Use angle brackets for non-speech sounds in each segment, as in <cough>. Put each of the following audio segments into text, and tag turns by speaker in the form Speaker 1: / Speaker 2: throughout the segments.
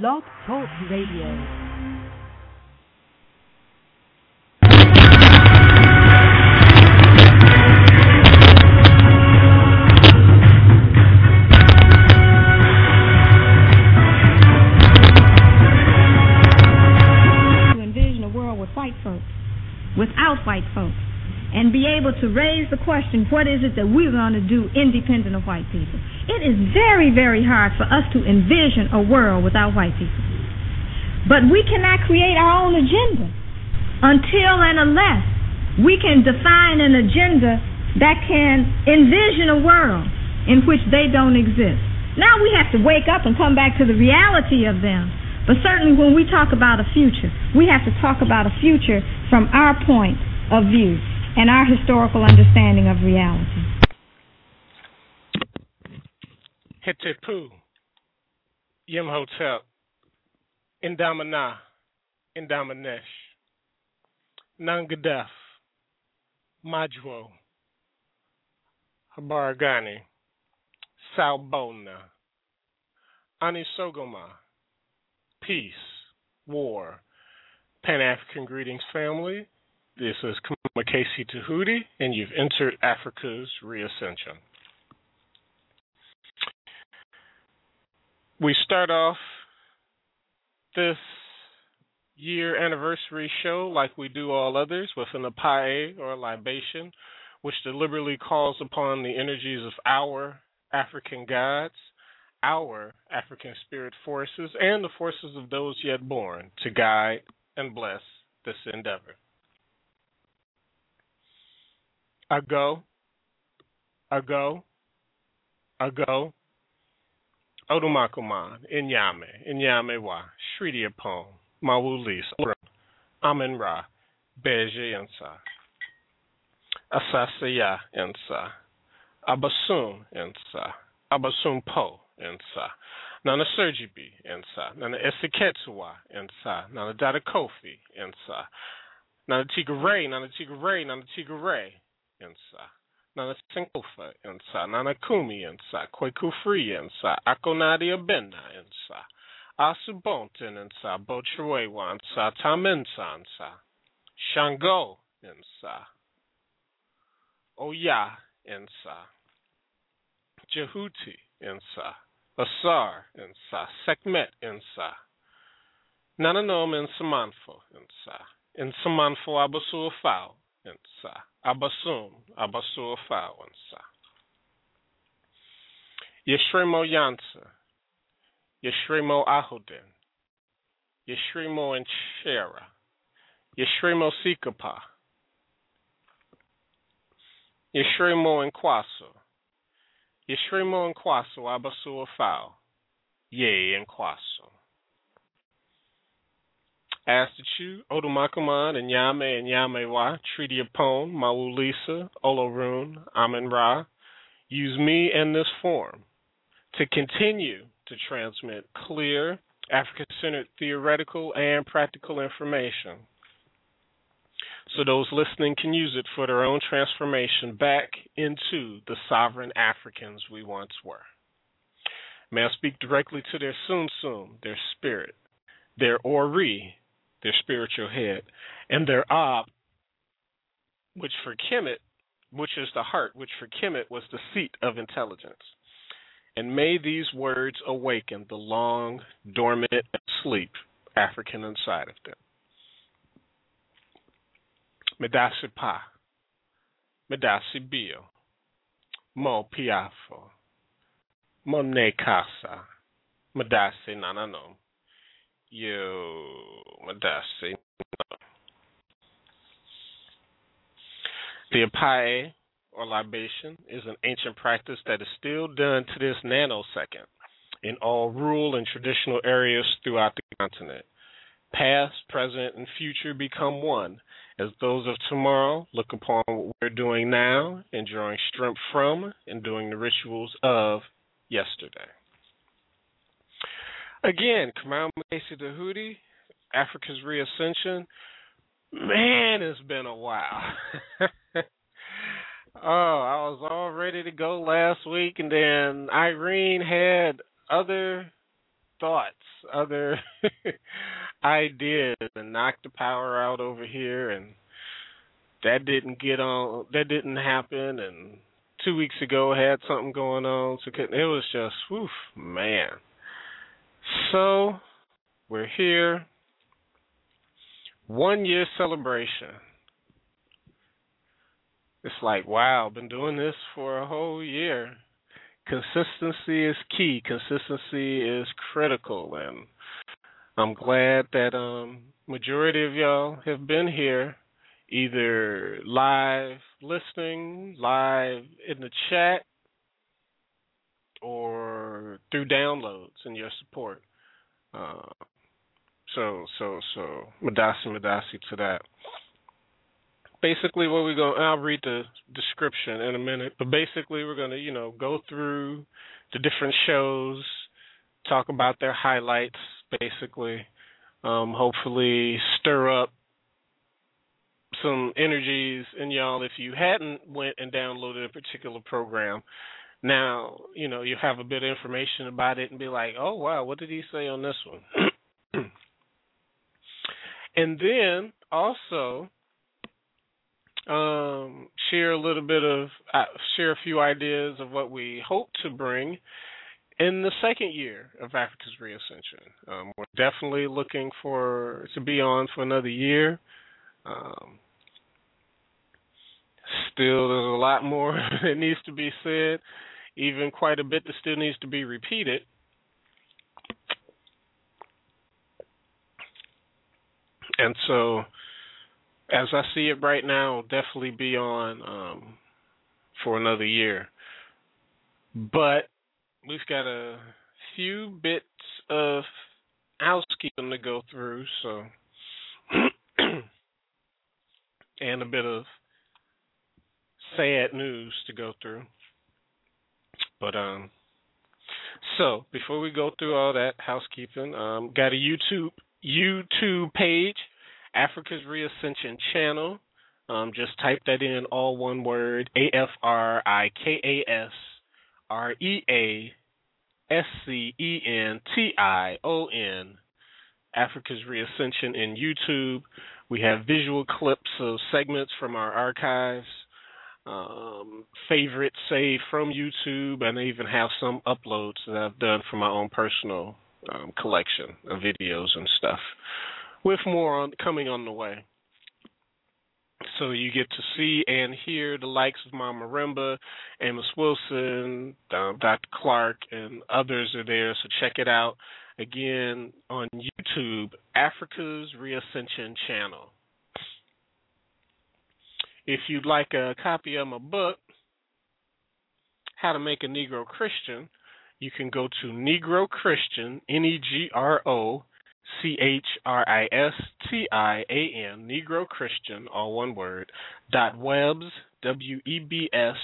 Speaker 1: Blog Talk Radio.
Speaker 2: Envision a world with white folks, without white folks and be able to raise the question, what is it that we're going to do independent of white people? It is very, very hard for us to envision a world without white people. But we cannot create our own agenda until and unless we can define an agenda that can envision a world in which they don't exist. Now we have to wake up and come back to the reality of them. But certainly when we talk about a future, we have to talk about a future from our point of view and our historical understanding of reality.
Speaker 3: Hetepu, Yimhotep, Indamana, Indamanesh, Nangadef, Majwo, Habaragani, Salbona, Anisogoma, Peace, War, Pan African Greetings family. This is Kamakasi Tahuti, and you've entered Afrika's ReAscention. We start off this year anniversary show like we do all others with an apae or libation, which deliberately calls upon the energies of our African gods, our African spirit forces, and the forces of those yet born to guide and bless this endeavor. I go, I go, I go. Odumakuman, Inyame, Inyame wa, Shridi Apon, Mawulis, Amen Ra, Beje Ensa, Asasaya Ensa, Abasum Ensa, Abasum Po Ensa, Nana Sergibi Ensa, Nana Esiketsuwa Ensa, Nana Dada Kofi Ensa, Nana Tigare, Nana Tigare, Nana Tigare Ensa. Nana Sinkofa Ensa, Nana Kumi Ensa, Kwekufri Ensa, Akonadi Abenda Ensa, Asubonten Ensa, Bochwewa Ensa, Tamensa Ensa, Shango Ensa, Oya Ensa, Jehuti Ensa, Asar Ensa, Sekmet Ensa, Nananom in Samanfo Ensa, in Samanfo Abasu Fao Ensa. Abasum, Abasur Fawansa. Yeshremo Yansa, Yeshremo Ahodin, Yeshremo Enchera, Yeshremo Sikapa, Yeshremo Enkwaso, Yeshremo Enkwaso Abasur Fao, Ye Enkwaso. Astachu, Odumakuman, and Yame and Yamewa, Treaty Upon, Mawulisa, Olorun, Amen Ra, use me and this form. To continue to transmit clear, Africa centered theoretical and practical information. So those listening can use it for their own transformation back into the sovereign Africans we once were. May I speak directly to their Sum, their spirit, their Ori, their spiritual head, and their Ab, which for Kemet, which is the heart, which for Kemet was the seat of intelligence. And may these words awaken the long, dormant sleep African inside of them. Medasi Pa, Medasi Bio, Mo Piafo, Mone Casa, Medasi Nananom. Yo, Madasi. The apae, or libation, is an ancient practice that is still done to this nanosecond in all rural and traditional areas throughout the continent. Past, present, and future become one, as those of tomorrow look upon what we're doing now and drawing strength from and doing the rituals of yesterday. Again, Kamal Macy Tahuti, Afrika's ReAscention. Man, it's been a while. <laughs> oh, I was all ready to go last week, and then Irene had other thoughts, other <laughs> ideas, and knocked the power out over here, and that didn't get on. That didn't happen, and two weeks ago had something going on, so it was just, woof, man. So we're here. One year celebration. It's like, wow, been doing this for a whole year. Consistency is key. Consistency is critical and I'm glad that um majority of y'all have been here either live listening, live in the chat, or through downloads and your support. Uh, so so so Madasi Madasi to that. Basically what we're going I'll read the description in a minute, but basically we're gonna, you know, go through the different shows, talk about their highlights, basically. Um, hopefully stir up some energies in y'all if you hadn't went and downloaded a particular program. Now, you know, you have a bit of information about it and be like, "Oh wow, what did he say on this one?" <clears throat> and then also um, share a little bit of uh, share a few ideas of what we hope to bring in the second year of Afrika's ReAscention. Um, we're definitely looking for to be on for another year. Um, still, there's a lot more <laughs> that needs to be said, even quite a bit that still needs to be repeated. And so, as I see it right now, definitely be on um, for another year. But we've got a few bits of housekeeping to go through, so <clears throat> and a bit of sad news to go through. But um so before we go through all that housekeeping, um got a YouTube YouTube page, Afrika's ReAscention channel. Um just type that in all one word, A F R I K A S R E A S C E N T I O N Afrika's ReAscention in YouTube. We have visual clips of segments from our archives um, favorites saved from YouTube, and I even have some uploads that I've done for my own personal um, collection of videos and stuff, with more on, coming on the way. So you get to see and hear the likes of Mama Marimba, Amos Wilson, um, Dr. Clarke, and others are there. So check it out again on YouTube, Afrika's ReAscention channel. If you'd like a copy of my book, How to Make a Negro Christian, you can go to Negro Christian, N E G R O C H R I S T I A N, Negro Christian, all one word, dot webs, W E B S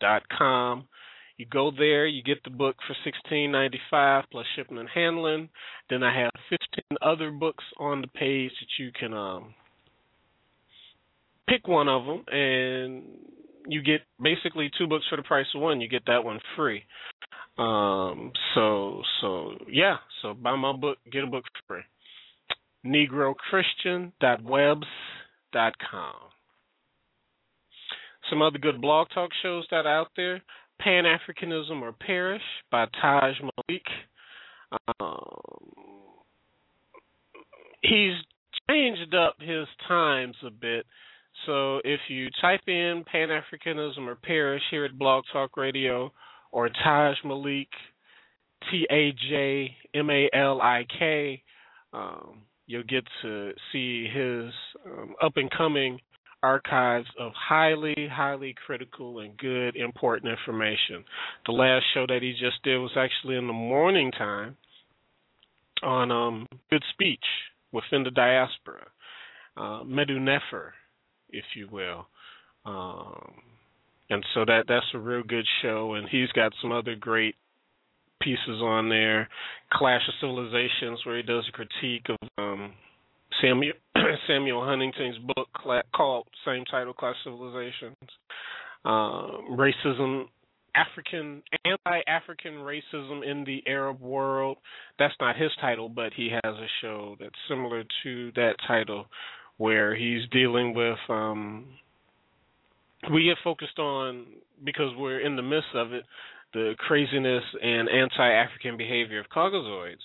Speaker 3: dot com. You go there, you get the book for sixteen ninety five plus shipping and handling. Then I have fifteen other books on the page that you can um pick one of them, and you get basically two books for the price of one. You get that one free. Um, so so yeah, so buy my book, get a book for free. NegroChristian.webs.com. Some other good blog talk shows that are out there. Pan Africanism or Perish by Taj Malik. Um, he's changed up his times a bit so if you type in Pan Africanism or Perish here at Blog Talk Radio or Taj Malik, T A J M A L I K, um, you'll get to see his um, up and coming archives of highly, highly critical and good, important information. The last show that he just did was actually in the morning time on um, good speech within the diaspora. Uh, Medu if you will. Um, and so that that's a real good show, and he's got some other great pieces on there. Clash of Civilizations, where he does a critique of um, Samuel <clears throat> Samuel Huntington's book called same title, Clash of Civilizations. Um, racism African anti-African racism in the Arab world. That's not his title, but he has a show that's similar to that title, where he's dealing with. um We get focused on because we're in the midst of it, the craziness and anti-African behavior of Caucasoids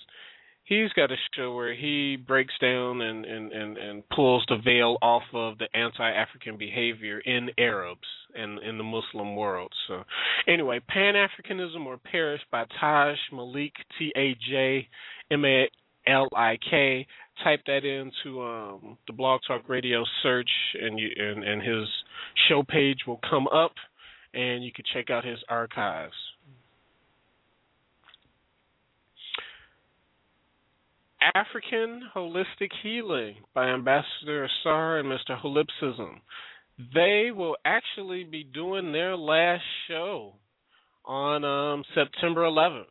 Speaker 3: he's got a show where he breaks down and, and, and, and pulls the veil off of the anti African behavior in Arabs and in the Muslim world. So anyway, Pan Africanism or Perish by Taj Malik T A J M A L I K. Type that into um, the Blog Talk Radio search, and you and, and his show page will come up, and you can check out his archives. African Holistic Healing by Ambassador Asar and Mr. Holipsism. They will actually be doing their last show on um, September 11th.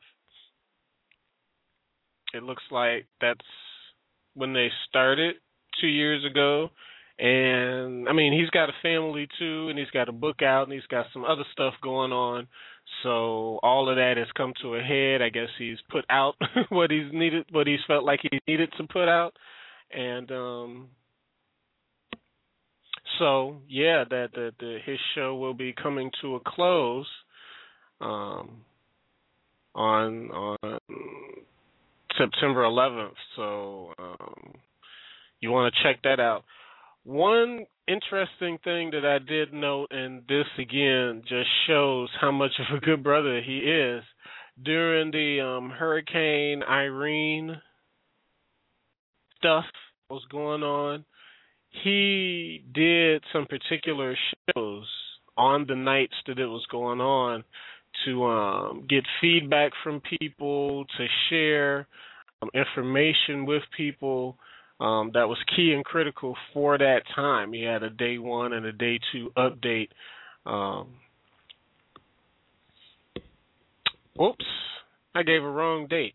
Speaker 3: It looks like that's when they started two years ago. And I mean, he's got a family too, and he's got a book out, and he's got some other stuff going on. So all of that has come to a head. I guess he's put out <laughs> what he's needed, what he's felt like he needed to put out, and um, so yeah, that the, the his show will be coming to a close um, on on September 11th. So um, you want to check that out. One interesting thing that I did note, and this again just shows how much of a good brother he is. During the um, Hurricane Irene stuff was going on, he did some particular shows on the nights that it was going on to um, get feedback from people, to share information with people um, that was key and critical for that time. He had a day one and a day two update. Um, whoops, I gave a wrong date.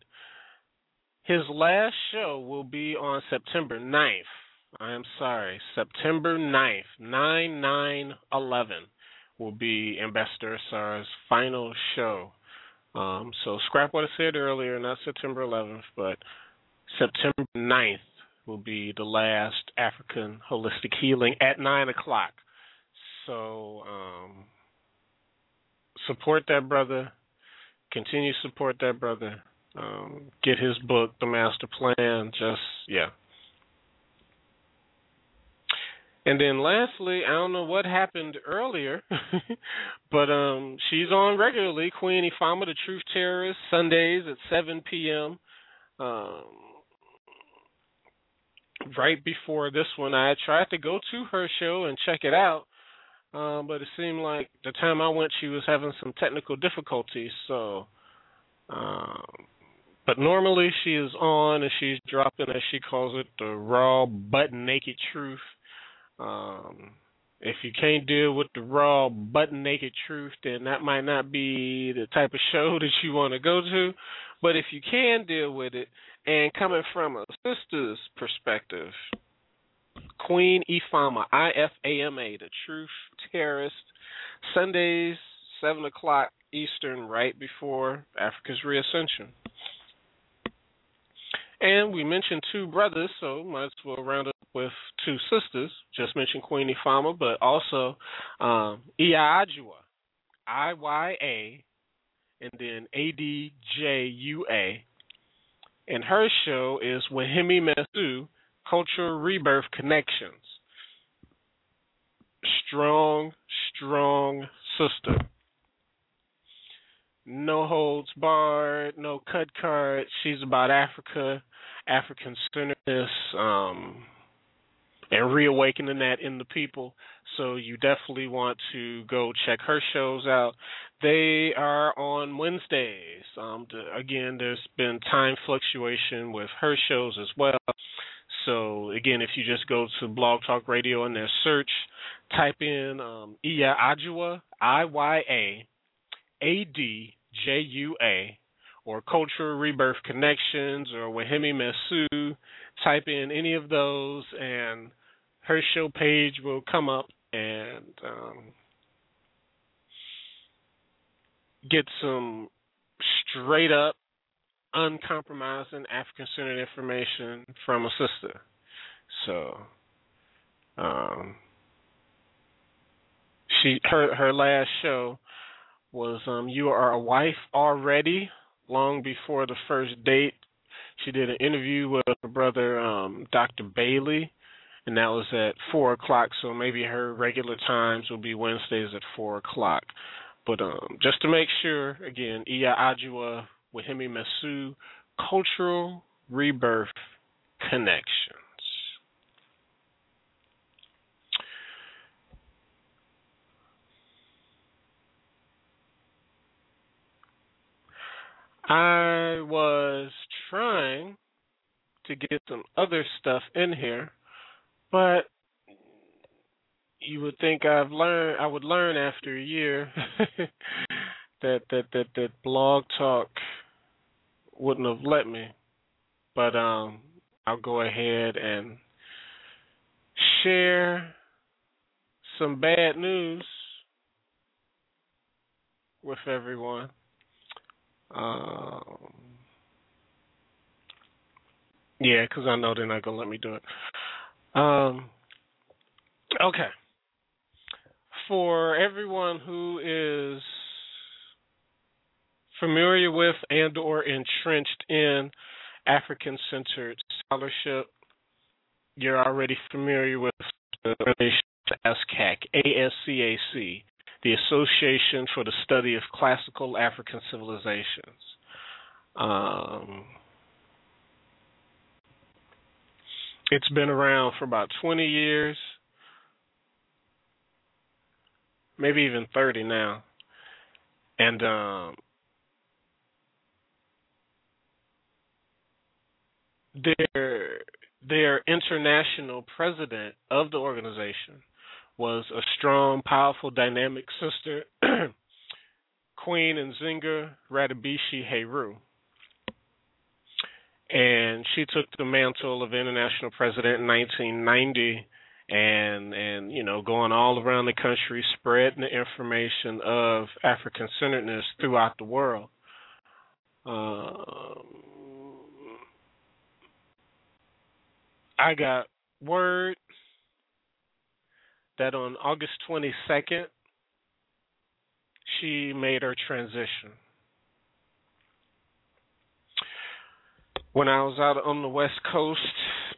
Speaker 3: His last show will be on September 9th. I am sorry, September 9th, 9 9 11 will be Ambassador Asar's final show. Um, so scrap what I said earlier, not September 11th, but September 9th will be the last African holistic healing at nine o'clock. So um, support that brother. Continue to support that brother. Um, get his book, The Master Plan. Just yeah. And then lastly, I don't know what happened earlier, <laughs> but um she's on regularly, Queen Ifama, the Truth Terrorist, Sundays at 7 p.m. Um, right before this one, I tried to go to her show and check it out, um, but it seemed like the time I went, she was having some technical difficulties. So, um, but normally she is on and she's dropping, as she calls it, the raw, butt naked truth. Um, if you can't deal with the raw, button naked truth, then that might not be the type of show <laughs> that you want to go to. But if you can deal with it, and coming from a sister's perspective, Queen Ifama, I F A M A, the Truth Terrorist, Sundays, 7 o'clock Eastern, right before Africa's Reascension. And we mentioned two brothers, so might as well round up with two sisters. Just mentioned Queen Ifama, but also um, I Y A, and then A D J U A and her show is Wahimi Mesu Cultural Rebirth Connections. Strong, strong sister. No holds barred, no cut card. She's about Africa, African centeredness, um, and reawakening that in the people. So you definitely want to go check her shows out. They are on Wednesdays. Um, again, there's been time fluctuation with her shows as well. So again, if you just go to Blog Talk Radio and their search, type in um, Iya Adjua, I Y A A D J U A, or Cultural Rebirth Connections, or Wahimi Mesu. Type in any of those, and her show page will come up, and um, get some straight up, uncompromising African centered information from a sister. So, um, she her her last show was um you are a wife already long before the first date she did an interview with her brother um dr bailey and that was at four o'clock so maybe her regular times will be wednesdays at four o'clock. But um just to make sure again iya adjua wahimi mesu cultural rebirth connection I was trying to get some other stuff in here, but you would think I've learned I would learn after a year <laughs> that that that that blog talk wouldn't have let me. But um I'll go ahead and share some bad news with everyone. Um, yeah, because I know they're not gonna let me do it. Um, okay. For everyone who is familiar with and or entrenched in African centered scholarship, you're already familiar with the relation to ASCAC, A-S-C-A-C, the Association for the Study of Classical African Civilizations. Um, it's been around for about 20 years, maybe even 30 now. And um, their their international president of the organization was a strong, powerful, dynamic sister, <clears throat> Queen Nzinga Ratibisha Heru. And she took the mantle of international president in 1990 and and you know going all around the country spreading the information of African centeredness throughout the world. Um, I got word that on August 22nd, she made her transition. When I was out on the West Coast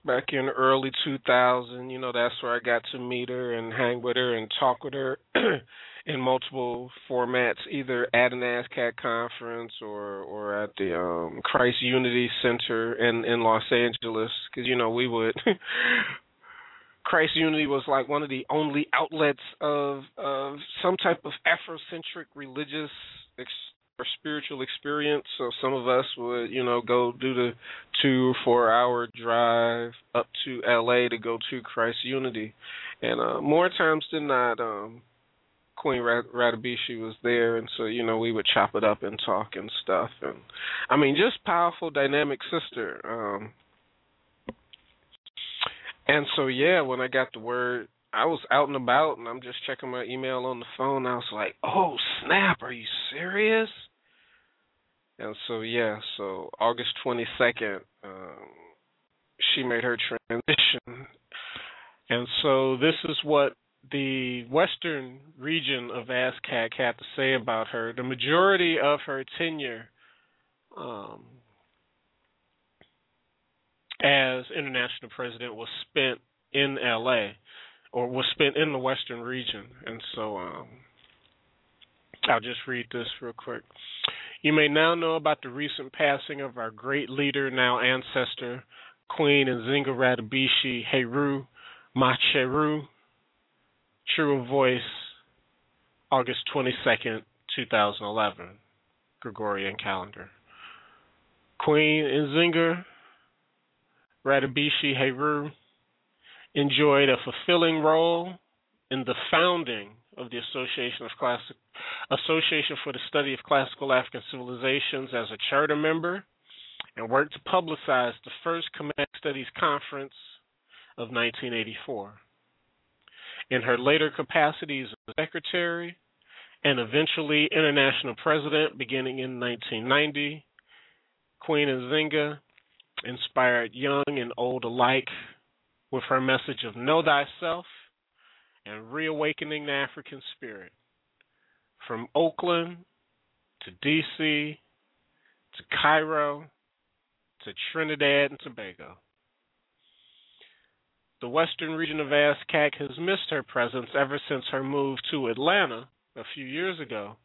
Speaker 3: back in early 2000, you know, that's where I got to meet her and hang with her and talk with her <clears throat> in multiple formats, either at an ASCAC conference or or at the um Christ Unity Center in in Los Angeles, because you know we would <laughs> Christ Unity was like one of the only outlets of of some type of Afrocentric religious ex- or spiritual experience. So some of us would, you know, go do the two or four hour drive up to LA to go to Christ Unity, and uh, more times than not, um, Queen Ratibisha was there, and so you know we would chop it up and talk and stuff, and I mean just powerful, dynamic sister. Um, and so yeah, when I got the word, I was out and about, and I'm just checking my email on the phone. I was like, "Oh snap! Are you serious?" And so yeah, so August 22nd, um, she made her transition, and so this is what the western region of ASCAC had to say about her. The majority of her tenure um, as international president was spent in LA or was spent in the western region. And so um, I'll just read this real quick. You may now know about the recent passing of our great leader, now ancestor, Queen Nzinga Ratibisha Heru Macheru, True Voice, August 22nd, 2011, Gregorian calendar. Queen Nzinga Ratibisha Heru enjoyed a fulfilling role in the founding of the Association of Classic Association for the Study of Classical African Civilizations as a charter member and worked to publicize the first Kemet Studies Conference of 1984. In her later capacities as secretary and eventually international president beginning in 1990. Queen Nzinga inspired young and old alike with her message of know thyself and reawakening the African spirit. From Oakland to DC to Cairo to Trinidad and Tobago. The western region of ASCAC has missed her presence ever since her move to Atlanta a few years ago,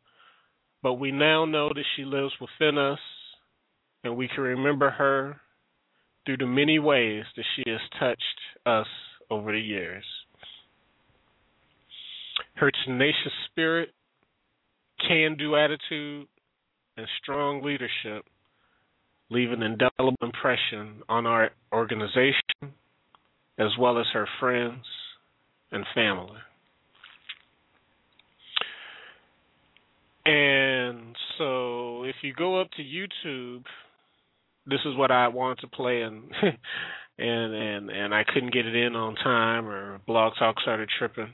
Speaker 3: but we now know that she lives within us and we can remember her through the many ways that she has touched us over the years. Her tenacious spirit, can do attitude, and strong leadership leave an indelible impression on our organization as well as her friends and family. And so if you go up to YouTube, this is what I wanted to play and <laughs> and and and I couldn't get it in on time or Blog Talk started tripping.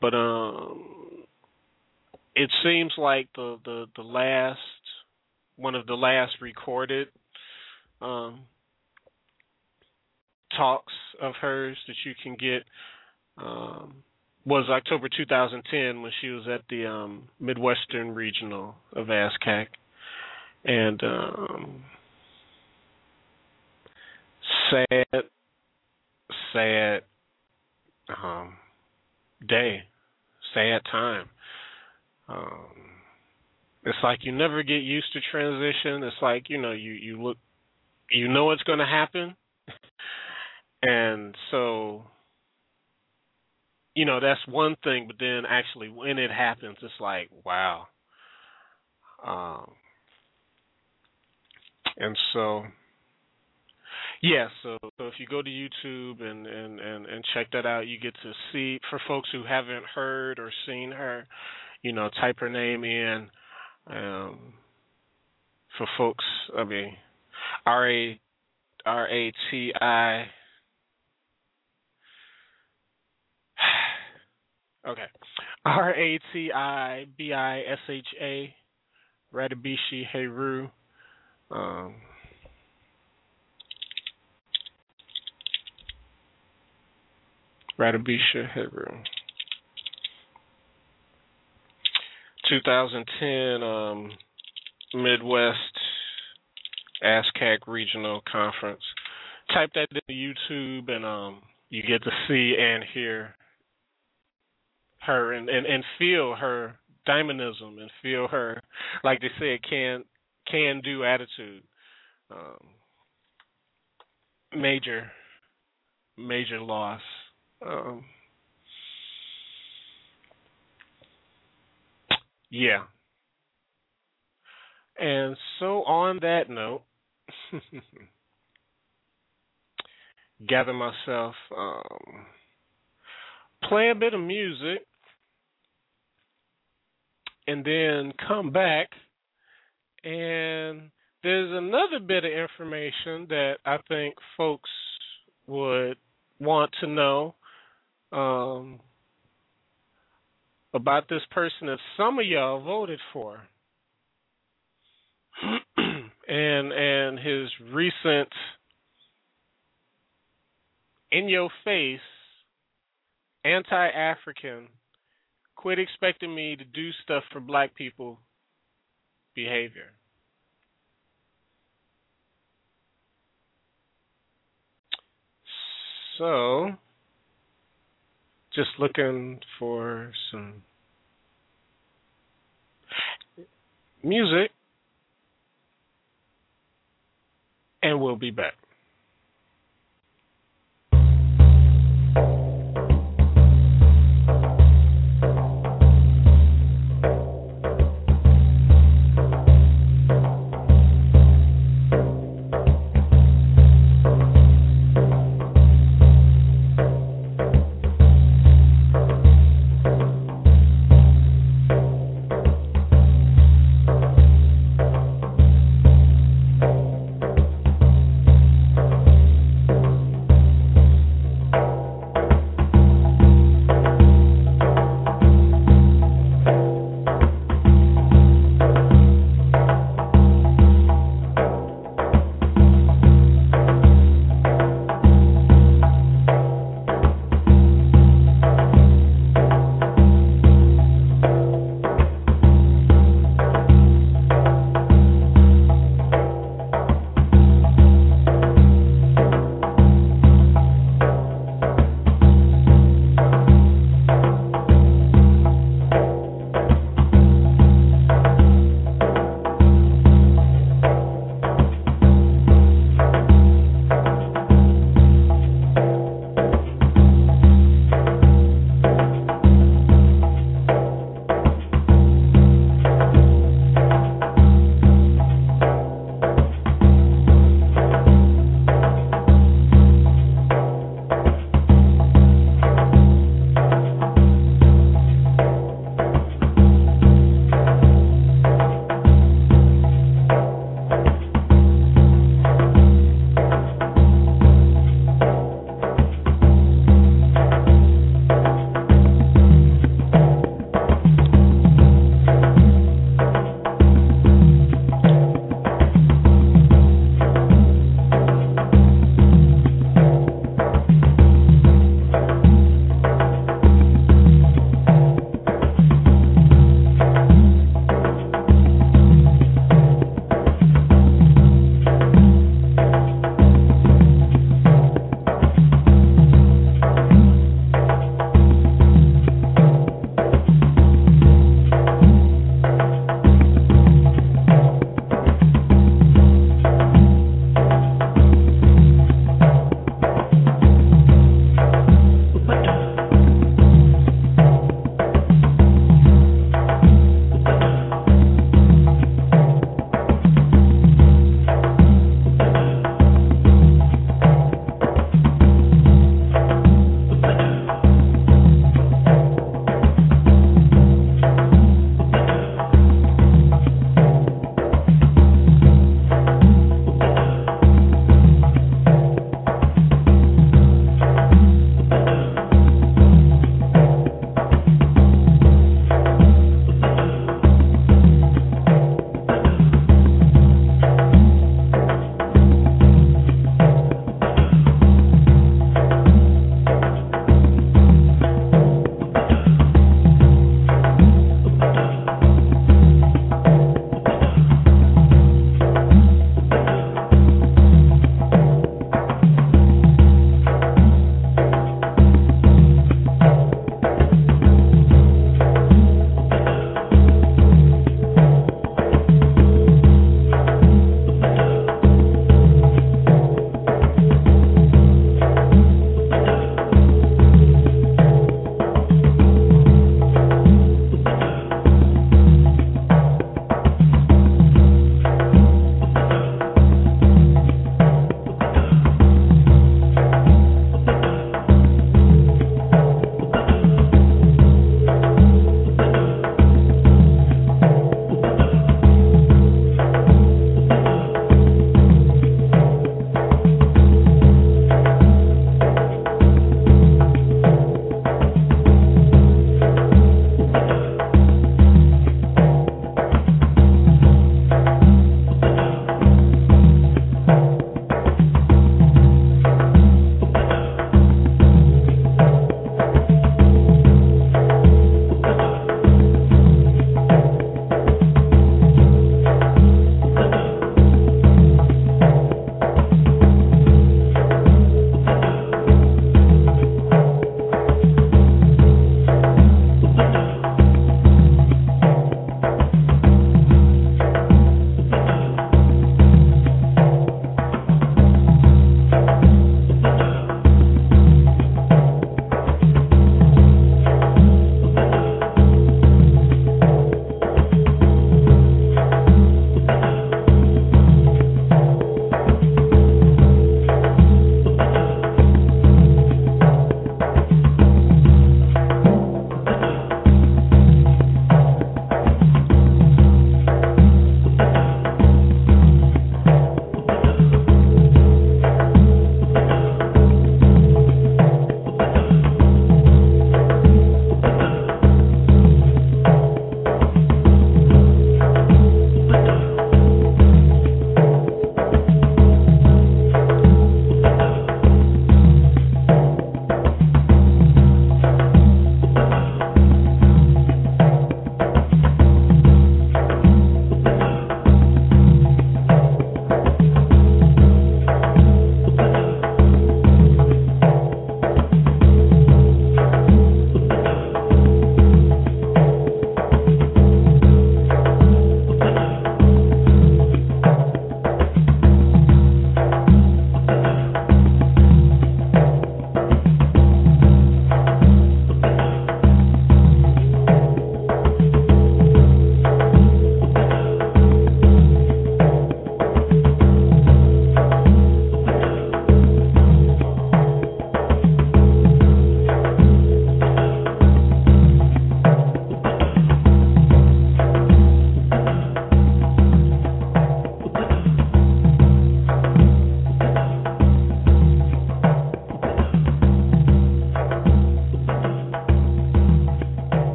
Speaker 3: But um it seems like the the the last one of the last recorded um talks of hers that you can get um was October 2010 when she was at the um Midwestern Regional of ASCAC and um sad sad um day sad time. Um it's like you never get used to transition. It's like you know you you look you know it's going to happen. <laughs> And so you know that's one thing but then actually when it happens it's like wow. Um and so yeah, so so if you go to YouTube and, and, and, and check that out, you get to see for folks who haven't heard or seen her, you know, type her name in. Um, for folks, I mean, R A R A T I. <sighs> Okay, R A T I B I S H A, Ratibisha Heru. Um, Ratibisha Heru. 2010 um, Midwest ASCAC Regional Conference. Type that into YouTube and um, you get to see and hear her and, and, and feel her dynamism and feel her, like they said, can can do attitude. Um, major major loss um, yeah. And so, on that note, <laughs> gather myself, um, play a bit of music, and then come back. And there's another bit of information that I think folks would want to know um, about this person that some of y'all voted for, <clears throat> and and his recent in your face anti-African quit expecting me to do stuff for black people behavior. So, just looking for some music, and we'll be back.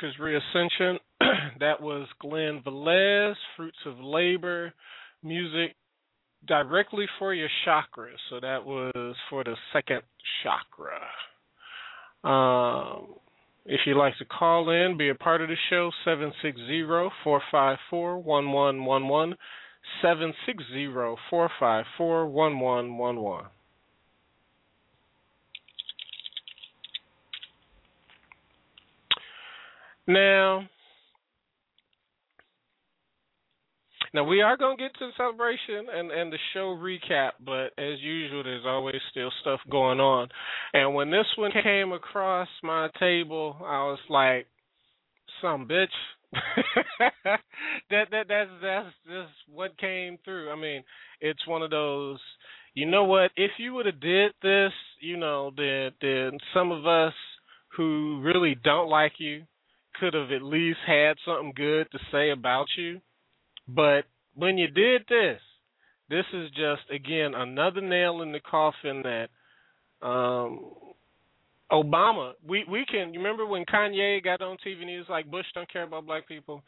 Speaker 3: Afrika's ReAscention. <clears throat> that was Glen Velez, Fruits of Labor, music directly for your chakras. So that was for the second chakra. Um, if you'd like to call in, be a part of the show, 760-454-1111, 760-454-1111. Now, now we are gonna get to the celebration and and the show recap, but as usual, there's always still stuff going on. And when this one came across my table, I was like, "Some bitch." <laughs> that that that's that's just what came through. I mean, it's one of those. You know what? If you would have did this, you know, then then some of us who really don't like you could have at least had something good to say about you. But when you did this, this is just again another nail in the coffin that um Obama we we can remember when Kanye got on TV and he was like Bush don't care about black people.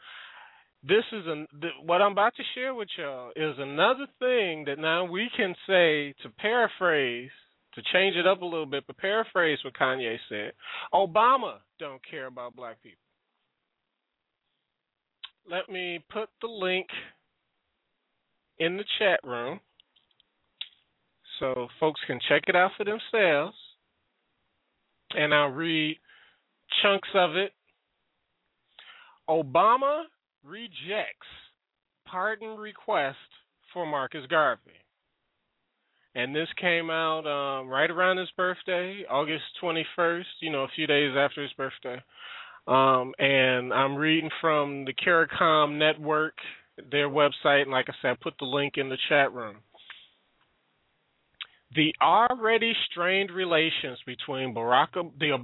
Speaker 3: This is the, what I'm about to share with y'all is another thing that now we can say to paraphrase to change it up a little bit, but paraphrase what Kanye said. Obama don't care about black people let me put the link in the chat room so folks can check it out for themselves. And I'll read chunks of it. Obama rejects pardon request for Marcus Garvey. And this came out um, right around his birthday, August 21st, you know, a few days after his birthday. Um, and I'm reading from the CARICOM network, their website, and like I said, I put the link in the chat room. The already strained relations between Barack the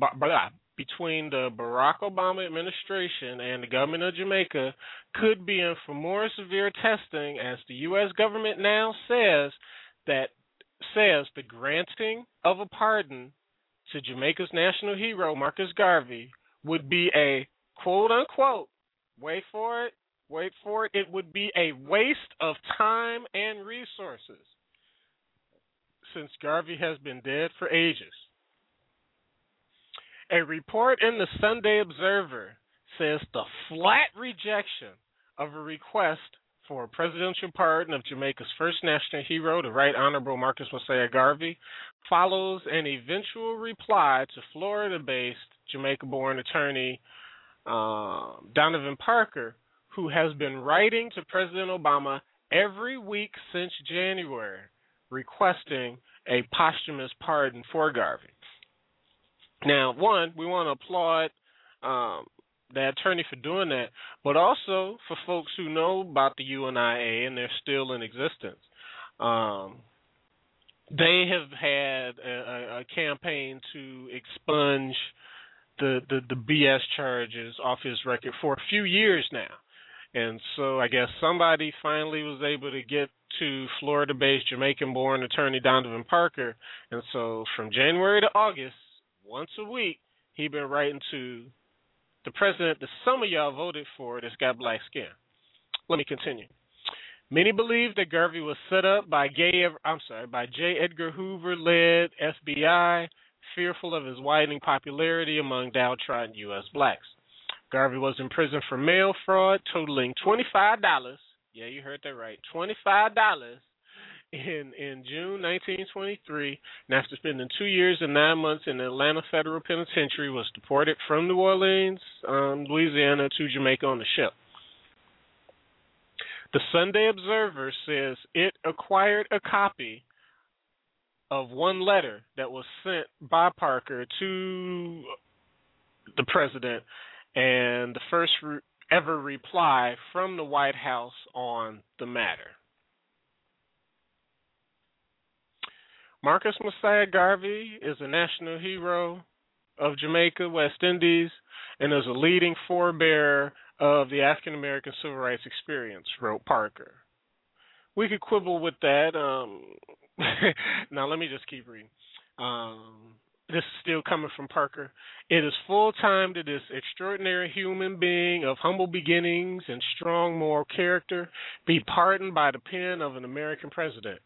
Speaker 3: between the Barack Obama administration and the government of Jamaica could be in for more severe testing as the US government now says that says the granting of a pardon to Jamaica's national hero Marcus Garvey would be a quote unquote, wait for it, wait for it, it would be a waste of time and resources since Garvey has been dead for ages. A report in the Sunday Observer says the flat rejection of a request for a presidential pardon of Jamaica's first national hero, the Right Honorable Marcus Mosiah Garvey, follows an eventual reply to Florida based Jamaica born attorney uh, Donovan Parker, who has been writing to President Obama every week since January requesting a posthumous pardon for Garvey. Now, one, we want to applaud um, the attorney for doing that, but also for folks who know about the UNIA and they're still in existence. Um, they have had a, a, campaign to expunge the, the the BS charges off his record for a few years now. And so I guess somebody finally was able to get to Florida based Jamaican born attorney Donovan Parker. And so from January to August, once a week, he'd been writing to the president that some of y'all voted for that's got black skin. Let me continue. Many believe that Garvey was set up by gay I'm sorry, by J. Edgar Hoover led FBI fearful of his widening popularity among downtrodden U.S. blacks. Garvey was in prison for mail fraud totaling $25. Yeah, you heard that right. $25 in in June 1923, and after spending two years and nine months in the Atlanta Federal Penitentiary, was deported from New Orleans, um, Louisiana, to Jamaica on the ship. The Sunday Observer says it acquired a copy of one letter that was sent by Parker to the president and the first re- ever reply from the White House on the matter. Marcus Mosiah Garvey is a national hero of Jamaica, West Indies, and is a leading forebearer of the African American civil rights experience, wrote Parker. We could quibble with that. Um, <laughs> now let me just keep reading. Um, this is still coming from Parker. It is full time to this extraordinary human being of humble beginnings and strong moral character be pardoned by the pen of an American president.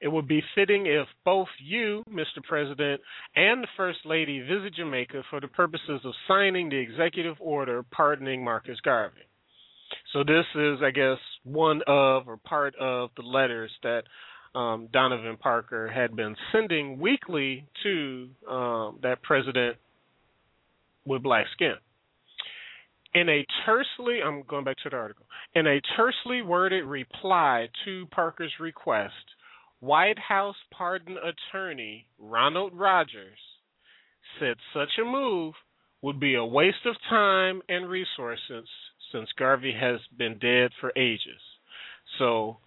Speaker 3: It would be fitting if both you, Mr. President, and the First Lady visit Jamaica for the purposes of signing the executive order pardoning Marcus Garvey. So this is, I guess, one of or part of the letters that um, Donovan Parker had been sending weekly to um, that president with black skin. In a tersely, I'm going back to the article, in a tersely worded reply to Parker's request, White House pardon attorney Ronald Rodgers said such a move would be a waste of time and resources since Garvey has been dead for ages. So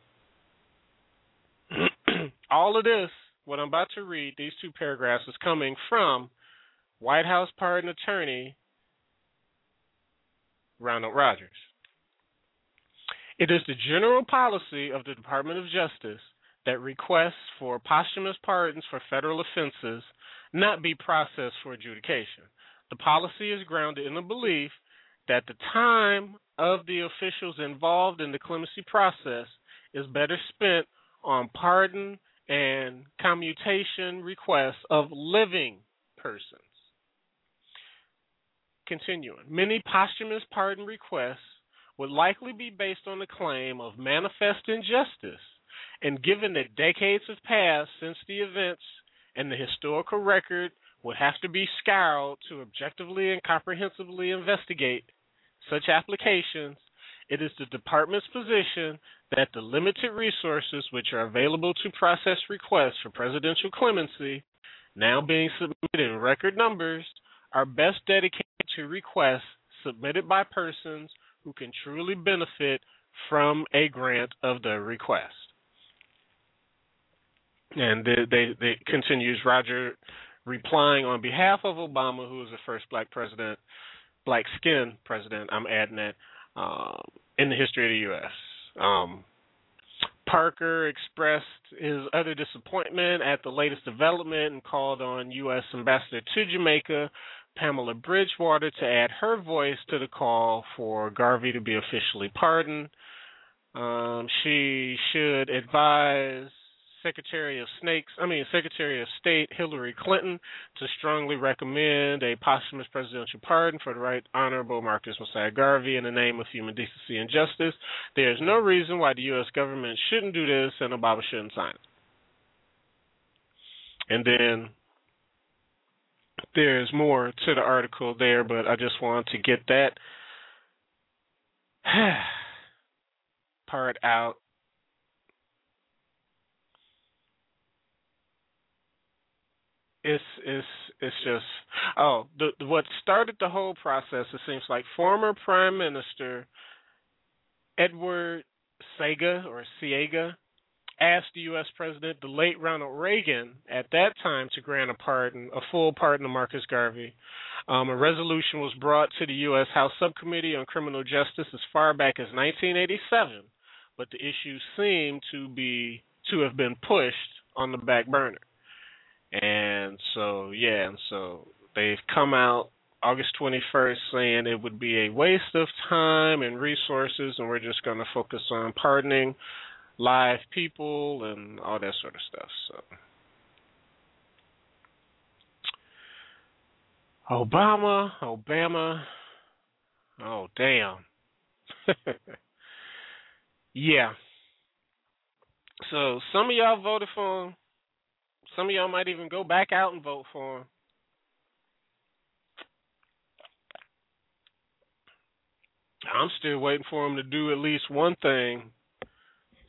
Speaker 3: all of this, what I'm about to read, these two paragraphs, is coming from White House pardon attorney Ronald Rodgers. It is the general policy of the Department of Justice that requests for posthumous pardons for federal offenses not be processed for adjudication. The policy is grounded in the belief that the time of the officials involved in the clemency process is better spent on pardon and commutation requests of living persons. Continuing, many posthumous pardon requests would likely be based on the claim of manifest injustice, and given that decades have passed since the events and the historical record would have to be scoured to objectively and comprehensively investigate such applications, it is the department's position that the limited resources which are available to process requests for presidential clemency, now being submitted in record numbers, are best dedicated to requests submitted by persons who can truly benefit from a grant of the request. And they, they, they continues Roger replying on behalf of Obama, who was the first black president, black skin president. I'm adding that um, in the history of the U.S. Um, Parker expressed his utter disappointment at the latest development and called on U.S. Ambassador to Jamaica, Pamela Bridgewater, to add her voice to the call for Garvey to be officially pardoned. Um, she should advise Secretary of Snakes, I mean Secretary of State Hillary Clinton to strongly recommend a posthumous presidential pardon for the Right Honorable Marcus Mosiah Garvey in the name of human decency and justice. There is no reason why the U.S. government shouldn't do this and Obama shouldn't sign it. And then there's more to the article there, but I just want to get that <sighs> part out it's it's it's just oh the what started the whole process it seems like former prime minister Edward Sega or Siega asked the US president the late Ronald Reagan at that time to grant a pardon a full pardon to Marcus Garvey. Um, a resolution was brought to the US House Subcommittee on Criminal Justice as far back as 1987 but the issue seemed to be to have been pushed on the back burner and so, yeah, and so they've come out August 21st saying it would be a waste of time and resources, and we're just going to focus on pardoning live people and all that sort of stuff. So. Obama, Obama, oh damn. <laughs> yeah. So some of y'all voted for him. Some of y'all might even go back out and vote for him. I'm still waiting for him to do at least one thing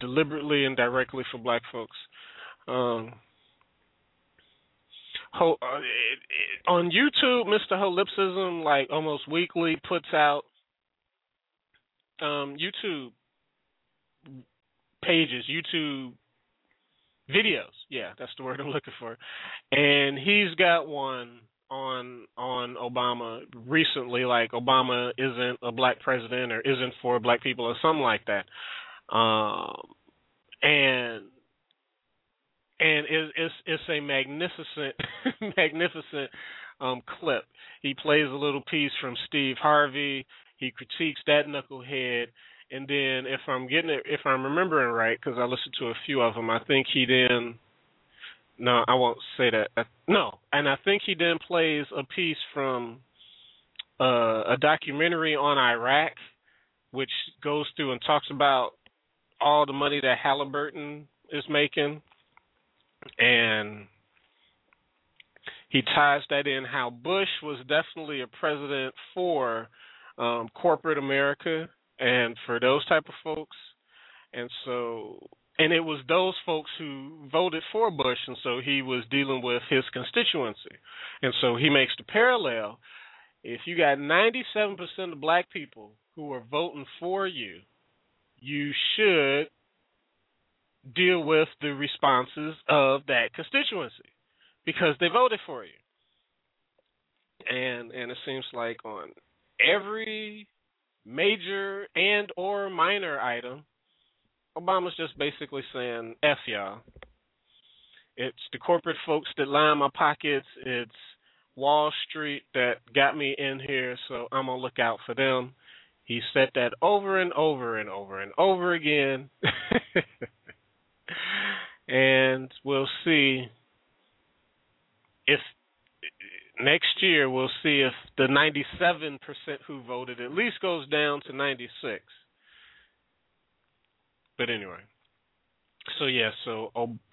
Speaker 3: deliberately and directly for black folks. Um, ho, uh, it, it, on YouTube, Mr. Holipsism, like almost weekly, puts out um, YouTube pages, YouTube videos. Yeah, that's the word I'm <laughs> looking for. And he's got one on on Obama recently, like Obama isn't a black president or isn't for black people or something like that. Um, and and it, it's it's a magnificent <laughs> magnificent um clip. He plays a little piece from Steve Harvey. He critiques that knucklehead, and then if I'm getting it, if I'm remembering right, because I listened to a few of them, I think he then. No, I won't say that. No, and I think he then plays a piece from uh, a documentary on Iraq, which goes through and talks about all the money that Halliburton is making, and he ties that in how Bush was definitely a president for um, corporate America and for those type of folks. And so and it was those folks who voted for Bush and so he was dealing with his constituency. And so he makes the parallel. If you got 97% of black people who are voting for you, you should deal with the responses of that constituency because they voted for you. And and it seems like on every major and or minor item, Obama's just basically saying F y'all. It's the corporate folks that line my pockets. It's Wall Street that got me in here, so I'm gonna look out for them. He said that over and over and over and over again. <laughs> and we'll see if next year we'll see if the 97% who voted at least goes down to 96. But anyway, so yeah, so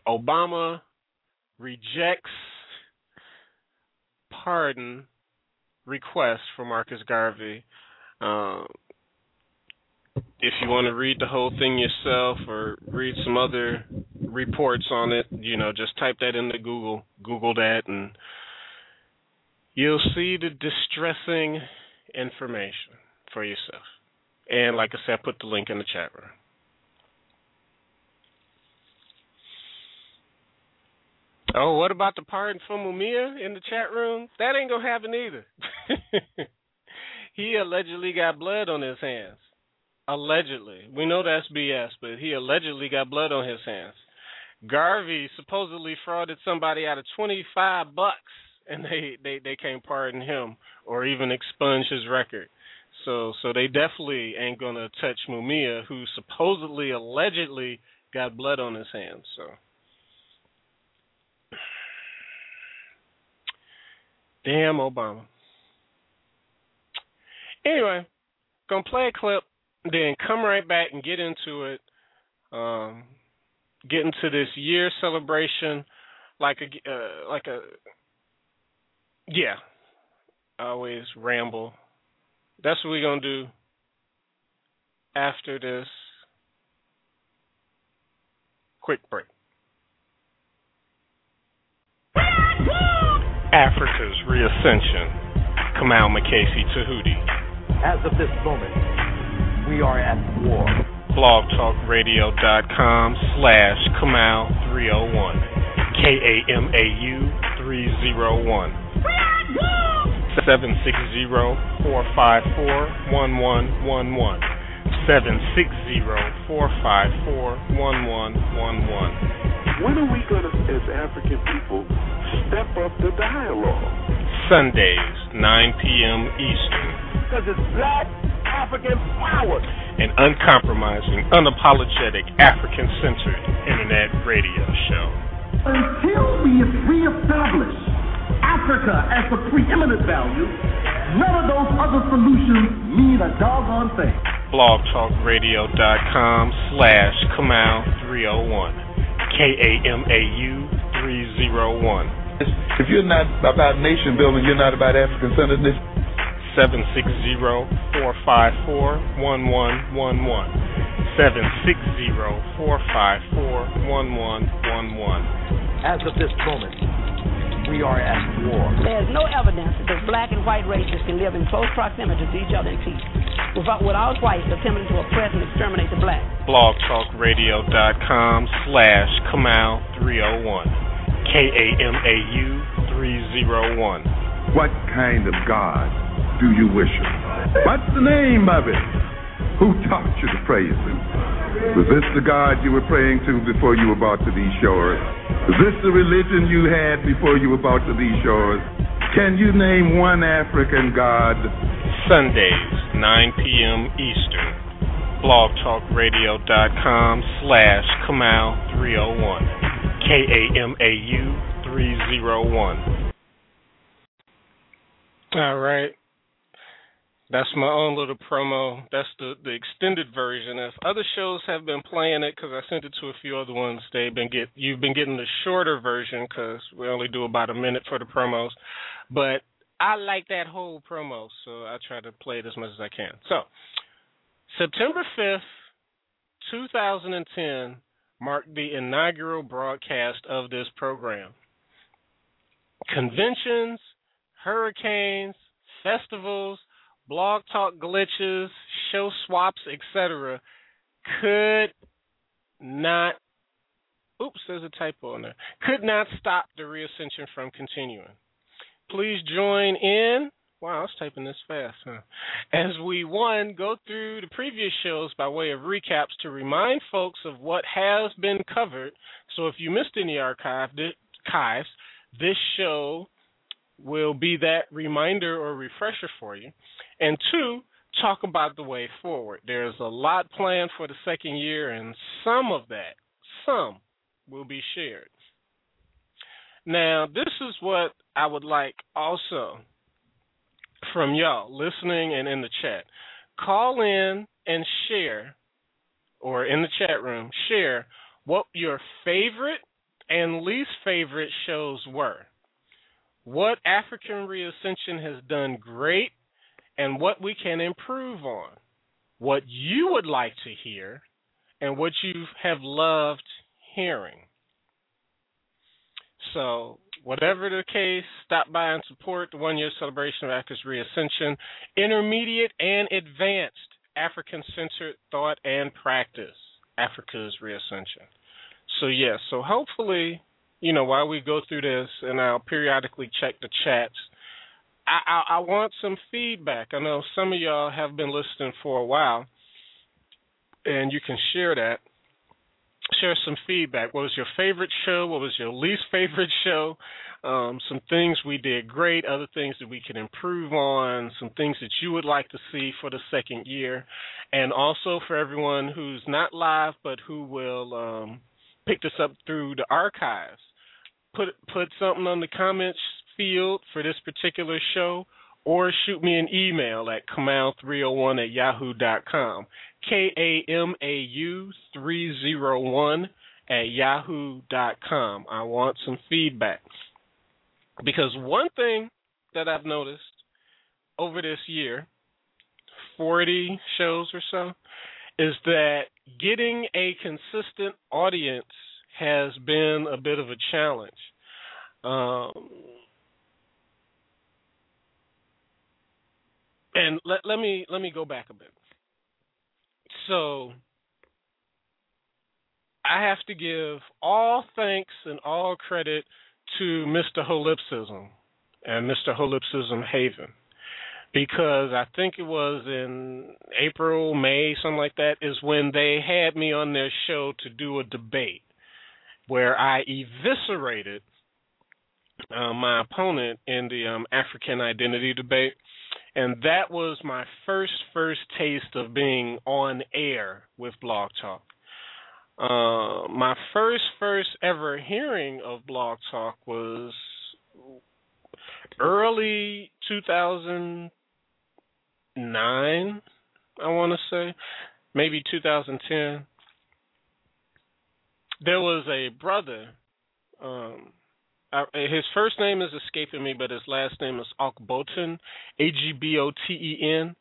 Speaker 3: Obama rejects pardon request for Marcus Garvey. Um, if you want to read the whole thing yourself or read some other reports on it, you know, just type that into Google, Google that, and you'll see the distressing information for yourself. And like I said, put the link in the chat room. Oh, what about the pardon from Mumia in the chat room? That ain't gonna happen either. <laughs> he allegedly got blood on his hands. Allegedly. We know that's BS, but he allegedly got blood on his hands. Garvey supposedly frauded somebody out of 25 bucks and they they they can't pardon him or even expunge his record. So so they definitely ain't gonna touch Mumia, who supposedly allegedly got blood on his hands. So. Damn Obama. Anyway, gonna play a clip, then come right back and get into it. Um, get into this year celebration like a uh, like a yeah, I always ramble. That's what we're going to do after this quick break. Afrika's ReAscention. Kamau Makasi Tahuti.
Speaker 4: As of this moment, we are at war.
Speaker 3: blogtalkradio.com slash Kamau 301. K A M A U 301. 760-454-1111. 760-454-1111.
Speaker 5: When are we going to, as African people, step up the dialogue?
Speaker 3: Sundays, 9 p.m. Eastern.
Speaker 4: Because it's black African power.
Speaker 3: An uncompromising, unapologetic, African-centered internet radio show.
Speaker 6: Until we reestablish Africa as the preeminent value, none of those other solutions mean a doggone thing.
Speaker 3: blogtalkradio.com slash Kamau301. K-A-M-A-U 301.
Speaker 7: If you're not about nation building, you're not about African centeredness.
Speaker 3: 760-454-1111. 760-454-1111.
Speaker 4: As of this moment, we are at war.
Speaker 8: There's no evidence that black and white races can live in close proximity to each other in peace without, without whites attempting to oppress and exterminate the black.
Speaker 3: blogtalkradio.com slash Kamau301. K-A-M-A-U 301.
Speaker 7: What kind of God do you worship? What's the name of it? Who taught you to praise Him? Was this the God you were praying to before you were brought to these shores? Was this the religion you had before you were brought to these shores? Can you name one African God?
Speaker 3: Sundays, 9 p.m. Eastern. blogtalkradio.com slash Kamau301. K-A-M-A-U 301. All right. That's my own little promo. That's the the extended version. If other shows have been playing it, because I sent it to a few other ones, they've been get you've been getting the shorter version because we only do about a minute for the promos. But I like that whole promo, so I try to play it as much as I can. So September fifth, two thousand and ten, marked the inaugural broadcast of this program. Conventions, hurricanes, festivals blog talk glitches, show swaps, etc., could not. Oops, there's a typo in there. Could not stop the reascension from continuing. Please join in. Wow, I was typing this fast, huh? As we one go through the previous shows by way of recaps to remind folks of what has been covered. So if you missed any archive, archives, this show will be that reminder or refresher for you. And two, talk about the way forward. There's a lot planned for the second year, and some of that, some, will be shared. Now, this is what I would like also from y'all listening and in the chat. Call in and share, or in the chat room, share what your favorite and least favorite shows were what African ReAscention has done great and what we can improve on, what you would like to hear, and what you have loved hearing. So, whatever the case, stop by and support the one year celebration of Afrika's ReAscention, intermediate and advanced African centered thought and practice, Afrika's ReAscention. So, yes, so hopefully you know, while we go through this, and I'll periodically check the chats. I, I, want some feedback. I know some of y'all have been listening for a while, and you can share that. Share some feedback. What was your favorite show? What was your least favorite show? Um, some things we did great, other things that we can improve on, some things that you would like to see for the second year, and also for everyone who's not live but who will um, pick this up through the archives put put something on the comments field for this particular show, or shoot me an email at kamau301 at yahoo dot com. K A M A U 301 at yahoo dot com. I want some feedback. Because one thing that I've noticed over this year, 40 shows or so, is that getting a consistent audience has been a bit of a challenge. Um, and let let me let me go back a bit. So I have to give all thanks and all credit to Mr. Holipsism and Mr. Holipsism Haven because I think it was in April, May, something like that, is when they had me on their show to do a debate where I eviscerated uh, my opponent in the um, African identity debate, and that was my first first taste of being on air with Blog Talk. Uh, my first first ever hearing of Blog Talk was early 2009, I want to say, maybe 2010 there was a brother. Um, His first name is escaping me, but his last name is Agboten, A G B O T E N.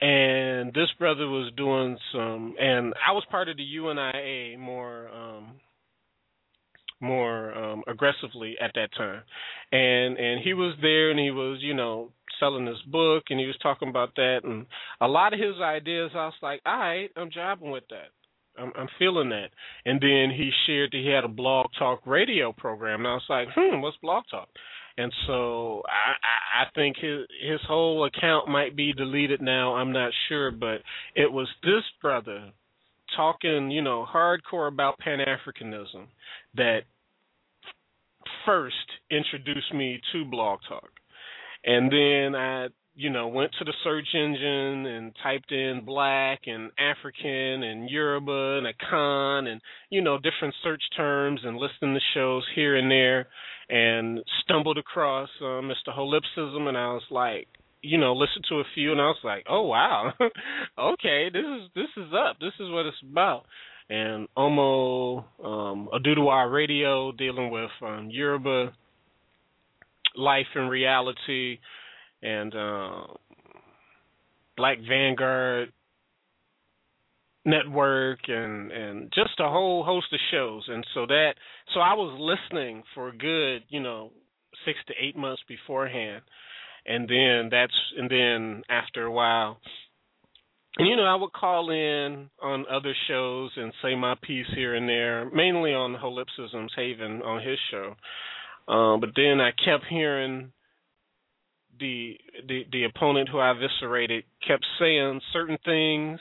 Speaker 3: And this brother was doing some, and I was part of the UNIA more, um, more um, aggressively at that time, and and he was there, and he was, you know, selling his book, and he was talking about that, and a lot of his ideas, I was like, all right, I'm jobbing with that. I'm, I'm feeling that. And then he shared that he had a blog talk radio program, and I was like, hmm, what's blog talk? And so I, I, I think his his whole account might be deleted now. I'm not sure, but it was this brother talking, you know, hardcore about Pan Africanism that first introduced me to Blog Talk. And then I, you know, went to the search engine and typed in black and African and Yoruba and Akan and, you know, different search terms and listened to shows here and there and stumbled across uh, Mr. Holipsism and I was like, you know, listened to a few and I was like, oh wow, <laughs> okay, this is this is up. This is what it's about. And Omo um, Oduduwa Radio dealing with um, Yoruba life and reality, and uh, Black Vanguard network and and just a whole host of shows. And so that so I was listening for a good you know 6 to 8 months beforehand. And then that's and then after a while and you know I would call in on other shows and say my piece here and there mainly on Holipsism's Haven on his show. Um but then I kept hearing the the the opponent who I eviscerated kept saying certain things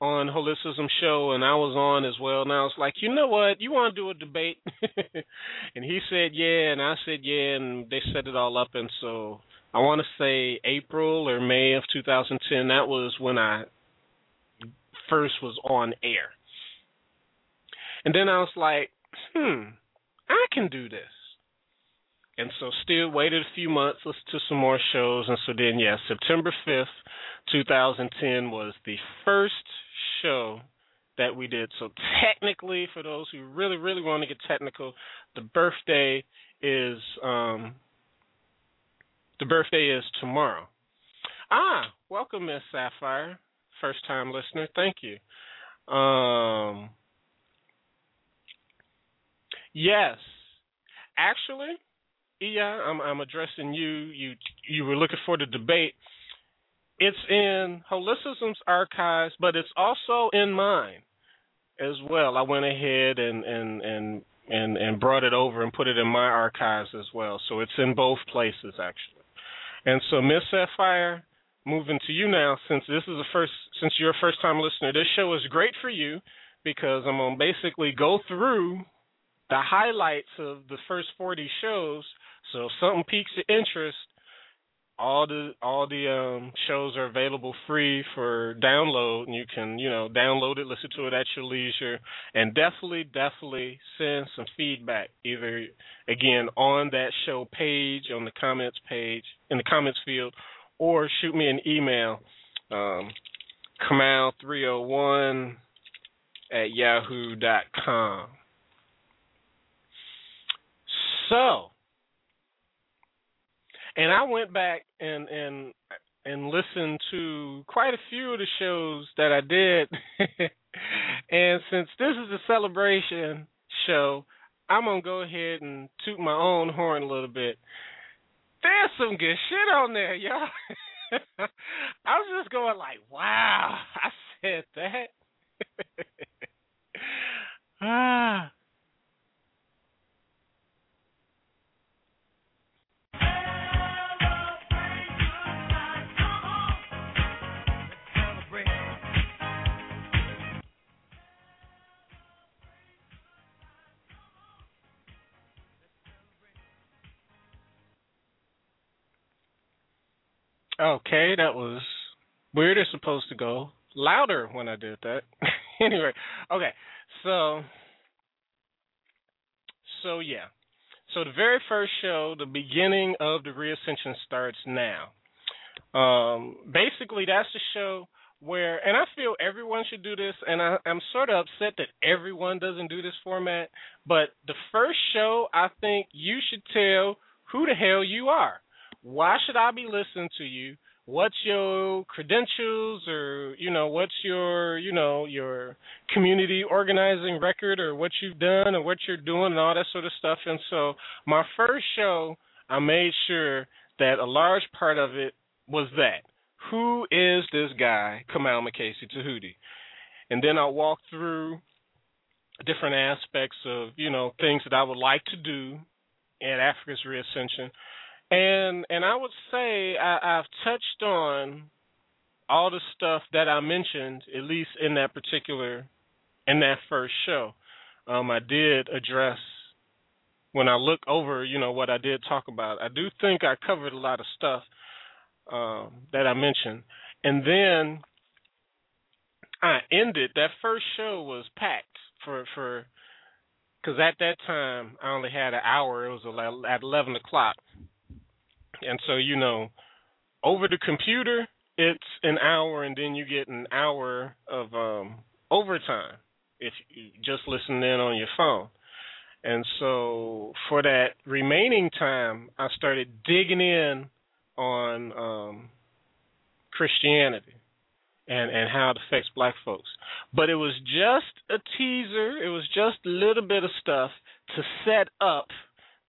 Speaker 3: on Holipsism show and I was on as well and I was like, you know what, you wanna do a debate? <laughs> and he said yeah and I said yeah and they set it all up and so I want to say April or May of 2010. That was when I first was on air. And then I was like, hmm, I can do this. And so still waited a few months, listened to some more shows, and so then yeah, September fifth, two thousand ten was the first show that we did. So technically, for those who really, really want to get technical, the birthday is um the birthday is tomorrow. Ah, welcome, Miss Sapphire. First time listener. Thank you. Um, yes. Actually, yeah, I'm, I'm addressing you. You you were looking for the debate. It's in Holipsism's archives, but it's also in mine as well. I went ahead and and and and and brought it over and put it in my archives as well. So it's in both places actually. And so, Miss Sapphire, moving to you now, since this is the first, since you're a first time listener, this show is great for you because I'm gonna basically go through the highlights of the first 40 shows. So if something piques your interest, all the all the um, shows are available free for download, and you can you know download it, listen to it at your leisure, and definitely definitely send some feedback either again on that show page on the comments page in the comments field, or shoot me an email, um, Kamau301 at yahoo dot com. So and I went back and and and listened to quite a few of the shows that I did. <laughs> and since this is a celebration show, I'm gonna go ahead and toot my own horn a little bit. There's some good shit on there, y'all. <laughs> I was just going like, wow, <laughs> I said that. ah. Okay, that was weird. It's supposed to go louder when I did that. <laughs> anyway, okay, so so yeah, so the very first show, the beginning of the reascension starts now. Um, basically, that's the show where, and I feel everyone should do this, and I, I'm sort of upset that everyone doesn't do this format. But the first show, I think you should tell who the hell you are why should I be listening to you? What's your credentials or you know, what's your, you know, your community organizing record or what you've done or what you're doing and all that sort of stuff. And so my first show I made sure that a large part of it was that. Who is this guy, Kamau Mukasey Tahuti? And then I'll walk through different aspects of, you know, things that I would like to do at Africa's Reascension and and I would say I, I've touched on all the stuff that I mentioned, at least in that particular in that first show, um, I did address when I look over, you know, what I did talk about. I do think I covered a lot of stuff um, that I mentioned, and then I ended that first show was packed for for because at that time I only had an hour. It was at eleven o'clock, and so you know, over the computer it's an hour, and then you get an hour of um, overtime if you just listen in on your phone. And so for that remaining time, I started digging in on um, Christianity and and how it affects black folks. But it was just a teaser. It was just a little bit of stuff to set up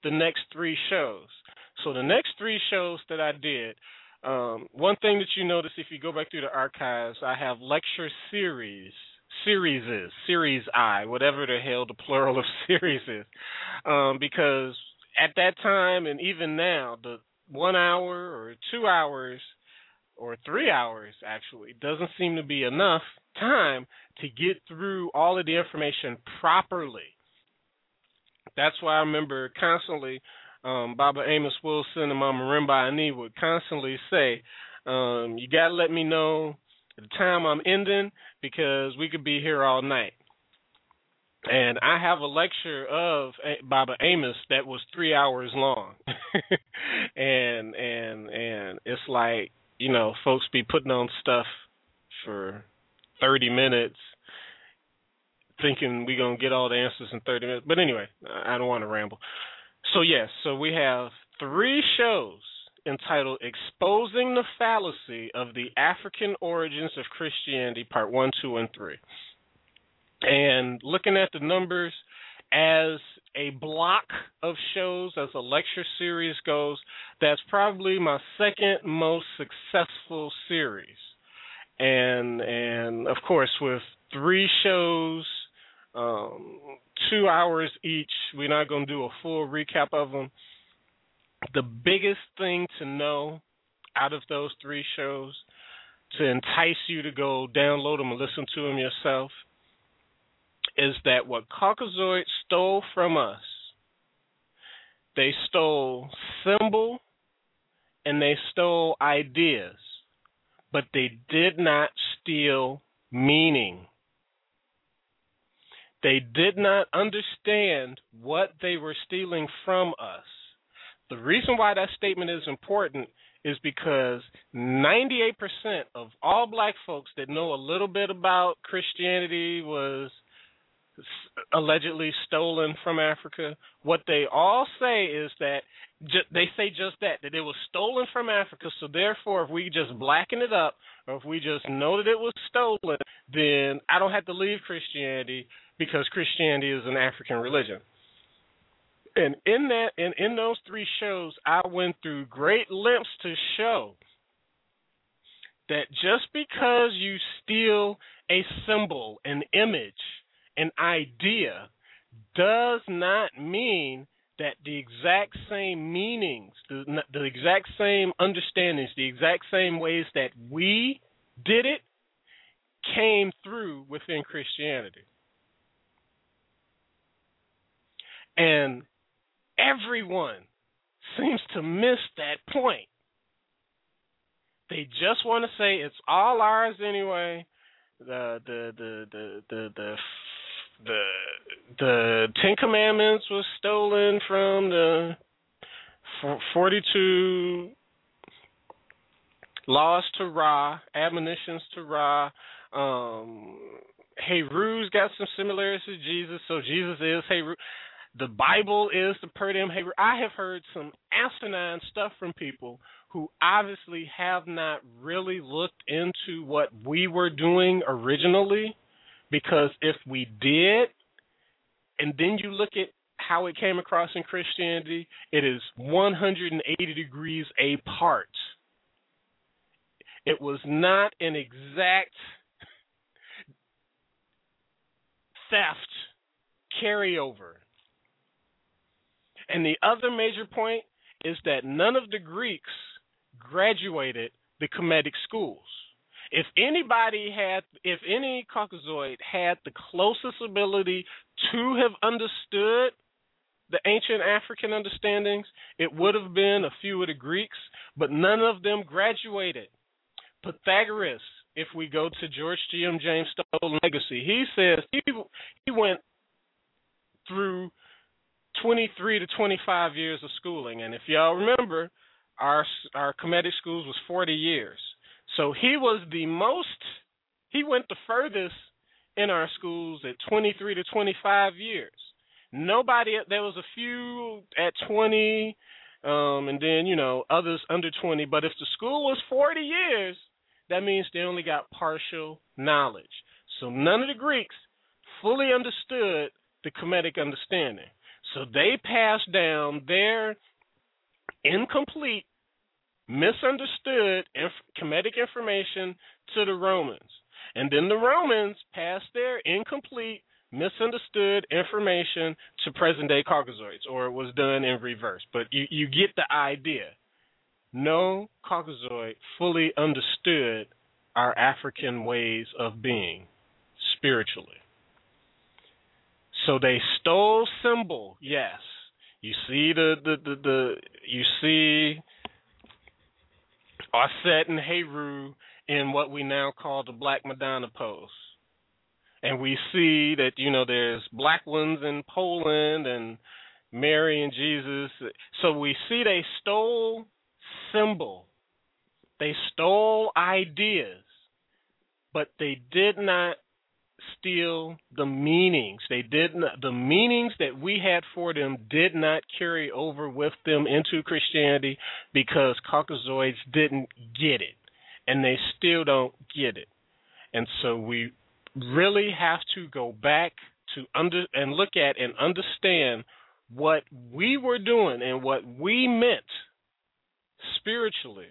Speaker 3: the next three shows. So the next three shows that I did um, one thing that you notice if you go back through the archives, I have lecture series, series is, series I, whatever the hell the plural of <laughs> series is. Um, because at that time and even now, the one hour or two hours or three hours actually doesn't seem to be enough time to get through all of the information properly. That's why I remember constantly um, Baba Amos Wilson and Mama Marimba Ani would constantly say, um, "You got to let me know the time I'm ending because we could be here all night." And I have a lecture of Baba Amos that was three hours long, <laughs> and and and it's like you know folks be putting on stuff for thirty minutes thinking we're gonna get all the answers in 30 minutes. But anyway, I don't want to ramble. So yes, so we have three shows entitled Exposing the Fallacy of the African Origins of Christianity, Part 1, 2, and 3. And looking at the numbers as a block of shows, as a lecture series goes, that's probably my second most successful series. And and of course with three shows um, two hours each. We're not going to do a full recap of them. The biggest thing to know out of those three shows to entice you to go download them and listen to them yourself is that what Caucasoid stole from us, they stole symbol and they stole ideas, but they did not steal meaning. They did not understand what they were stealing from us. The reason why that statement is important is because 98% of all black folks that know a little bit about Christianity was allegedly stolen from Africa. What they all say is that ju- they say just that that it was stolen from Africa. So therefore, if we just blacken it up, or if we just know that it was stolen, then I don't have to leave Christianity because Christianity is an African religion. And in that and in those three shows I went through great lengths to show that just because you steal a symbol, an image, an idea does not mean that the exact same meanings, the, the exact same understandings, the exact same ways that we did it came through within Christianity. And everyone seems to miss that point. They just want to say it's all ours anyway. The the the the the the the, the Ten Commandments was stolen from the forty two laws to Ra, admonitions to Ra. Um, Heru's got some similarities to Jesus, so Jesus is Hey the Bible is the per diem Hebrew. I have heard some asinine stuff from people who obviously have not really looked into what we were doing originally. Because if we did, and then you look at how it came across in Christianity, it is 180 degrees apart. It was not an exact theft carryover and the other major point is that none of the Greeks graduated the Kemetic schools. If anybody had, if any Caucasoid had the closest ability to have understood the ancient African understandings, it would have been a few of the Greeks, but none of them graduated. Pythagoras, if we go to George G. M. James Stolen Legacy, he says he he went through 23 to 25 years of schooling, and if y'all remember, our our Kemetic schools was 40 years. So he was the most. He went the furthest in our schools at 23 to 25 years. Nobody. There was a few at 20, um, and then you know others under 20. But if the school was 40 years, that means they only got partial knowledge. So none of the Greeks fully understood the Kemetic understanding. So they passed down their incomplete, misunderstood inf- Kemetic information to the Romans. And then the Romans passed their incomplete, misunderstood information to present day Caucasoids, or it was done in reverse. But you, you get the idea. No Caucasoid fully understood our African ways of being spiritually. So they stole symbol, yes. You see the the the, the you see Aset and Heru in what we now call the Black Madonna pose. And we see that, you know, there's black ones in Poland and Mary and Jesus. So we see they stole symbol. They stole ideas, but they did not steal the meanings. They did not the meanings that we had for them did not carry over with them into Christianity because Caucasoids didn't get it. And they still don't get it. And so we really have to go back to under and look at and understand what we were doing and what we meant spiritually.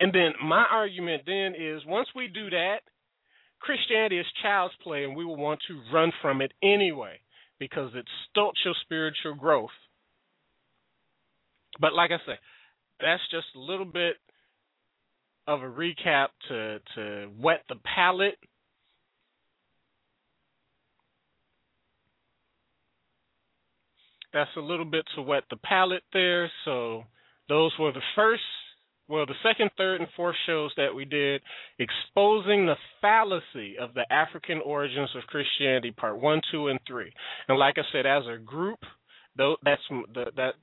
Speaker 3: And then my argument then is once we do that, Christianity is child's play and we will want to run from it anyway because it stunts your spiritual growth. But like I say, that's just a little bit of a recap to to whet the palate That's a little bit to wet the palate there. So those were the first, well, the second, third, and fourth shows that we did, exposing the fallacy of the African origins of Christianity, part one, two, and three. And like I said, as a group, that's that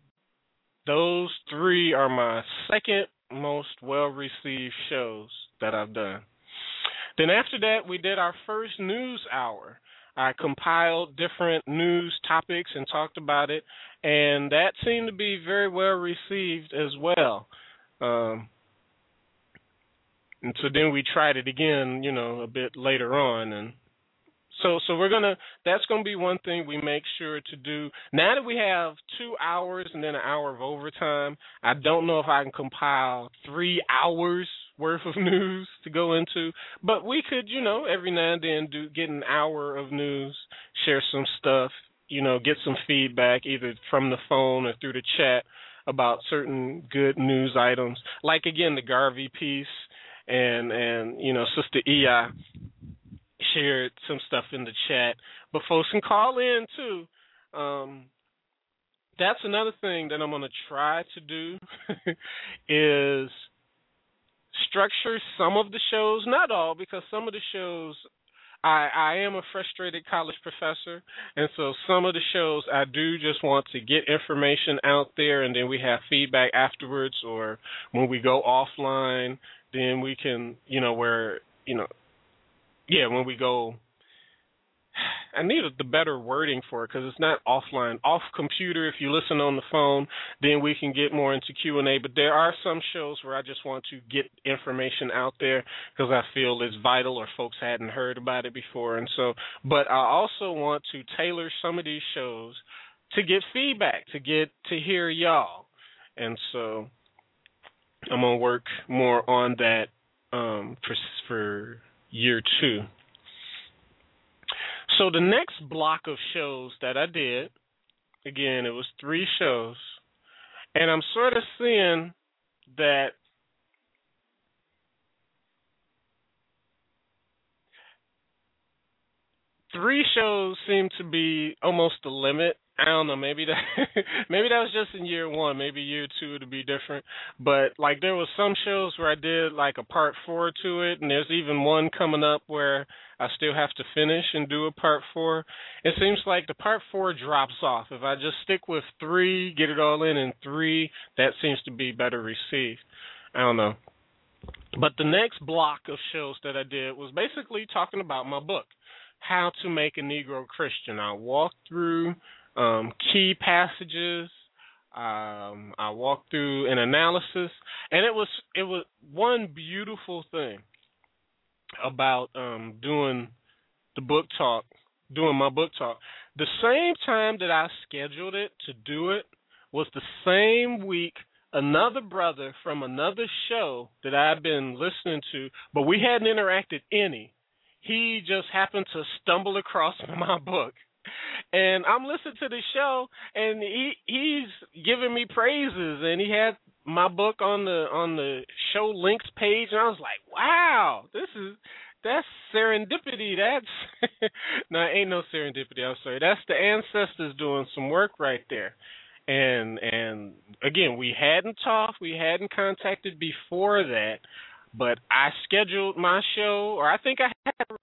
Speaker 3: those three are my second most well received shows that I've done. Then after that, we did our first news hour. I compiled different news topics and talked about it, and that seemed to be very well received as well. Um, and so then we tried it again, you know, a bit later on, and so so we're gonna that's gonna be one thing we make sure to do. Now that we have two hours and then an hour of overtime, I don't know if I can compile three hours worth of <laughs> news to go into, but we could, you know, every now and then do get an hour of news, share some stuff, you know, get some feedback either from the phone or through the chat about certain good news items. Like again the Garvey piece and and you know Sister Iya shared some stuff in the chat, but folks can call in too. Um, that's another thing that I'm going to try to do <laughs> is structure some of the shows, not all, because some of the shows I I am a frustrated college professor, and so some of the shows I do just want to get information out there, and then we have feedback afterwards, or when we go offline, then we can you know where you know yeah when we go I need the better wording for it because it's not offline. Off computer, if you listen on the phone, then we can get more into Q and A. But there are some shows where I just want to get information out there because I feel it's vital or folks hadn't heard about it before. And so, but I also want to tailor some of these shows to get feedback, to get to hear y'all. And so, I'm gonna work more on that um, for for year two. So the next block of shows that I did, again, it was three shows, and I'm sort of seeing that three shows seem to be almost the limit I don't know, maybe that <laughs> maybe that was just in year one, maybe year two to be different. But like there was some shows where I did like a part four to it and there's even one coming up where I still have to finish and do a part four. It seems like the part four drops off. If I just stick with three, get it all in in three, that seems to be better received. I don't know. But the next block of shows that I did was basically talking about my book, How to Make a Negro Christian. I walked through um, key passages. Um, I walked through an analysis, and it was it was one beautiful thing about um, doing the book talk, doing my book talk. The same time that I scheduled it to do it was the same week another brother from another show that I've been listening to, but we hadn't interacted any. He just happened to stumble across <laughs> my book. And I'm listening to the show and he he's giving me praises and he had my book on the on the show links page and I was like, "Wow, this is that's serendipity. That's <laughs> no, ain't no serendipity. I'm sorry. That's the ancestors doing some work right there and and again we hadn't talked we hadn't contacted before that but i scheduled my show or i think i had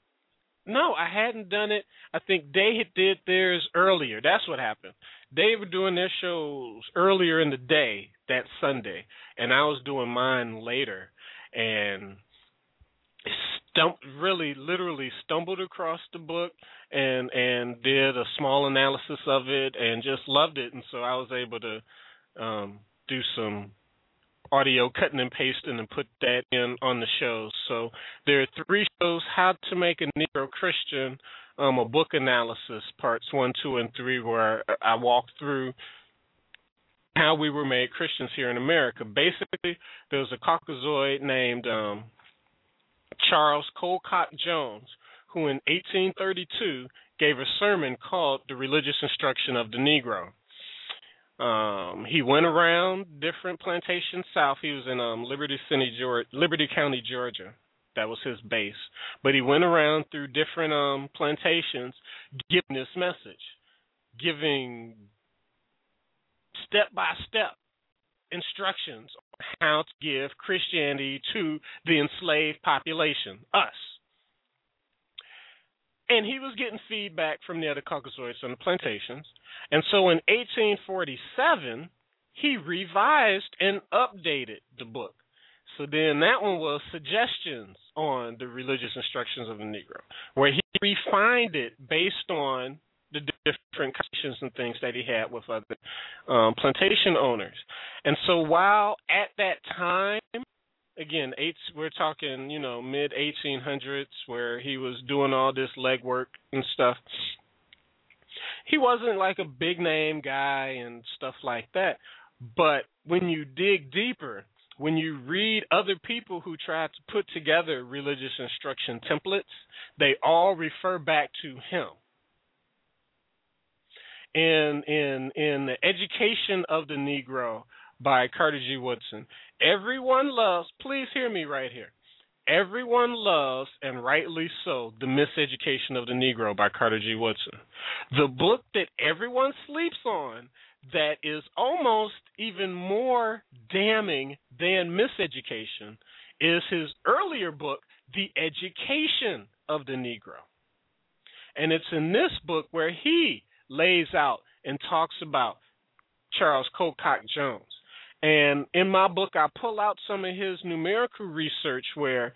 Speaker 3: no i hadn't done it. I think they had did theirs earlier. That's what happened. They were doing their shows earlier in the day that sunday and i was doing mine later. And stump really literally stumbled across the book and and did a small analysis of it and just loved it. And so I was able to um do some audio cutting and pasting and put that in on the show. So there are three shows how to make a Negro Christian um a book analysis parts 1, 2 and 3 where I walk through how we were made Christians here in America. Basically, there was a Caucasoid named um Charles Colcock Jones, who in 1832 gave a sermon called The Religious Instruction of the Negro. Um, he went around different plantations south. He was in um, Liberty City, Georgia, Liberty County, Georgia. That was his base. But he went around through different um, plantations giving this message, giving step by step instructions on how to give Christianity to the enslaved population, us. And he was getting feedback from the other Caucasoids on the plantations. And so in 1847, he revised and updated the book. So then that one was suggestions on the religious instructions of the Negro, where he refined it based on the different conditions and things that he had with other um, plantation owners. And so while at that time, again, eight, we're talking, you know, mid 1800s, where he was doing all this legwork and stuff. He wasn't like a big name guy and stuff like that. But when you dig deeper, when you read other people who try to put together religious instruction templates, they all refer back to him in in in the education of the Negro by Carter G. Woodson. Everyone loves. Please hear me right here. Everyone loves, and rightly so, The Miseducation of the Negro by Carter G. Woodson. The book that everyone sleeps on that is almost even more damning than Miseducation is his earlier book, The Education of the Negro. And it's in this book where he lays out and talks about Charles Colcock Jones. And in my book, I pull out some of his numerical research where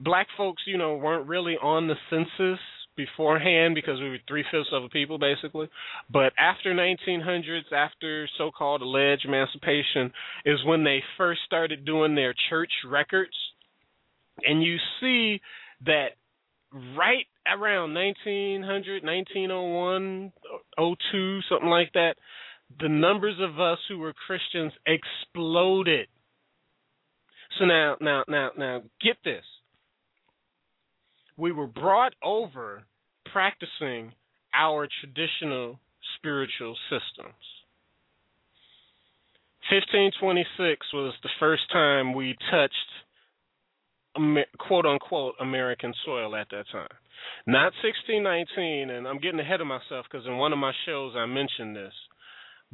Speaker 3: black folks, you know, weren't really on the census beforehand because we were three fifths of a people basically. But after 1900s, after so-called alleged emancipation, is when they first started doing their church records, and you see that right around 1900, 1901, 02, something like that, the numbers of us who were Christians exploded. So now, now, now, now, get this. We were brought over practicing our traditional spiritual systems. 1526 was the first time we touched quote unquote American soil at that time. Not 1619, and I'm getting ahead of myself because in one of my shows I mentioned this.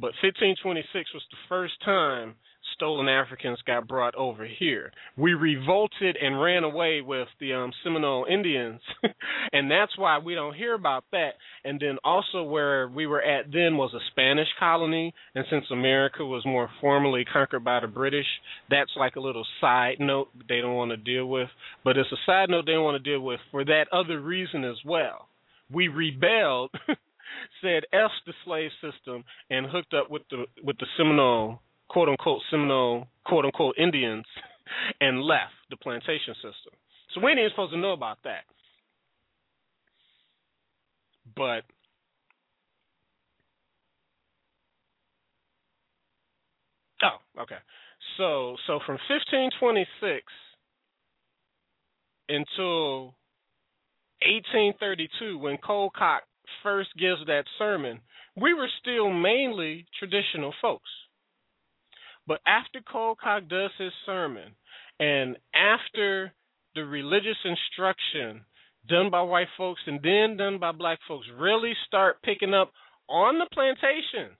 Speaker 3: But 1526 was the first time stolen Africans got brought over here. We revolted and ran away with the um, Seminole Indians, <laughs> and that's why we don't hear about that. And then also where we were at then was a Spanish colony, and since America was more formally conquered by the British, that's like a little side note they don't want to deal with. But it's a side note they don't want to deal with for that other reason as well. We rebelled. <laughs> said F the slave system and hooked up with the with the Seminole quote unquote Seminole quote unquote Indians <laughs> and left the plantation system. So we ain't even supposed to know about that. But Oh, okay. So so from 1526 until 1832 when Colcock first gives that sermon, we were still mainly traditional folks. But after Colcock does his sermon, and after the religious instruction done by white folks and then done by black folks really start picking up on the plantations,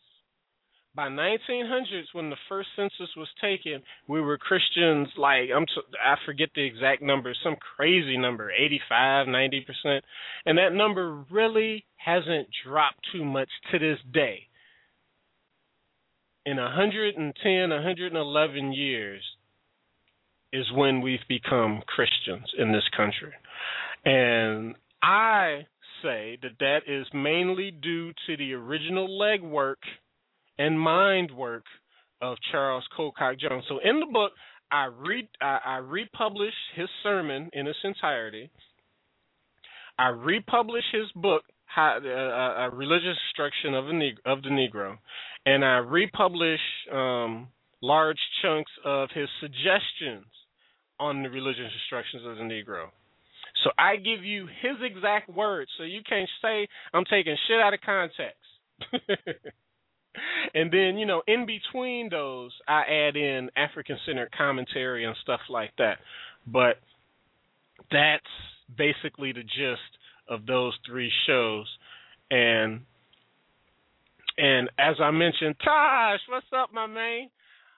Speaker 3: by 1900s when the first census was taken we were christians like i'm i forget the exact number some crazy number 85 90% and that number really hasn't dropped too much to this day. In 110 111 years is when we've become christians in this country. And i say that that is mainly due to the original legwork and mind work of Charles Colcock Jones. So in the book, I read I, I republish his sermon in its entirety. I republish his book, how, uh, uh, Religious Instruction of, the of the Negro, and I republish um, large chunks of his suggestions on the religious instructions of the Negro. So I give you his exact words, so you can't say I'm taking shit out of context. <laughs> and then you know in between those i add in african centered commentary and stuff like that. But that's basically the gist of those three shows. And and as i mentioned tosh what's up my man?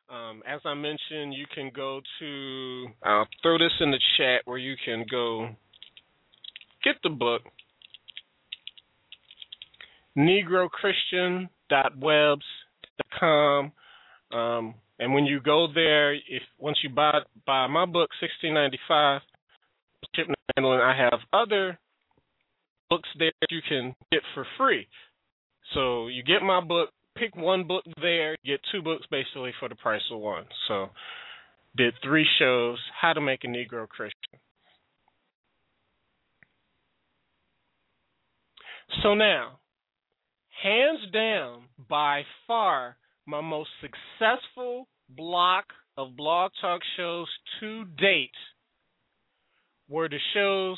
Speaker 3: Um, as i mentioned you can go to i'll throw this in the chat where you can go get the book. Negro christian webs.com. Um, and when you go there, if once you buy buy my book, sixteen ninety five, shipment handling, I have other books there that you can get for free. So you get my book, pick one book there, get two books basically for the price of one. So did three shows, how to make a Negro Christian. So now, hands down, by far, my most successful block of blog talk shows to date were the shows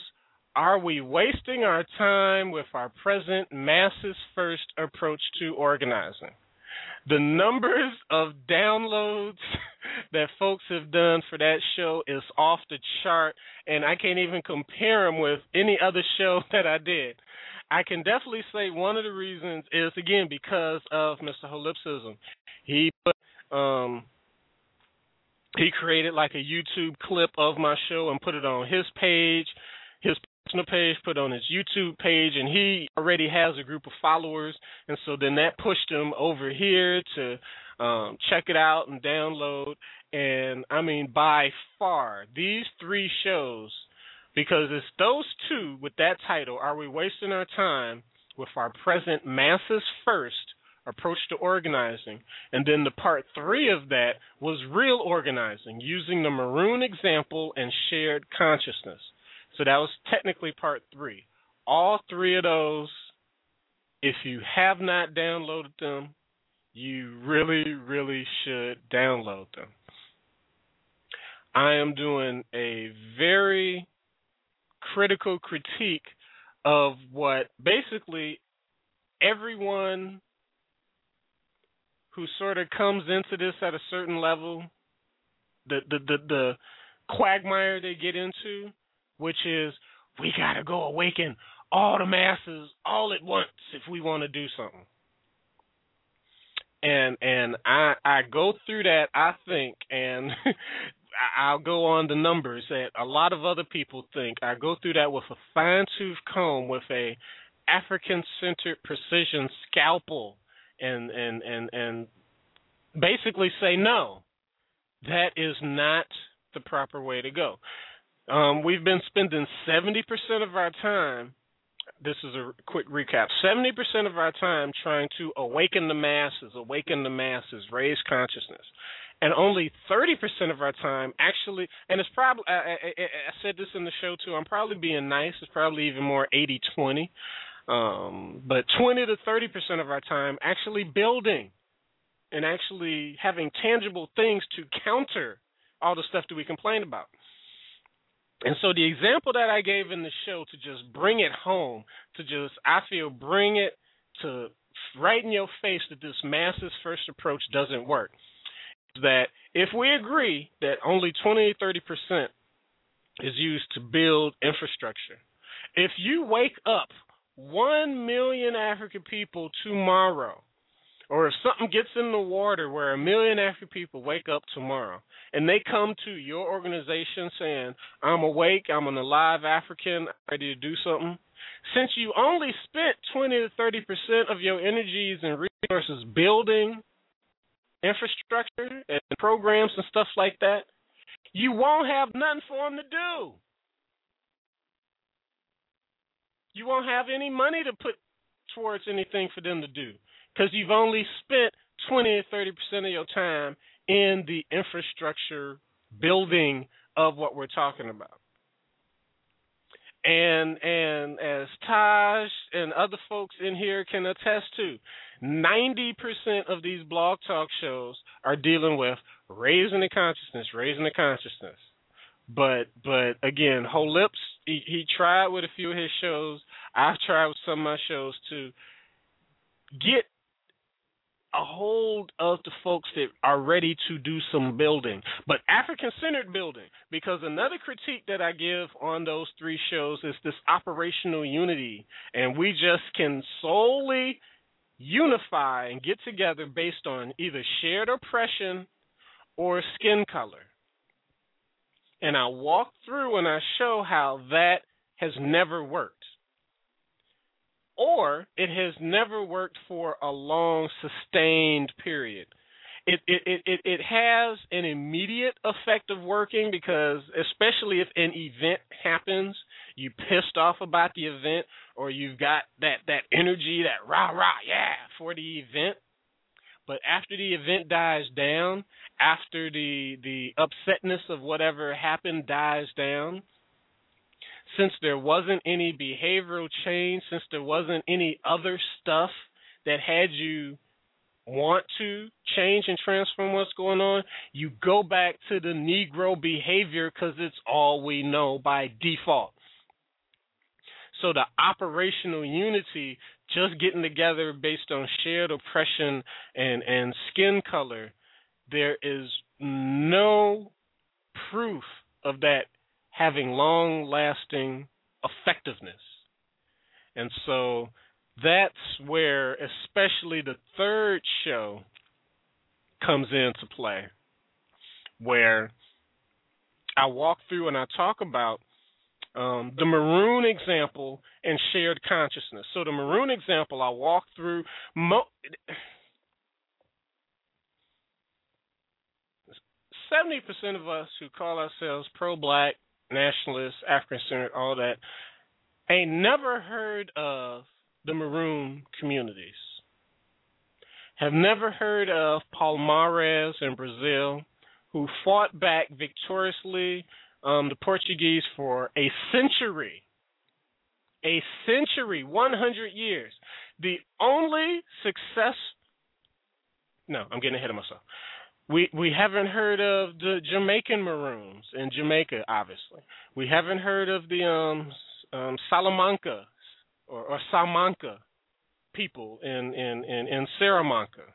Speaker 3: Are We Wasting Our Time with Our Present Masses First Approach to Organizing? The numbers of downloads <laughs> that folks have done for that show is off the chart, and I can't even compare them with any other show <laughs> that I did. I can definitely say one of the reasons is again because of Mr. Holipsism. He put um he created like a YouTube clip of my show and put it on his page, his personal page, put on his YouTube page, and he already has a group of followers, and so then that pushed him over here to um, check it out and download. And I mean, by far, these three shows because it's those two with that title are we wasting our time with our present masses first approach to organizing? And then the part 3 of that was real organizing using the maroon example and shared consciousness. So that was technically part 3 all three of those if you have not downloaded them you really really should download them. I am doing a very critical critique of what basically everyone who sort of comes into this at a certain level, the the the, the quagmire they get into, which is we got to go awaken all the masses all at once if we want to do something. And and I I go through that I think and <laughs> I'll go on the numbers that a lot of other people think. I go through that with a fine tooth comb with a African centered precision scalpel and and and and basically say no. That is not the proper way to go. Um, we've been spending 70% of our time this is a quick recap. 70% of our time trying to awaken the masses, awaken the masses, raise consciousness. And only 30% of our time actually, and it's probably, I, I, I said this in the show too, I'm probably being nice. It's probably even more 80 20. Um, but 20 to 30% of our time actually building and actually having tangible things to counter all the stuff that we complain about. And so the example that I gave in the show to just bring it home, to just I feel bring it to right in your face that this masses first approach doesn't work. That if we agree that only 20 to 30 percent is used to build infrastructure, if you wake up one million African people tomorrow or if something gets in the water where a million African people wake up tomorrow and they come to your organization saying, I'm awake, I'm an alive African, ready to do something, since you only spent 20 to 30 percent of your energies and resources building infrastructure and programs and stuff like that, you won't have nothing for them to do. You won't have any money to put towards anything for them to do because you've only spent 20 or 30 percent of your time in the infrastructure building of what we're talking about. And and as Taj and other folks in here can attest to, 90% of these blog talk shows are dealing with raising the consciousness, raising the consciousness. But but again, Holips, he, he tried with a few of his shows. I've tried with some of my shows to get a hold of the folks that are ready to do some building, but African centered building. Because another critique that I give on those three shows is this operational unity, and we just can solely unify and get together based on either shared oppression or skin color. And I walk through and I show how that has never worked or it has never worked for a long sustained period. It it it it has an immediate effect of working because especially if an event happens, you pissed off about the event or you've got that that energy, that rah rah yeah for the event. But after the event dies down, after the the upsetness of whatever happened dies down, since there wasn't any behavioral change, since there wasn't any other stuff that had you want to change and transform what's going on, you go back to the Negro behavior because it's all we know by default. So the operational unity, just getting together based on shared oppression and, and skin color, there is no proof of that having long lasting effectiveness. And so that's where, especially the third show, comes into play, where I walk through and I talk about um, the maroon example and shared consciousness. So the maroon example, I walk through. Mo- Seventy percent of us who call ourselves pro-black nationalists, African centered, all that, ain't never heard of the maroon communities. Have never heard of Palmares in Brazil, who fought back victoriously um, the Portuguese for a century. A century, 100 years. The only success. No, I'm getting ahead of myself. We we haven't heard of the Jamaican Maroons in Jamaica, obviously. We haven't heard of the um, um Salamanca or, or Salamanca people in in in, in Salamanca.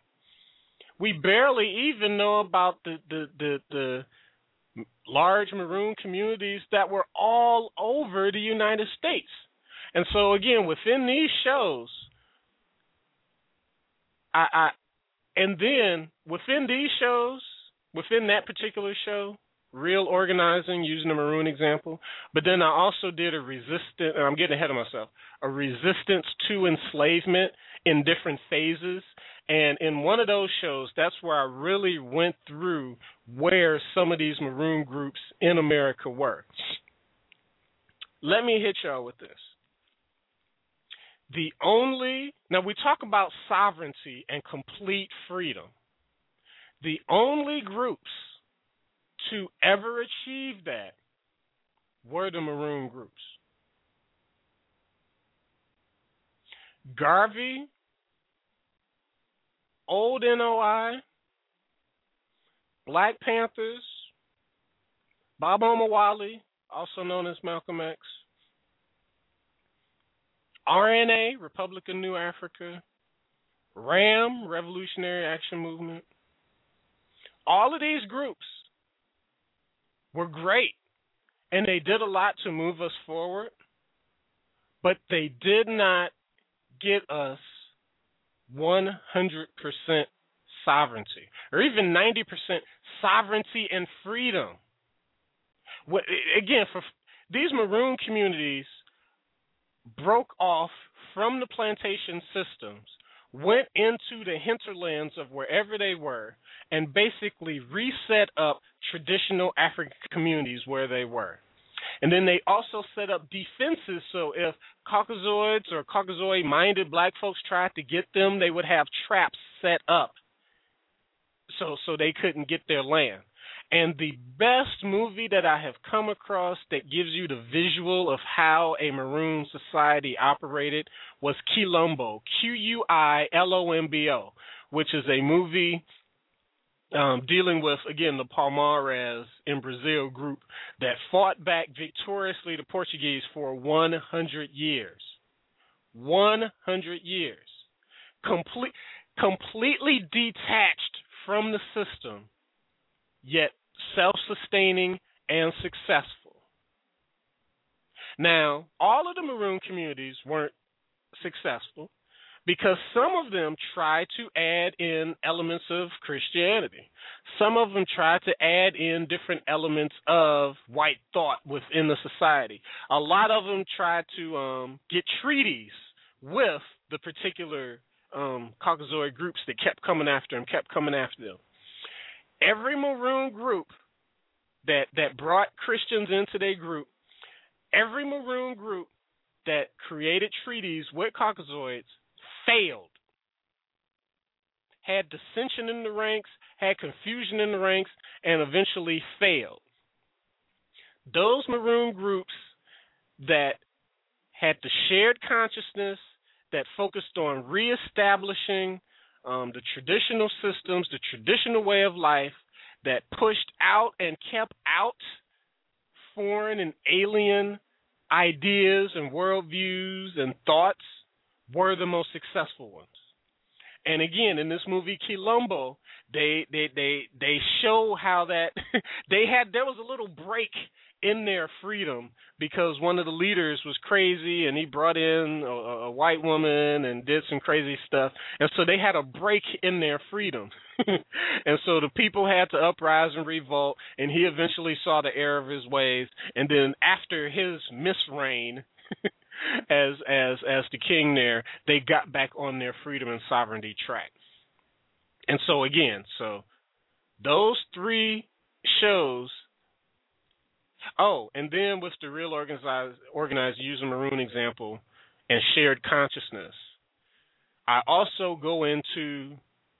Speaker 3: We barely even know about the the the, the large maroon communities that were all over the United States. And so again, within these shows, I, I and then within these shows, within that particular show, real organizing using the maroon example, but then I also did a resistance and I'm getting ahead of myself, a resistance to enslavement in different phases. And in one of those shows, that's where I really went through where some of these maroon groups in America were. Let me hit y'all with this. The only, now we talk about sovereignty and complete freedom. The only groups to ever achieve that were the maroon groups. Garvey, Old NOI, Black Panthers, Baba Omowale, also known as Malcolm X, RNA, Republic of New Africa, RAM, Revolutionary Action Movement. All of these groups were great and they did a lot to move us forward, but they did not get us 100% sovereignty or even 90% sovereignty and freedom. Again, for these maroon communities broke off from the plantation systems, went into the hinterlands of wherever they were, and basically reset up traditional African communities where they were. And then they also set up defenses so if Caucasoids or Caucasoid minded black folks tried to get them, they would have traps set up so so they couldn't get their land. And the best movie that I have come across that gives you the visual of how a maroon society operated was Quilombo, Q U I L O M B O, which is a movie um, dealing with again the Palmares in Brazil group that fought back victoriously the Portuguese for 100 years. 100 years. Complete, completely detached from the system, yet self sustaining, and successful. Now, all of the Maroon communities weren't successful because some of them tried to add in elements of Christianity. Some of them tried to add in different elements of white thought within the society. A lot of them tried to um, get treaties with the particular um, Caucasoid groups that kept coming after them, kept coming after them every maroon group that that brought Christians into their group, every maroon group that created treaties with Caucasoids failed. Had dissension in the ranks, had confusion in the ranks, and eventually failed. Those maroon groups that had the shared consciousness that focused on reestablishing um, the traditional systems, the traditional way of life that pushed out and kept out foreign and alien ideas and worldviews and thoughts were the most successful ones. And again, in this movie Quilombo, they they they they show how that <laughs> they had there was a little break in their freedom because one of the leaders was crazy and he brought in a, a white woman and did some crazy stuff. And so they had a break in their freedom. <laughs> And so the people had to uprise and revolt and he eventually saw the error of his ways. And then after his misreign <laughs> as as as the king there they got back on their freedom and sovereignty track and so again so those three shows Oh, and then with the real organized organized user maroon example and shared consciousness, I also go into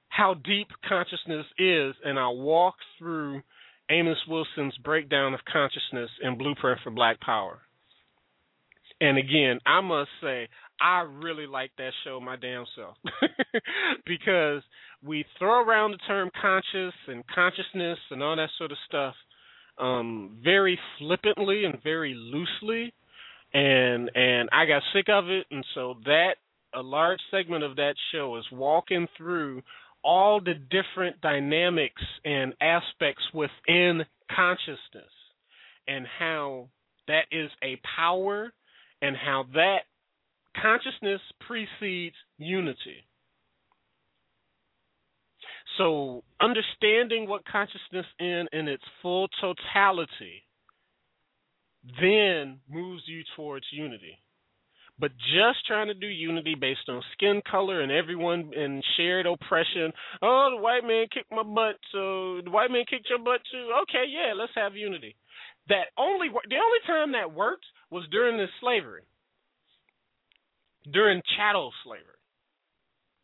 Speaker 3: how deep consciousness is, and I walk through Amos Wilson's breakdown of consciousness in Blueprint for Black Power. And again, I must say, I really like that show my damn self. <laughs> Because we throw around the term conscious and consciousness and all that sort of stuff, um, very flippantly and very loosely, and and I got sick of it, and so that a large segment of that show is walking through all the different dynamics and aspects within consciousness and how that is a power and how that consciousness precedes unity. So, understanding what consciousness in in its full totality then moves you towards unity. But just trying to do unity based on skin color and everyone and shared oppression. Oh, the white man kicked my butt, so the white man kicked your butt too. Okay, yeah, let's have unity. That only the only time that worked was during the slavery, during chattel slavery.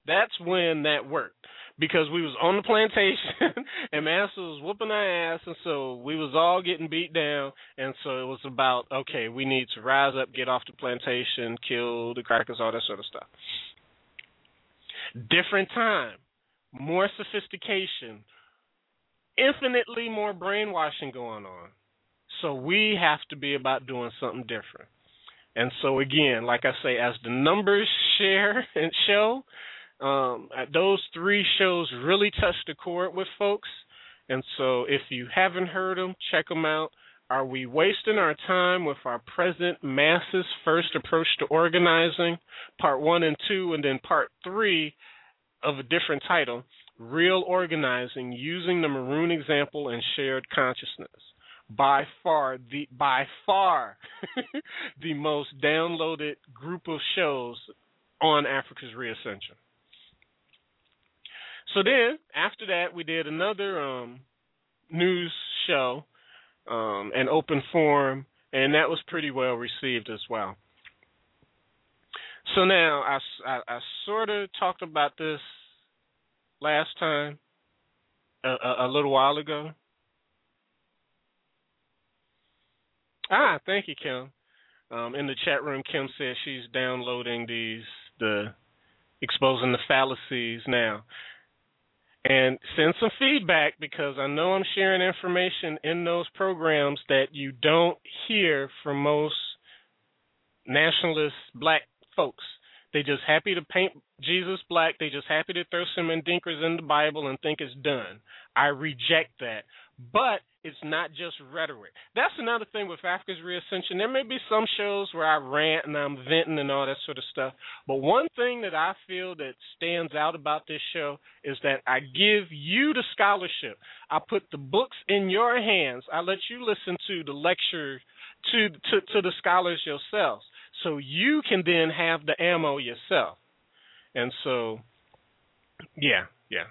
Speaker 3: That's when that worked because we was on the plantation <laughs> and master was whooping our ass and so we was all getting beat down and so it was about okay we need to rise up get off the plantation kill the crackers all that sort of stuff. Different time more sophistication infinitely more brainwashing going on so we have to be about doing something different and so again like i say as the numbers share and show um, those three shows really touched the chord with folks, and so if you haven't heard them, check them out. Are we wasting our time with our present masses first approach to organizing, part one and two, and then part three of a different title, real organizing using the maroon example and shared consciousness? By far the by far <laughs> the most downloaded group of shows on Afrika's ReAscention. So then after that, we did another um, news show, um, an open forum, and that was pretty well received as well. So now I, I, I sort of talked about this last time, a, a, a little while ago. Ah, thank you, Kim. Um, in the chat room, Kim says she's downloading these the exposing the fallacies now and send some feedback because I know I'm sharing information in those programs that you don't hear from most nationalist black folks. They just happy to paint Jesus black. They just happy to throw some endinkers in the Bible and think it's done. I reject that. But it's not just rhetoric. That's another thing with Afrika's ReAscention. There may be some shows where I rant and I'm venting and all that sort of stuff. But one thing that I feel that stands out about this show is that I give you the scholarship. I put the books in your hands. I let you listen to the lecture to to, to the scholars yourselves. So you can then have the ammo yourself. And so yeah, yeah.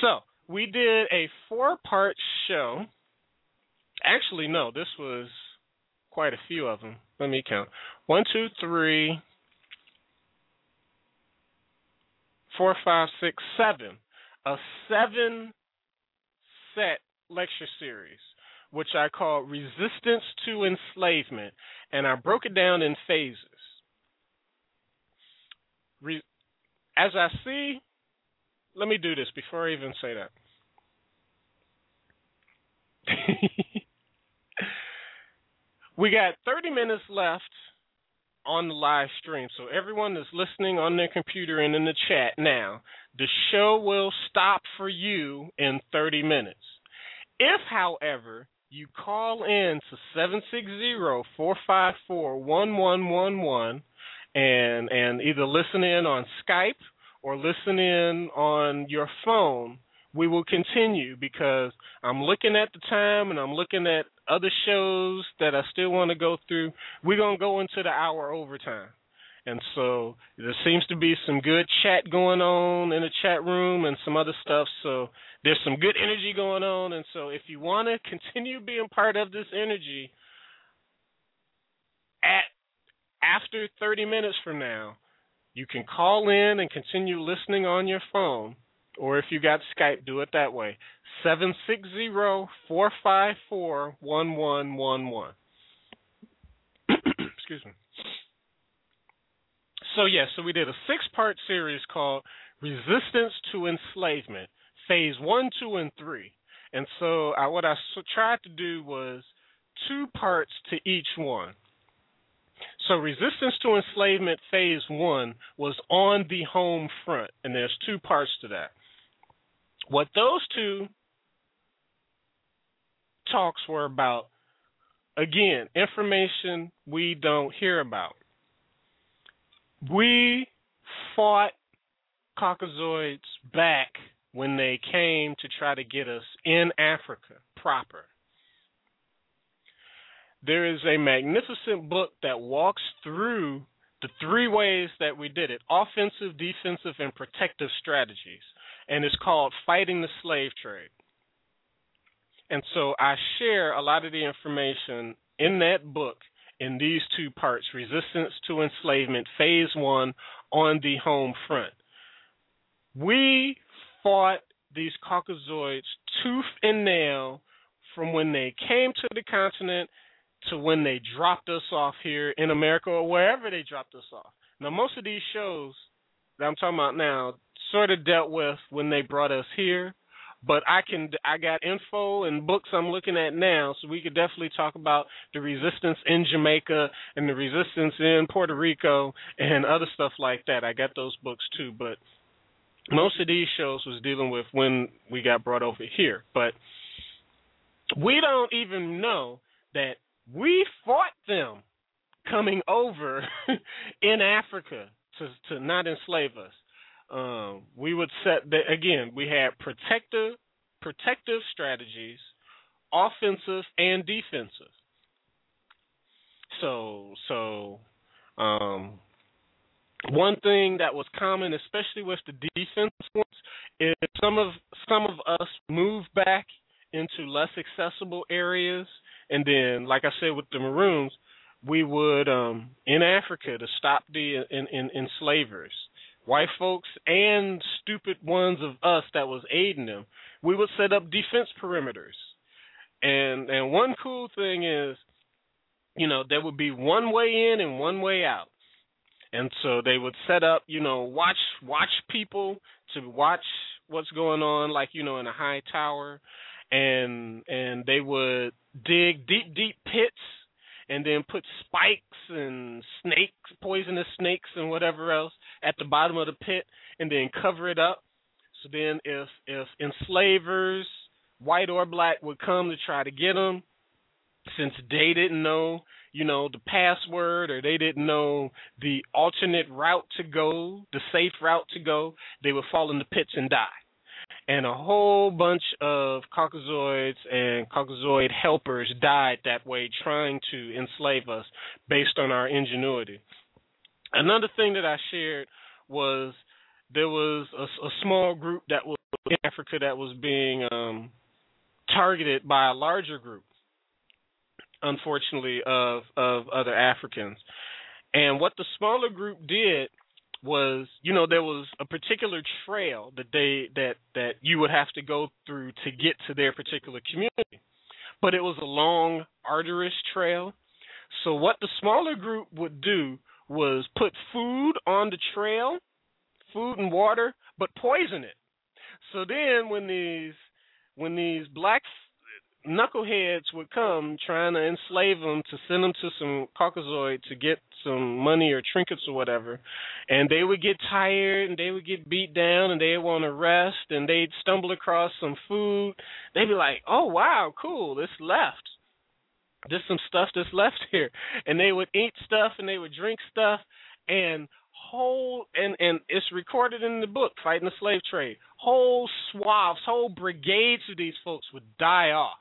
Speaker 3: So we did a four part show Actually, no, this was quite a few of them. Let me count. One, two, three, four, five, six, seven. A seven set lecture series, which I call Resistance to Enslavement. And I broke it down in phases. Re- As I see, let me do this before I even say that. <laughs> We got 30 minutes left on the live stream. So everyone that's listening on their computer and in the chat now, the show will stop for you in 30 minutes. If, however, you call in to 760-454-1111 and and either listen in on Skype or listen in on your phone, we will continue because I'm looking at the time and I'm looking at other shows that I still want to go through. We're going to go into the hour overtime. And so there seems to be some good chat going on in the chat room and some other stuff. So there's some good energy going on. And so if you want to continue being part of this energy at after 30 minutes from now, you can call in and continue listening on your phone or if you got Skype, do it that way. Seven six zero four five four one one one one. <coughs> Excuse me. So yes, yeah, so we did a six-part series called "Resistance to Enslavement," Phase One, Two, and Three. And so I, what I tried to do was two parts to each one. So resistance to enslavement phase one was on the home front, and there's two parts to that. What those two talks were about, again, information we don't hear about. We fought Caucasoids back when they came to try to get us in Africa proper. There is a magnificent book that walks through the three ways that we did it offensive, defensive, and protective strategies. And it's called Fighting the Slave Trade. And so I share a lot of the information in that book in these two parts Resistance to Enslavement, Phase One, on the home front. We fought these Caucasoids tooth and nail from when they came to the continent to when they dropped us off here in America or wherever they dropped us off. Now, most of these shows that I'm talking about now sort of dealt with when they brought us here, but I can I got info and books I'm looking at now, so we could definitely talk about the resistance in Jamaica and the resistance in Puerto Rico and other stuff like that. I got those books too, but most of these shows was dealing with when we got brought over here, but we don't even know that we fought them coming over <laughs> in Africa to to not enslave us. Um, we would set that again. We had protective protective strategies, offensive and defensive. So so um, one thing that was common, especially with the defense ones, is some of some of us moved back into less accessible areas and then, like I said, with the Maroons, we would um in Africa to stop the in, in, enslavers, white folks and stupid ones of us that was aiding them. We would set up defense perimeters, and and one cool thing is, you know, there would be one way in and one way out, and so they would set up, you know, watch watch people to watch what's going on, like you know, in a high tower, and and they would dig deep, deep pits and then put spikes and snakes, poisonous snakes and whatever else at the bottom of the pit and then cover it up. So then if if enslavers, white or black, would come to try to get them, since they didn't know, you know, the password or they didn't know the alternate route to go, the safe route to go, they would fall in the pits and die and a whole bunch of Caucasoids and Caucasoid helpers died that way trying to enslave us based on our ingenuity. Another thing that I shared was there was a, a small group that was in Africa that was being um, targeted by a larger group, unfortunately, of of other Africans. And what the smaller group did was you know there was a particular trail that they that that you would have to go through to get to their particular community. But it was a long arduous trail. So what the smaller group would do was put food on the trail food and water but poison it. So then when these when these black knuckleheads would come trying to enslave them to send them to some Caucasoid to get some money or trinkets or whatever, and they would get tired and they would get beat down and they'd want to rest and they'd stumble across some food. They'd be like, "Oh wow, cool, this left. There's some stuff that's left <laughs> here," and they would eat stuff and they would drink stuff and whole and and it's recorded in the book fighting the slave trade whole swaths whole brigades of these folks would die off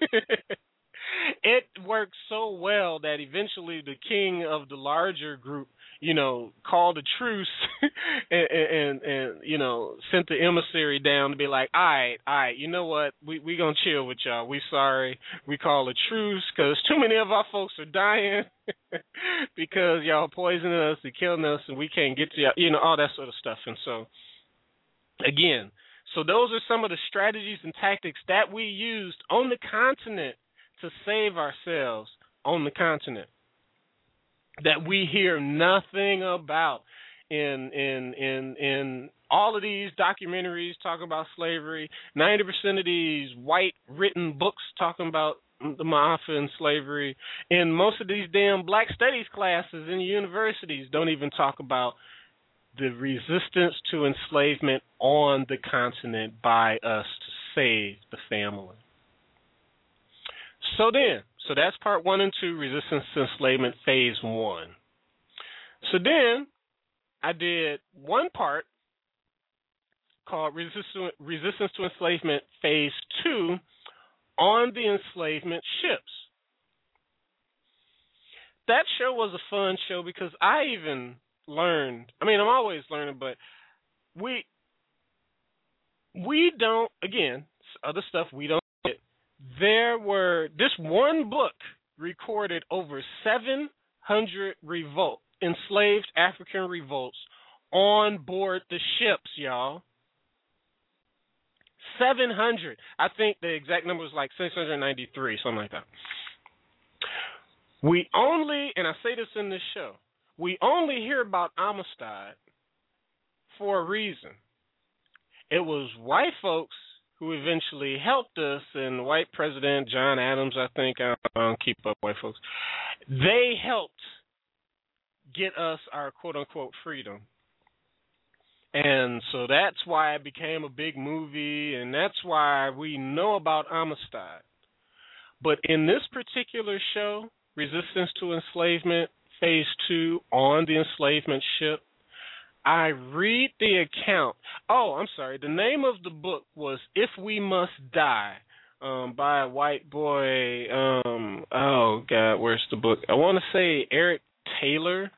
Speaker 3: <laughs> it worked so well that eventually the king of the larger group, you know, called a truce <laughs> and, and and you know sent the emissary down to be like, all right, all right, you know what, we we gonna chill with y'all. We sorry, we call a truce because too many of our folks are dying <laughs> because y'all poisoning us and killing us, and we can't get to y'all, you know, all that sort of stuff. And so, again, so those are some of the strategies and tactics that we used on the continent to save ourselves on the continent that we hear nothing about in in in in all of these documentaries talking about slavery. Ninety percent of these white written books talking about the Maafa and slavery, and most of these damn black studies classes in universities don't even talk about the resistance to enslavement on the continent by us to save the family. So then, so that's part one and two, resistance to enslavement, phase one. So then, I did one part called resistance, resistance to enslavement, phase two, on the enslavement ships. That show was a fun show because I even learned. I mean, I'm always learning, but we we don't again other stuff we don't get. There were this one book recorded over 700 revolt enslaved African revolts on board the ships, y'all. 700. I think the exact number was like 693, something like that. We only, and I say this in this show, we only hear about Amistad for a reason. It was white folks who eventually helped us, and white President John Adams, I think, I don't keep up white folks, they helped get us our quote unquote freedom. And so that's why it became a big movie, and that's why we know about Amistad. But in this particular show, Resistance to Enslavement, Phase 2, on the enslavement ship, I read the account. Oh, I'm sorry. The name of the book was If We Must Die um, by a white boy. Um, oh, God, where's the book? I want to say Eric Taylor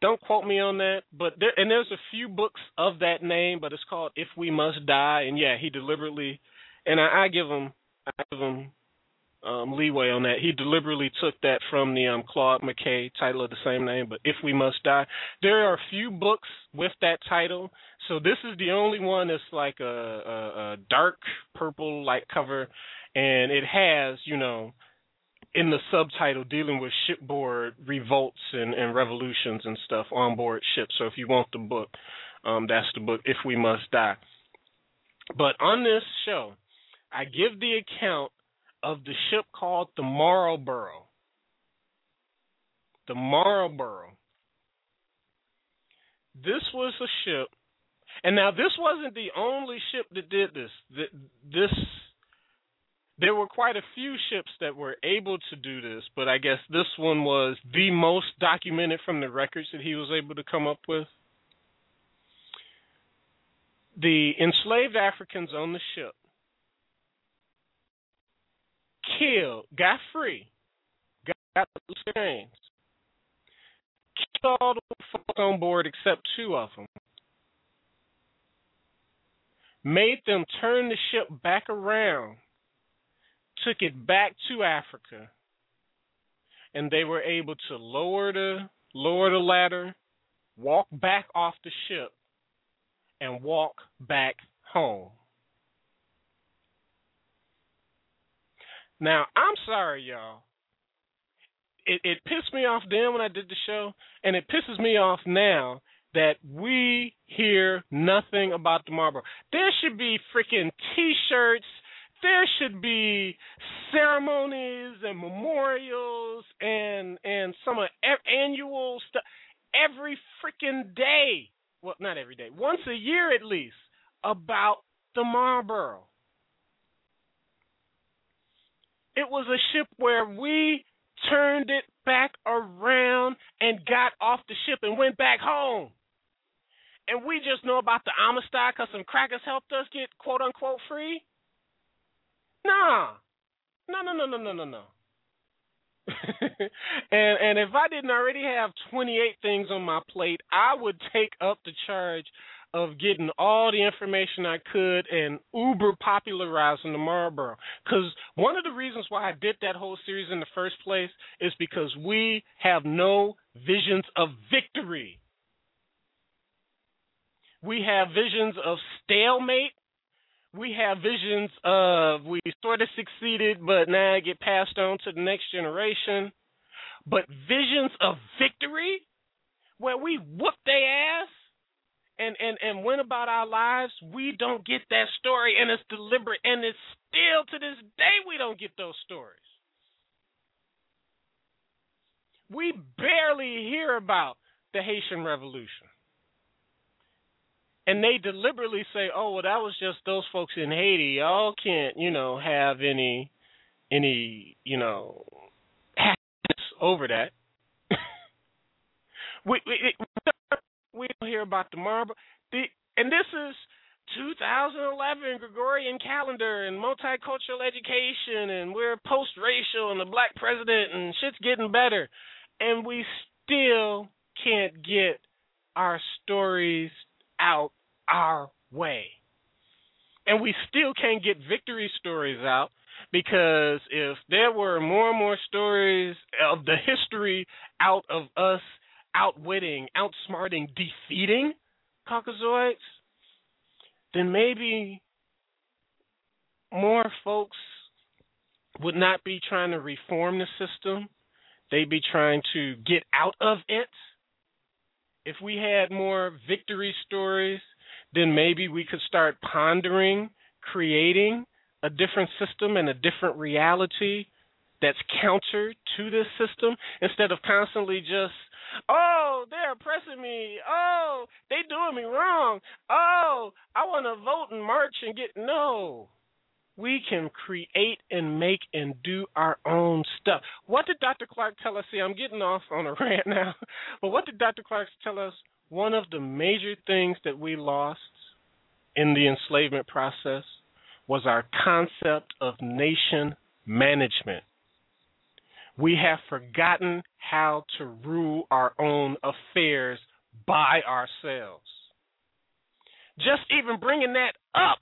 Speaker 3: don't quote me on that, but there and there's a few books of that name, but it's called If We Must Die, and yeah, he deliberately, and I, I give him, I give him um, leeway on that. He deliberately took that from the um, Claude McKay title of the same name, but If We Must Die. There are a few books with that title, so this is the only one that's like a, a, a dark purple like cover, and it has you know in the subtitle dealing with shipboard revolts and, and revolutions and stuff on board ships. So if you want the book, um, that's the book, If We Must Die. But on this show, I give the account of the ship called the Marlborough. The Marlborough. This was a ship, and now this wasn't the only ship that did this. This there were quite a few ships that were able to do this, but I guess this one was the most documented from the records that he was able to come up with. The enslaved Africans on the ship killed, got free, got the chains, killed all the folks on board except two of them, made them turn the ship back around. Took it back to Africa, and they were able to lower the lower the ladder, walk back off the ship, and walk back home. Now, I'm sorry, y'all. It, it pissed me off then when I did the show, and it pisses me off now that we hear nothing about the Marlborough. There should be freaking T-shirts there should be ceremonies and memorials and and some annual stuff every freaking day. Well, not every day, once a year at least, about the Marlborough. It was a ship where we turned it back around and got off the ship and went back home. And we just know about the Amistad because some crackers helped us get quote unquote free. Nah. No, no, no, no, no, no, no. <laughs> and and if I didn't already have 28 things on my plate, I would take up the charge of getting all the information I could and uber popularizing the Marlborough. Because one of the reasons why I did that whole series in the first place is because we have no visions of victory. We have visions of stalemate we have visions of we sort of succeeded, but now I get passed on to the next generation. But visions of victory, where we whoop their ass and, and, and went about our lives, we don't get that story, and it's deliberate, and it's still to this day we don't get those stories. We barely hear about the Haitian Revolution. and they deliberately say, "Oh, well, that was just those folks in Haiti. Y'all can't, you know, have any, any, you know, happiness over that." <laughs> we, we we don't hear about the Marlborough. The and this is 2011 Gregorian calendar and multicultural education, and we're post-racial and the black president, and shit's getting better, and we still can't get our stories out our way. And we still can't get victory stories out because if there were more and more stories of the history out of us outwitting, outsmarting, defeating Caucasoids, then maybe more folks would not be trying to reform the system. They'd be trying to get out of it. If we had more victory stories, then maybe we could start pondering creating a different system and a different reality that's counter to this system instead of constantly just oh they're oppressing me. Oh they doing me wrong. Oh i want to vote and march and get no. We can create and make and do our own stuff. What did dr clarke tell us? See i'm getting off on a <laughs> rant now. But what did dr clarke tell us? One of the major things that we lost in the enslavement process was our concept of nation management we have forgotten how to rule our own affairs by ourselves. Just even bringing that up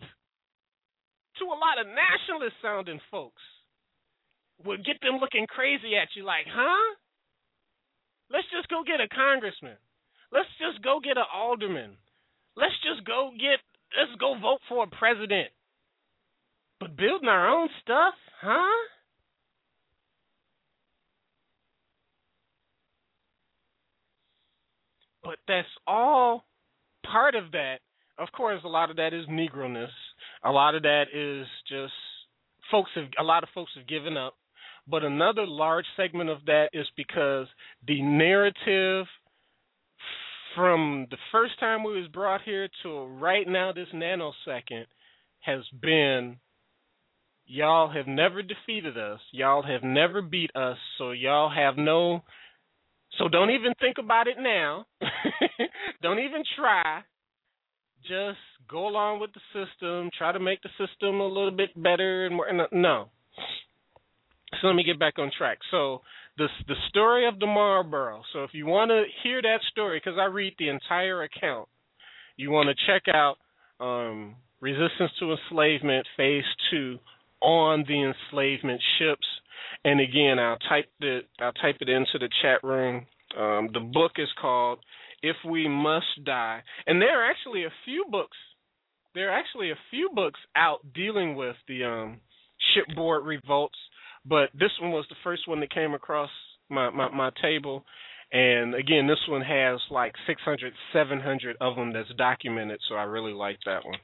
Speaker 3: to a lot of nationalist sounding folks would get them looking crazy at you like, huh? Let's just go get a congressman. Let's just go get an alderman. Let's just go get let's go vote for a president. But building our own stuff, huh? But that's all part of that. Of course, a lot of that is Negroness. A lot of that is just folks have a lot of folks have given up. But another large segment of that is because the narrative from the first time we was brought here to right now this nanosecond has been y'all have never defeated us. Y'all have never beat us, so y'all have no so don't even think about it now. <laughs> don't even try. Just go along with the system. Try to make the system a little bit better and more. No. So let me get back on track. So the the story of the Marlborough. So if you want to hear that story, because I read the entire account, you want to check out um, Resistance to Enslavement Phase Two on the enslavement ships and again, I'll type it. I'll type it into the chat room. Um, the book is called "If We Must Die," and there are actually a few books. There are actually a few books out dealing with the um, shipboard revolts, but this one was the first one that came across my, my, my table. And again, this one has like 600, 700 of them that's documented, so I really like that one.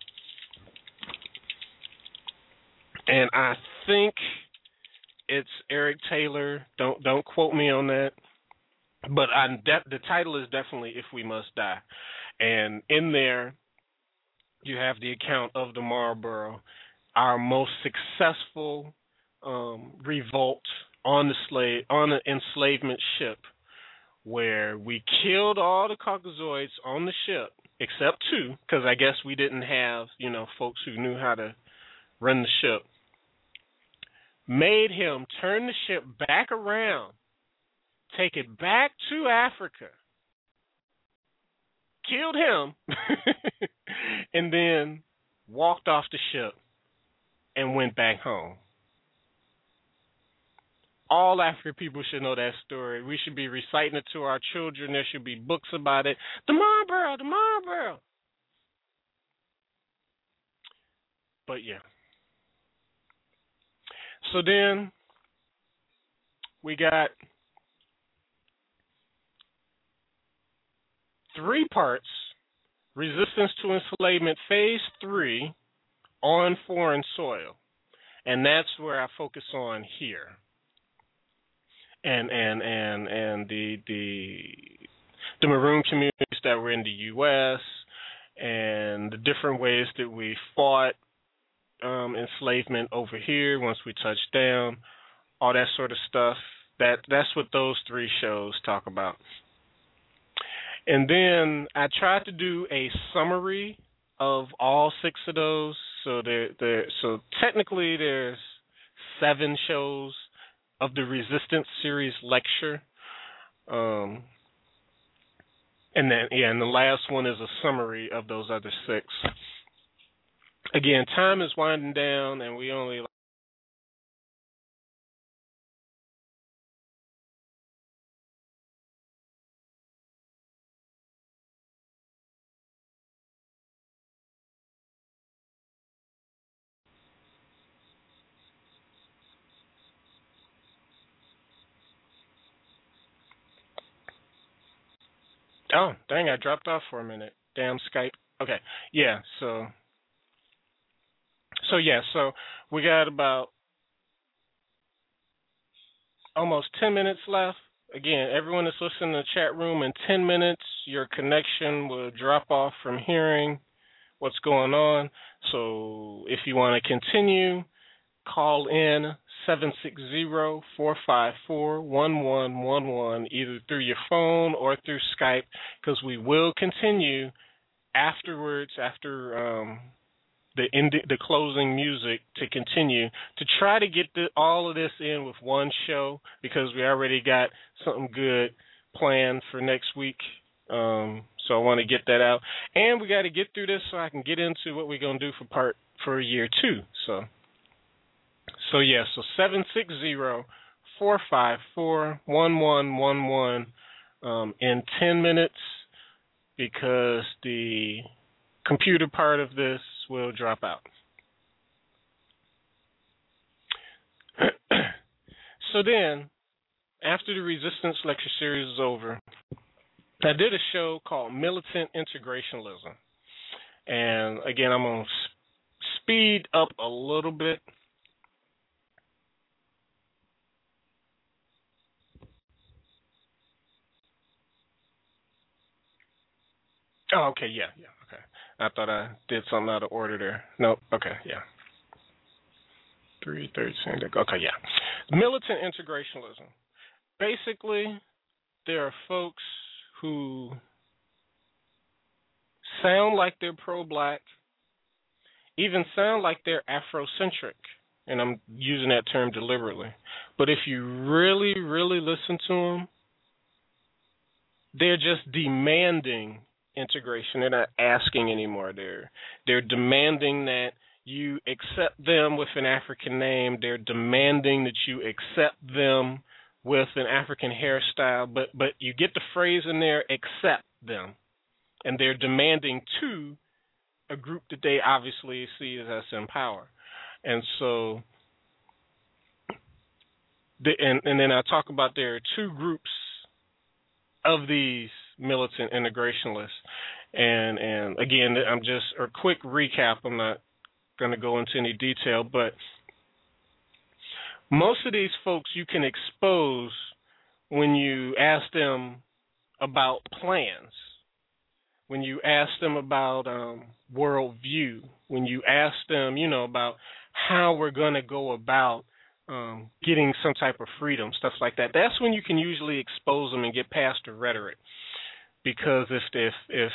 Speaker 3: And I think it's Eric Taylor. Don't don't quote me on that. But I de- the title is definitely "If We Must Die," and in there you have the account of the Marlborough, our most successful um, revolt on the slave on an enslavement ship, where we killed all the Caucasoids on the ship except two, because I guess we didn't have you know folks who knew how to run the ship made him turn the ship back around, take it back to Africa, killed him, <laughs> and then walked off the ship and went back home. All African people should know that story. We should be reciting it to our children. There should be books about it. The Marlborough, the Marlborough. But yeah. So then we got three parts resistance to enslavement phase three on foreign soil. And that's where i focus on here. And and and and the the the maroon communities that were in the us and the different ways that we fought um, enslavement over here once we touched down, all that sort of stuff. That that's what those three shows talk about. And then I tried to do a summary of all six of those. So there, there. So technically, there's seven shows of the Resistance series lecture. Um, and then yeah, and the last one is a summary of those other six. Again, time is winding down, and we only Oh, dang, I dropped off for a minute. Damn Skype. Okay. Yeah, so so yeah, so we got about almost 10 minutes left. Again, everyone that's listening to the chat room in 10 minutes, your connection will drop off from hearing what's going on. So if you want to continue, call in 760-454-1111 either through your phone or through Skype because we will continue afterwards after um, the end, the closing music to continue to try to get the, all of this in with one show because we already got something good planned for next week. Um, so I want to get that out, and we got to get through this so I can get into what we're gonna do for part for year two. So. So yeah, so seven six zero four five four one one one one um, in ten minutes because the computer part of this will drop out. <clears throat> so then, after the resistance lecture series is over, I did a show called Militant Integrationalism. And again, I'm going to speed up a little bit Oh, okay, yeah, yeah, okay. I thought I did something out of order there. Nope. Okay, yeah. Three thirteen. Okay, yeah. Militant integrationalism. Basically, there are folks who sound like they're pro-black, even sound like they're Afrocentric, and I'm using that term deliberately. But if you really, really listen to them, they're just demanding integration. They're not asking anymore. They're they're demanding that you accept them with an African name. They're demanding that you accept them with an African hairstyle. But but you get the phrase in there, accept them, and they're demanding to a group that they obviously see as in power, and so. The, and, and then I talk about there are two groups of these militant integrationists. And and again, I'm just a quick recap. I'm not going to go into any detail, but most of these folks you can expose when you ask them about plans, when you ask them about um, worldview, when you ask them, you know, about how we're going to go about um, getting some type of freedom, stuff like that. That's when you can usually expose them and get past the rhetoric because if if if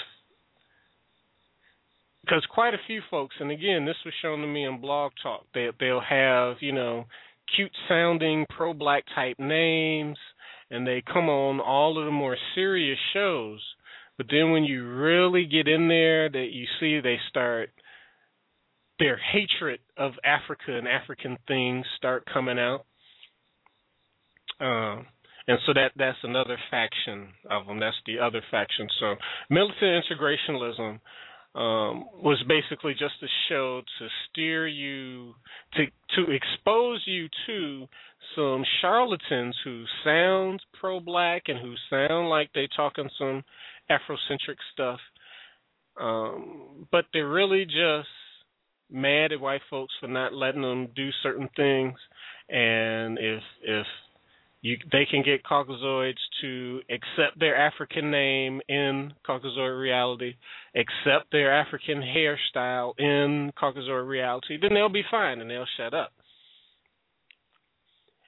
Speaker 3: because quite a few folks, and again, this was shown to me in Blog Talk. They they'll have you know cute sounding pro black type names, and they come on all of the more serious shows. But then when you really get in there, that you see they start their hatred of Africa and African things start coming out. Um, and so that that's another faction of them. That's the other faction. So militant integrationalism um, was basically just a show to steer you to to expose you to some charlatans who sound pro-black and who sound like they talking some Afrocentric stuff, um, but they're really just mad at white folks for not letting them do certain things. And if if you they can get Caucasoids to accept their African name in Caucasoid reality, accept their African hairstyle in Caucasoid reality, then they'll be fine and they'll shut up.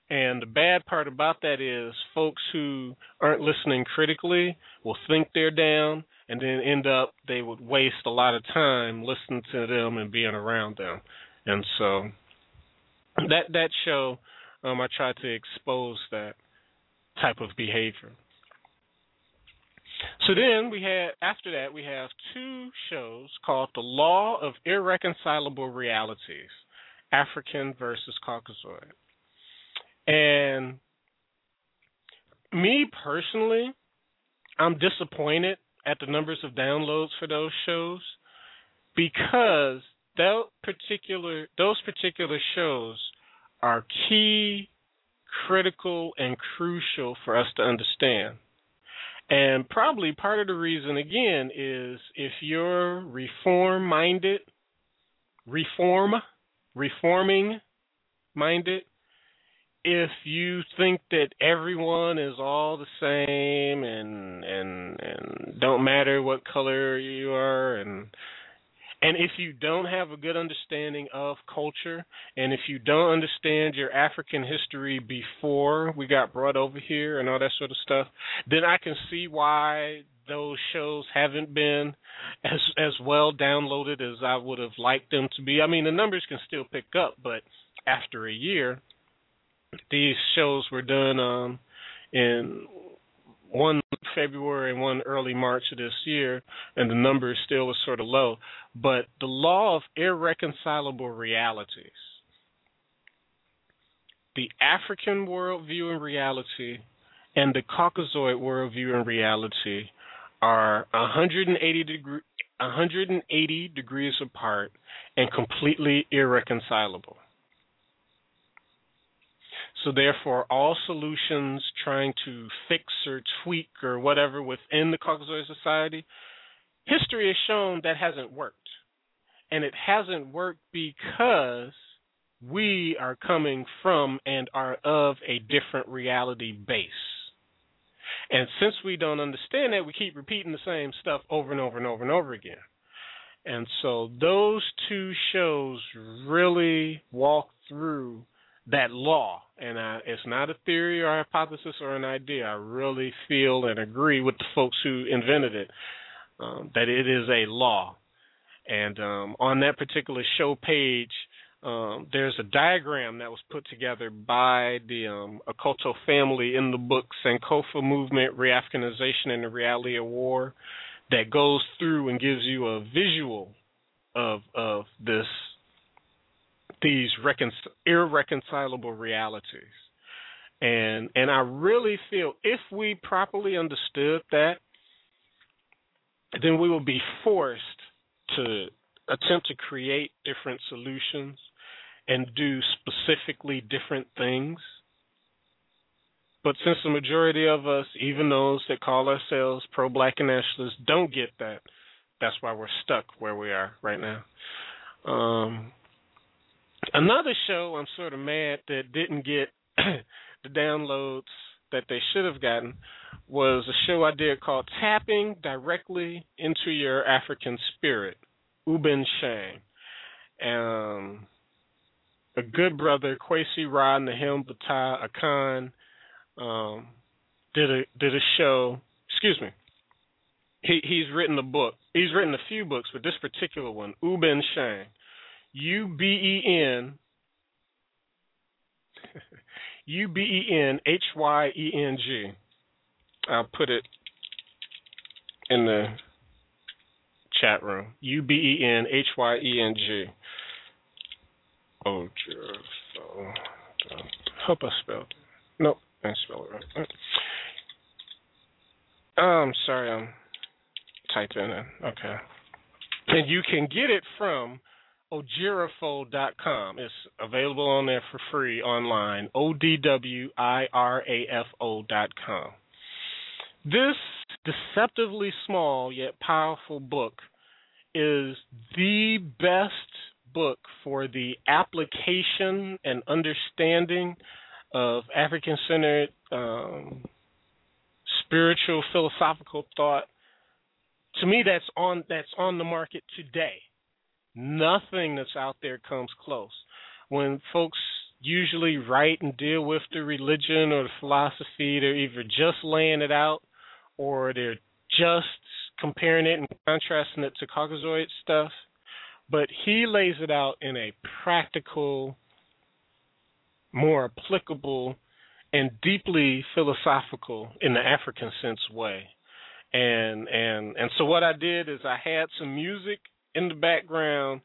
Speaker 3: And the bad part about that is folks who aren't listening critically will think they're down and then end up they would waste a lot of time listening to them and being around them. And so that that show um I tried to expose that type of behavior. So then we had after that we have two shows called The Law of Irreconcilable Realities, African versus Caucasoid. And me personally, I'm disappointed at the numbers of downloads for those shows because that particular those particular shows are key, critical, and crucial for us to understand. And probably part of the reason again is if you're reform minded, reform, reforming minded, if you think that everyone is all the same and and and don't matter what color you are and and if you don't have a good understanding of culture and if you don't understand your African history before we got brought over here and all that sort of stuff, then I can see why those shows haven't been as as well downloaded as I would have liked them to be. I mean, the numbers can still pick up, but after a year, these shows were done um, in one February and one early March of this year, and the number is still sort of low. But the law of irreconcilable realities, the African worldview and reality, and the Caucasoid worldview and reality are 180 degree, 180 degrees apart and completely irreconcilable. So therefore, all solutions trying to fix or tweak or whatever within the Caucasoid society, history has shown that hasn't worked. And it hasn't worked because we are coming from and are of a different reality base. And since we don't understand that, we keep repeating the same stuff over and over and over and over again. And so those two shows really walk through that law, and I, it's not a theory or a hypothesis or an idea. I really feel and agree with the folks who invented it um, that it is a law. And um, on that particular show page, um, there's a diagram that was put together by the um, family in the book Sankofa Movement, Reafricanization, and the Reality of War that goes through and gives you a visual of of this these recon- irreconcilable realities. And and I really feel if we properly understood that, then we will be forced to attempt to create different solutions and do specifically different things. But since the majority of us, even those that call ourselves pro black and nationalists, don't get that, that's why we're stuck where we are right now. Um, Another show I'm sort of mad that didn't get <clears throat> the downloads that they should have gotten was a show I did called Tapping Directly into Your African Spirit, Uben Shang. Um, a good brother, Kwesi Ra Nehem Ptah Akhan, um, did a did a show. Excuse me. He he's written a book. He's written a few books, but this particular one, Uben Shang, U B E N U B E N H Y E N G. I'll put it in the chat room. U B E N H Y E N G. Oh, so hope I spelled it. Nope, I spelled it right. Oh, I'm sorry, I'm typing in. Okay. And you can get it from odwirafo.com. It's available on there for free online. O D W I R A F O.com. This deceptively small yet powerful book is the best book for the application and understanding of African centered, um, spiritual, philosophical thought. To me, that's on that's on the market today. Nothing that's out there comes close. When folks usually write and deal with the religion or the philosophy, they're either just laying it out or they're just comparing it and contrasting it to Caucasoid stuff. But he lays it out in a practical, more applicable, and deeply philosophical in the African sense way. And and and so what I did is I had some music in the background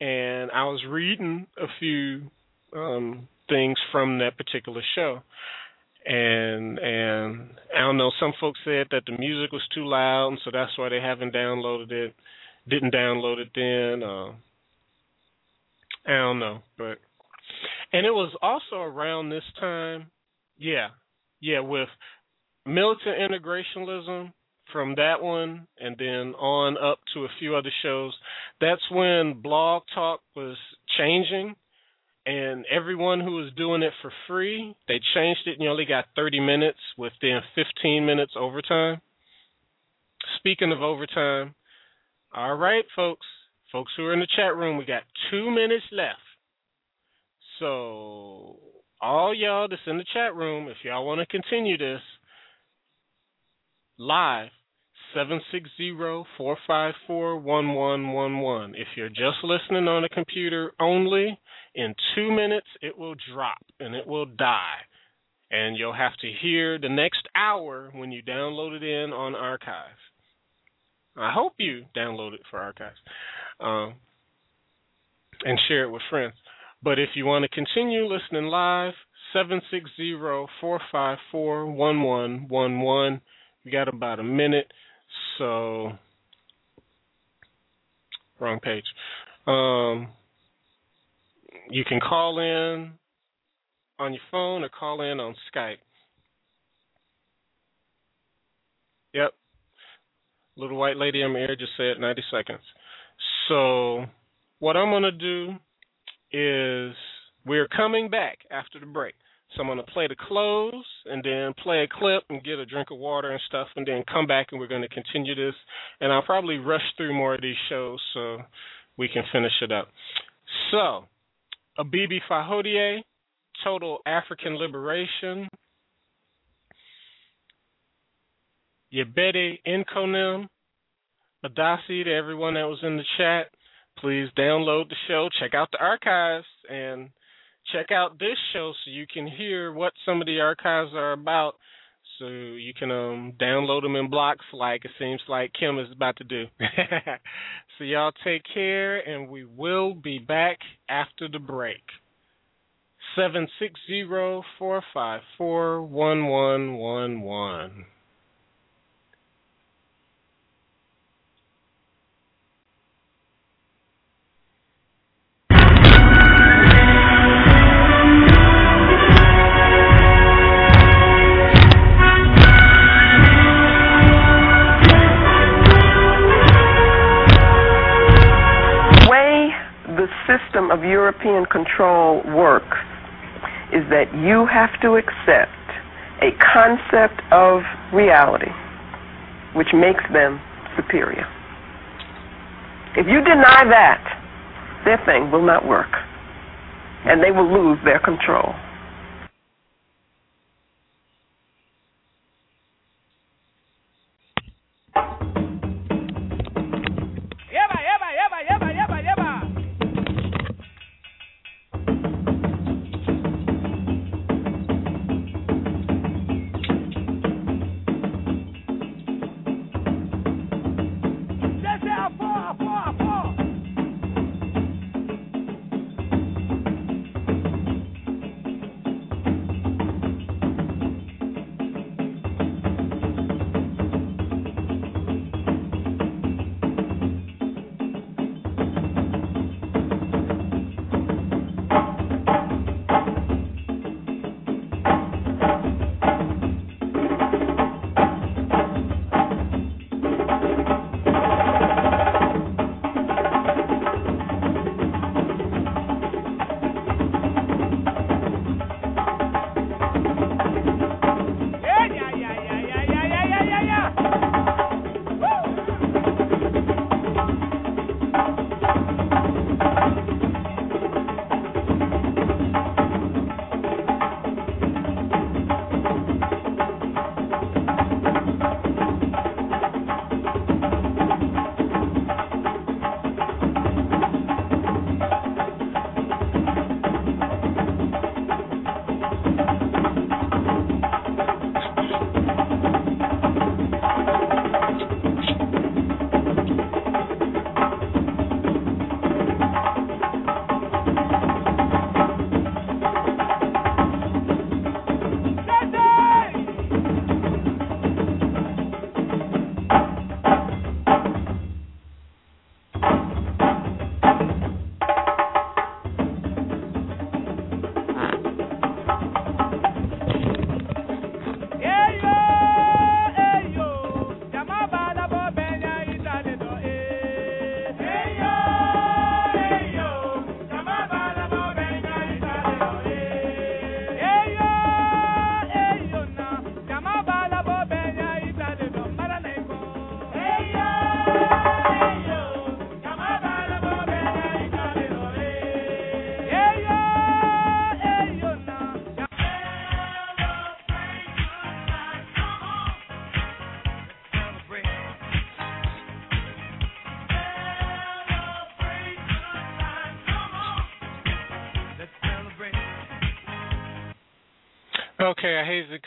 Speaker 3: and I was reading a few um things from that particular show and and I don't know. Some folks said that the music was too loud, and so that's why they haven't downloaded it. Didn't download it then. Uh, I don't know, but and it was also around this time, yeah, yeah, with militant integrationism from that one, and then on up to a few other shows. That's when Blog Talk was changing and everyone who was doing it for free, they changed it and you only got 30 minutes with then 15 minutes overtime. Speaking of overtime, all right, folks, folks who are in the chat room, we got two minutes left. So, all y'all that's in the chat room, if y'all want to continue this live, 760-454-1111. If you're just listening on a computer only, in 2 minutes it will drop and it will die. And you'll have to hear the next hour when you download it in on archive. I hope you download it for archives. Um, and share it with friends. But if you want to continue listening live, 760-454-1111. We got about a minute. So, wrong page. Um, you can call in on your phone or call in on Skype. Yep. Little white lady in my ear just said 90 seconds. So, what I'm going to do is we're coming back after the break. So I'm going to play the close and then play a clip and get a drink of water and stuff and then come back and we're going to continue this. And I'll probably rush through more of these shows so we can finish it up. So, Abibi Fahodie, Total African Liberation. Yebede Nkonem, Adasi to everyone that was in the chat. Please download the show, check out the archives, and check out this show so you can hear what some of the archives are about. So you can um, download them in blocks, like it seems like Kim is about to do. <laughs> so y'all take care, and we will be back after the break. Seven six zero four five four one one one one.
Speaker 9: System of European control works is that you have to accept a concept of reality which makes them superior. If you deny that, their thing will not work and they will lose their control.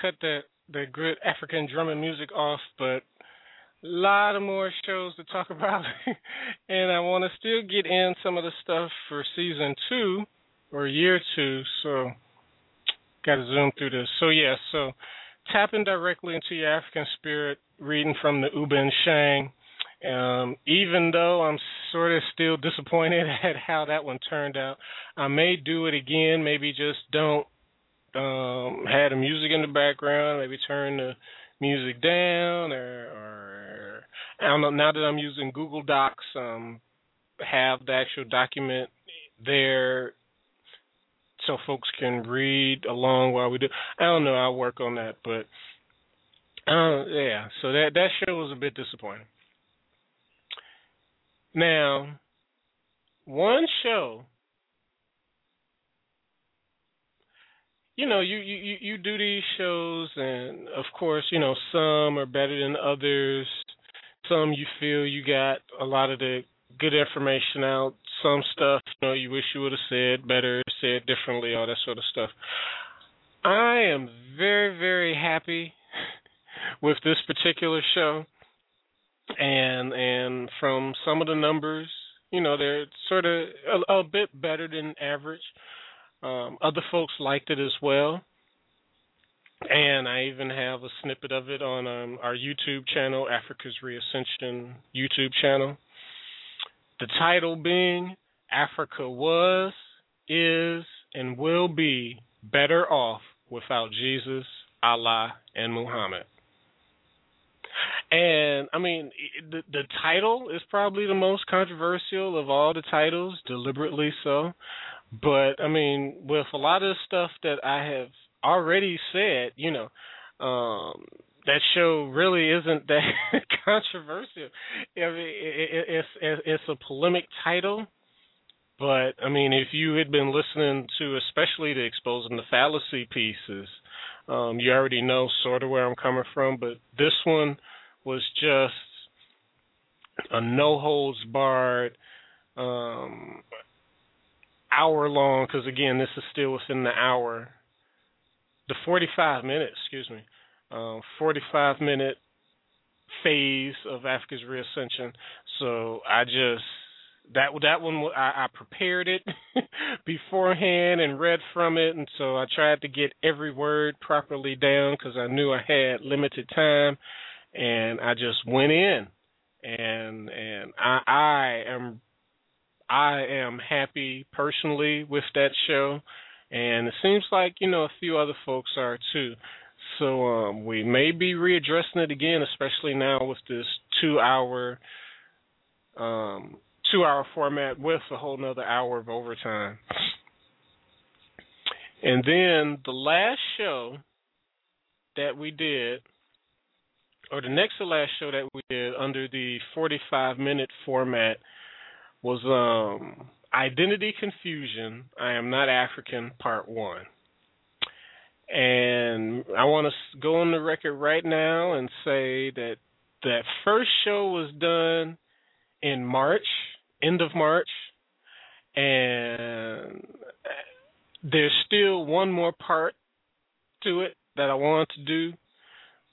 Speaker 3: Cut that the good African drumming music off, but a lot of more shows to talk <laughs> about, and I want to still get in some of the stuff for season two or year two. So, got to zoom through this. So yeah, so tapping directly into your African spirit, reading from the Uben Shang. Um, even though I'm sort of still disappointed <laughs> at how that one turned out, I may do it again. Maybe just don't um the music in the background. Maybe turn the music down, or, or I don't know. Now that I'm using Google Docs, um, have the actual document there so folks can read along while we do. I don't know. I'll work on that, but uh, yeah. So that that show was a bit disappointing. Now, one show, you know, you, you you do these shows, and of course, you know, some are better than others. Some you feel you got a lot of the good information out. Some stuff, you know, you wish you would have said better, said differently, all that sort of stuff. I am very, very happy <laughs> with this particular show and and from some of the numbers, you know, they're sort of a, a bit better than average. Um, other folks liked it as well, and I even have a snippet of it on um, our YouTube channel, Afrika's ReAscention YouTube channel. The title being Africa was, is, and will be better off without Jesus, Allah, and Muhammad. And I mean, the the title is probably the most controversial of all the titles, deliberately so. But I mean, with a lot of stuff that I have already said, you know, um, that show really isn't that <laughs> controversial. I mean, it, it, it's it's a polemic title, but I mean, if you had been listening to, especially the exposing the fallacy pieces, um, you already know sort of where I'm coming from. But this one was just a no holds barred um, hour long because again this is still within the hour. The 45 minutes excuse me um, 45 minute phase of Afrika's ReAscention. So I just that that one I, I prepared it <laughs> beforehand and read from it and so I tried to get every word properly down because I knew I had limited time and I just went in, and and I I am I am happy personally with that show, and it seems like you know a few other folks are too. So um, we may be readdressing it again, especially now with this two-hour um, two-hour format with a whole another hour of overtime. And then the last show that we did or the next to last show that we did under the 45 minute format was um, Identity Confusion. I am not African, part one. And I want to go on the record right now and say that that first show was done in March, end of March, and there's still one more part to it that I want to do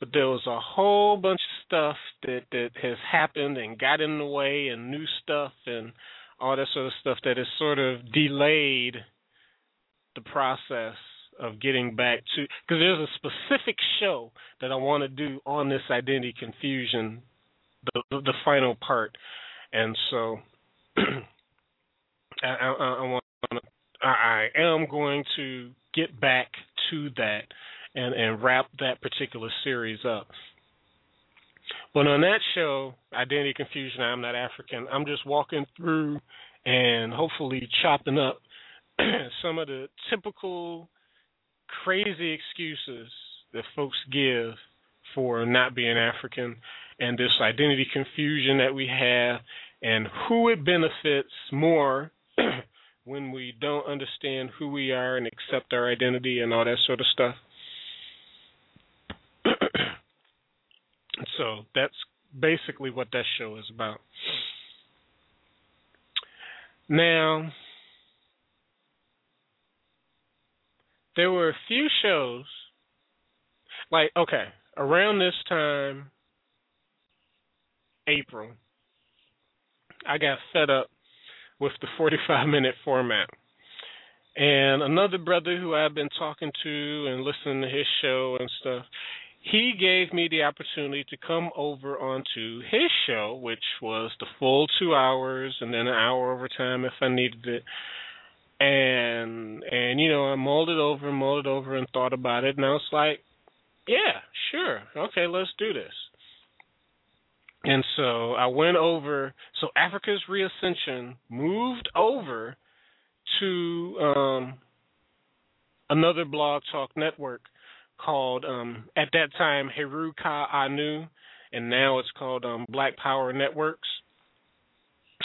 Speaker 3: but there was a whole bunch of stuff that that has happened and got in the way and new stuff and all that sort of stuff that has sort of delayed the process of getting back to because there's a specific show that I want to do on this identity confusion the the, the final part. And so <clears throat> I, I, I want I am going to get back to that and and wrap that particular series up. But on that show, Identity Confusion, I'm not African. I'm just walking through and hopefully chopping up <clears throat> some of the typical crazy excuses that folks give for not being African and this identity confusion that we have and who it benefits more <clears throat> when we don't understand who we are and accept our identity and all that sort of stuff. So that's basically what that show is about. Now, there were a few shows like okay, around this time, April, I got fed up with the <laughs> 45 minute format. And another brother who I've been talking to and listening to his show and stuff, he gave me the opportunity to come over onto his show, which was the full two hours and then an hour overtime if I needed it. And and you know, I mulled it over, mulled it over, and thought about it, and I was like, yeah, sure, okay, let's do this. And so I went over. So Afrika's ReAscention moved over to um, another blog talk network called um, at that time Heru Ka Anu, and now it's called um, Black Power Networks.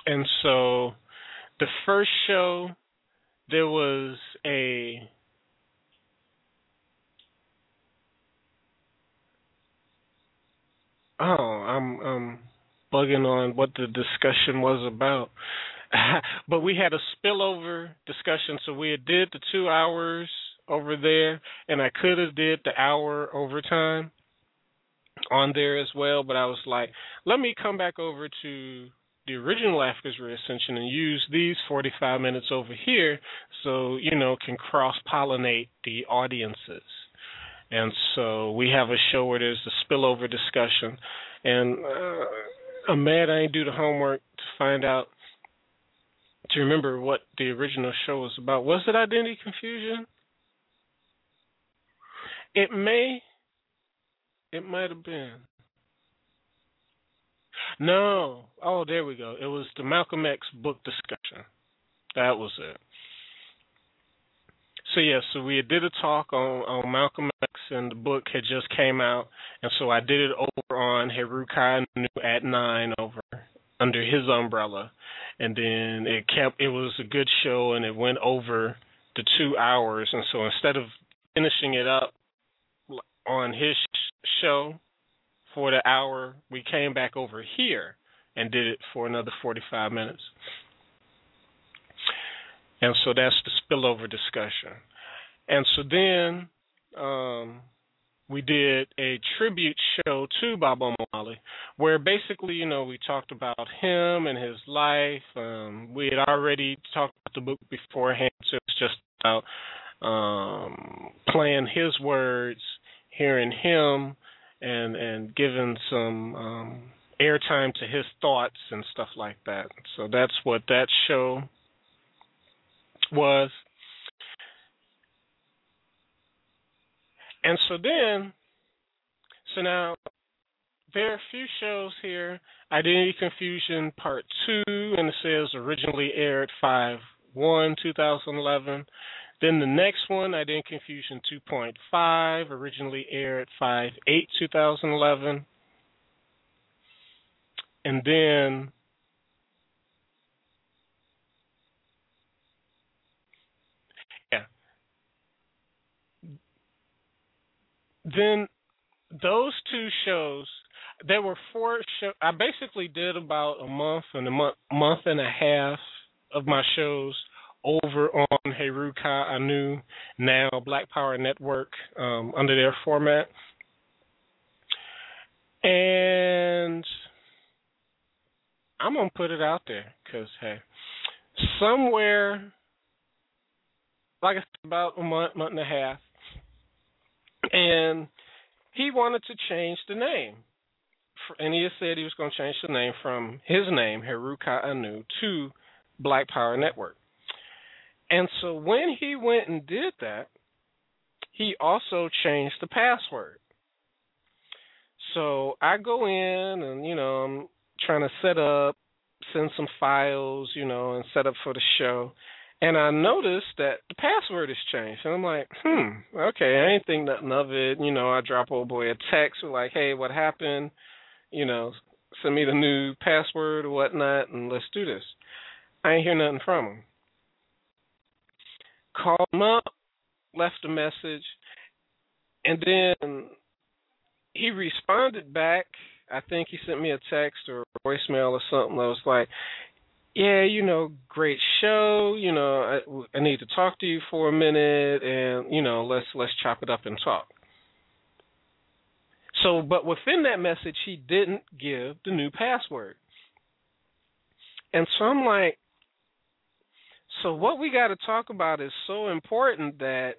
Speaker 3: And so the first show there was a oh I'm um bugging on what the discussion was about. <laughs> but we had a spillover discussion, so we did the two hours over there, and I could have did the hour overtime on there as well. But I was like, let me come back over to the original Afrika's ReAscention and use these 45 minutes over here, so you know can cross pollinate the audiences. And so we have a show where there's a spillover discussion, and uh, I'm mad I didn't do the homework to find out to remember what the original show was about. Was it identity confusion? It may. It might have been. No. Oh, there we go. It was the Malcolm X book discussion. That was it. So yeah, so we did a talk on on Malcolm X, and the book had just came out, and so I did it over on Heru Kai at nine over under his umbrella, and then it kept. It was a good show, and it went over the two hours, and so instead of finishing it up on his show for the hour, we came back over here and did it for another forty five minutes. And so that's the spillover discussion. And so then um, we did a tribute show to Bob O'Malley, where basically, you know, we talked about him and his life. Um, we had already talked about the book beforehand, so it's just about um, playing his words, hearing him, and and giving some um, airtime to his thoughts and stuff like that. So that's what that show was. And so then, so now there are a few shows here. Identity Confusion Part 2, and it says originally aired 5 1 2011. Then the next one, Identity Confusion 2.5, originally aired 5 8 2011. And then yeah. then those two shows there were four shows. I basically did about a month and a month month and a half of my shows over on Heru Ka Anu, now Black Power Network, um, under their format. And I'm gonna put it out there because hey, somewhere, like I said, about a month, month and a half, and he wanted to change the name. And he said he was going to change the name from his name, Heru Ka Anu, to Black Power Network. And so when he went and did that, he also changed the password. So I go in and, you know, I'm trying to set up, send some files, you know, and set up for the show and I noticed that the password has changed. And I'm like, hmm, okay, I ain't think nothing of it. You know, I drop old boy a text like, hey, what happened? You know, send me the new password or whatnot, and let's do this. I ain't hear nothing from him. Called him up, left a message, and then he responded back. I think he sent me a text or a voicemail or something that was like, yeah, you know, great show. You know, I, I need to talk to you for a minute, and you know, let's let's chop it up and talk. So, but within that message, he didn't give the new password. And so I'm like, so what we got to talk about is so important that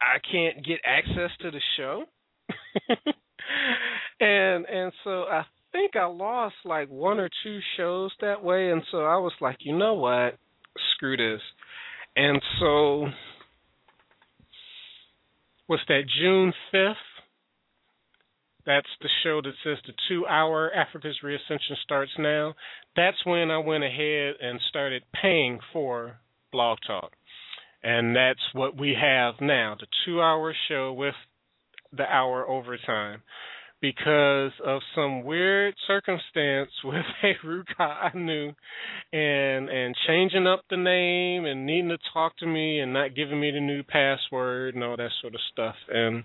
Speaker 3: I can't get access to the show. <laughs> and and so I think I lost like one or two shows that way and so I was like, you know what? Screw this. And so what's that June 5th? That's the show that says the two hour Afrika's ReAscention starts now. That's when I went ahead and started paying for Blog Talk. And that's what we have now the two hour show with the hour overtime because of some weird circumstance <laughs> with Heruka Anu and and changing up the name and needing to talk to me and not giving me the new password and all that sort of stuff. And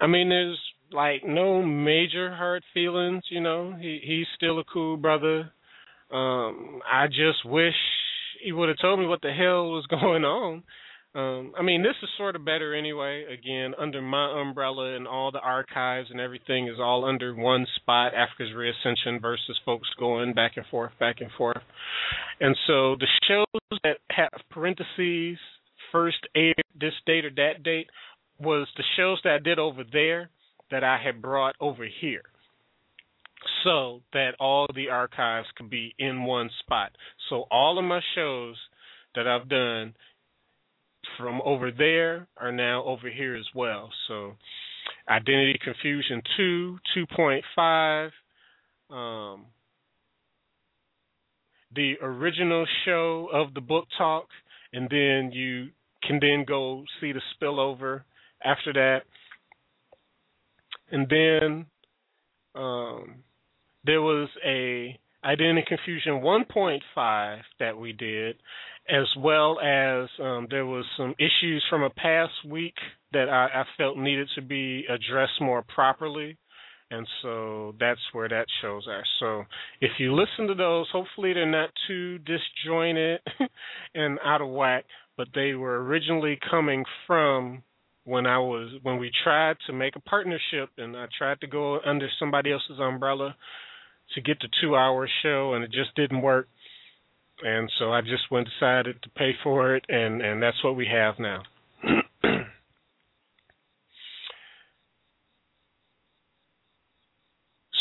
Speaker 3: I mean there's like no major hurt feelings, you know. He he's still a cool brother. Um I just wish he would have told me what the hell was <laughs> going on. Um, I mean, this is sort of better anyway. Again, under my umbrella and all the archives and everything is all under one spot. Afrika's ReAscention versus folks going back and forth, back and forth. And so the shows that have parentheses, first aired this date or that date, was the shows that I did over there that I had brought over here so that all the archives could be in one spot. So all of my shows that I've done from over there are now over here as well. So Identity Confusion 2, 2.5, um, the original show of the book talk, and then you can then go see the spillover after that. And then um, there was a Identity Confusion 1.5 that we did, as well as um, there was some issues from a past week that I, I felt needed to be addressed more properly. And so that's where that shows are. So if you listen to those, hopefully they're not too disjointed <laughs> and out of whack, but they were originally coming from when I was when we tried to make a partnership and I tried to go under somebody else's umbrella to get the two hour show and it just didn't work and so I just went decided to pay for it, and and that's what we have now. <clears throat>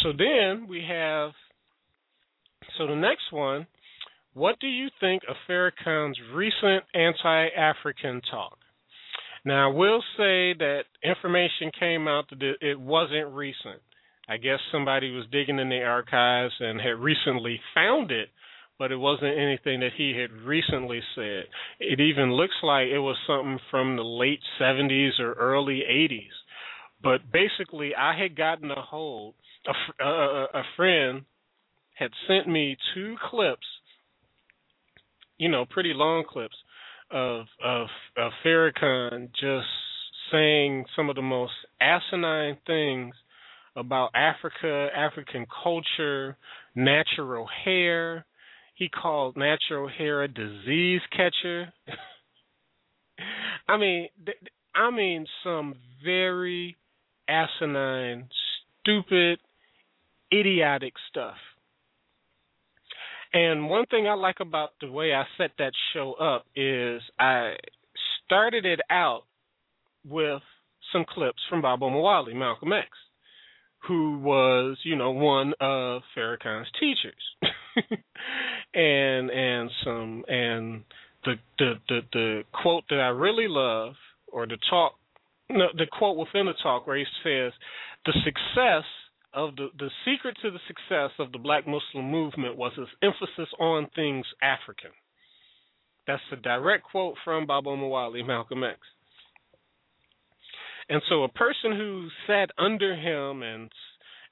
Speaker 3: so then we have. So the next one, what do you think of Farrakhan's recent anti-African talk? Now I will say that information came out that it wasn't recent. I guess somebody was digging in the archives and had recently found it but it wasn't anything that he had recently said. It even looks like it was something from the late 70s or early 80s. But basically, I had gotten a hold, a, a, a friend had sent me two clips, you know, pretty long clips of of, of Farrakhan just saying some of the most asinine things about Africa, African culture, natural hair, he called natural hair a disease catcher. <laughs> I mean, I mean some very asinine, stupid, idiotic stuff. And one thing I like about the way I set that show up is I started it out with some clips from Baba Mawali, Malcolm X, who was, you know, one of Farrakhan's teachers. <laughs> and and some and the the the the quote that I really love or the talk no, the quote within the talk where he says the success of the the secret to the success of the black Muslim movement was its emphasis on things African. That's a direct quote from Baba Mawali, Malcolm X. And so a person who sat under him and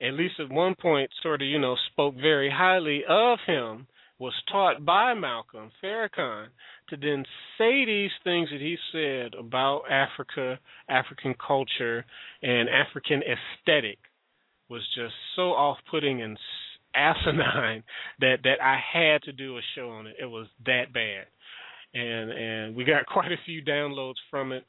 Speaker 3: at least at one point, sort of, you know, spoke very highly of him, was taught by Malcolm Farrakhan to then say these things that he said about Africa, African culture, and African aesthetic was just so off-putting and asinine <laughs> that that I had to do a show on it. It was that bad, and and we got <laughs> quite a few downloads from it.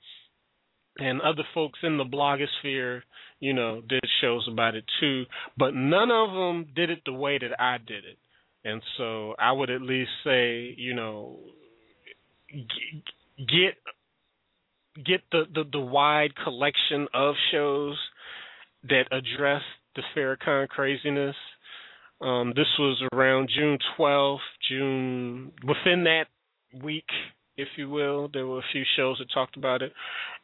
Speaker 3: and other folks in the blogosphere, you know, did shows about it too. But none of them did it the way that I did it, and so I would at least say, you know, get get the, the, the wide collection of shows that address the Farrakhan craziness. Um, this was around June 12th, June within that week, if you will. There were a few shows that talked about it,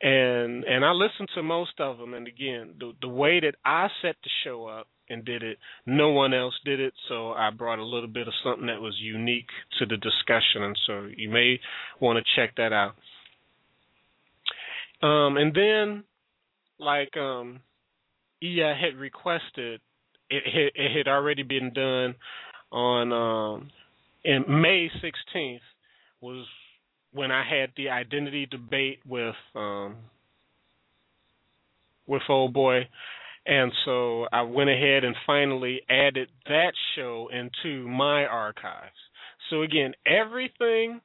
Speaker 3: and and I listened to most of them. And again, the the way that I set the show up and did it, no one else did it. So I brought a little bit of something that was unique to the discussion, and so you may want to check that out. Um, and then, like um, Iya had requested, it, it, it had already been done on um, in May 16th was when I had the identity debate with um, with old boy, and so I went ahead and finally added that show into my archives. So again, everything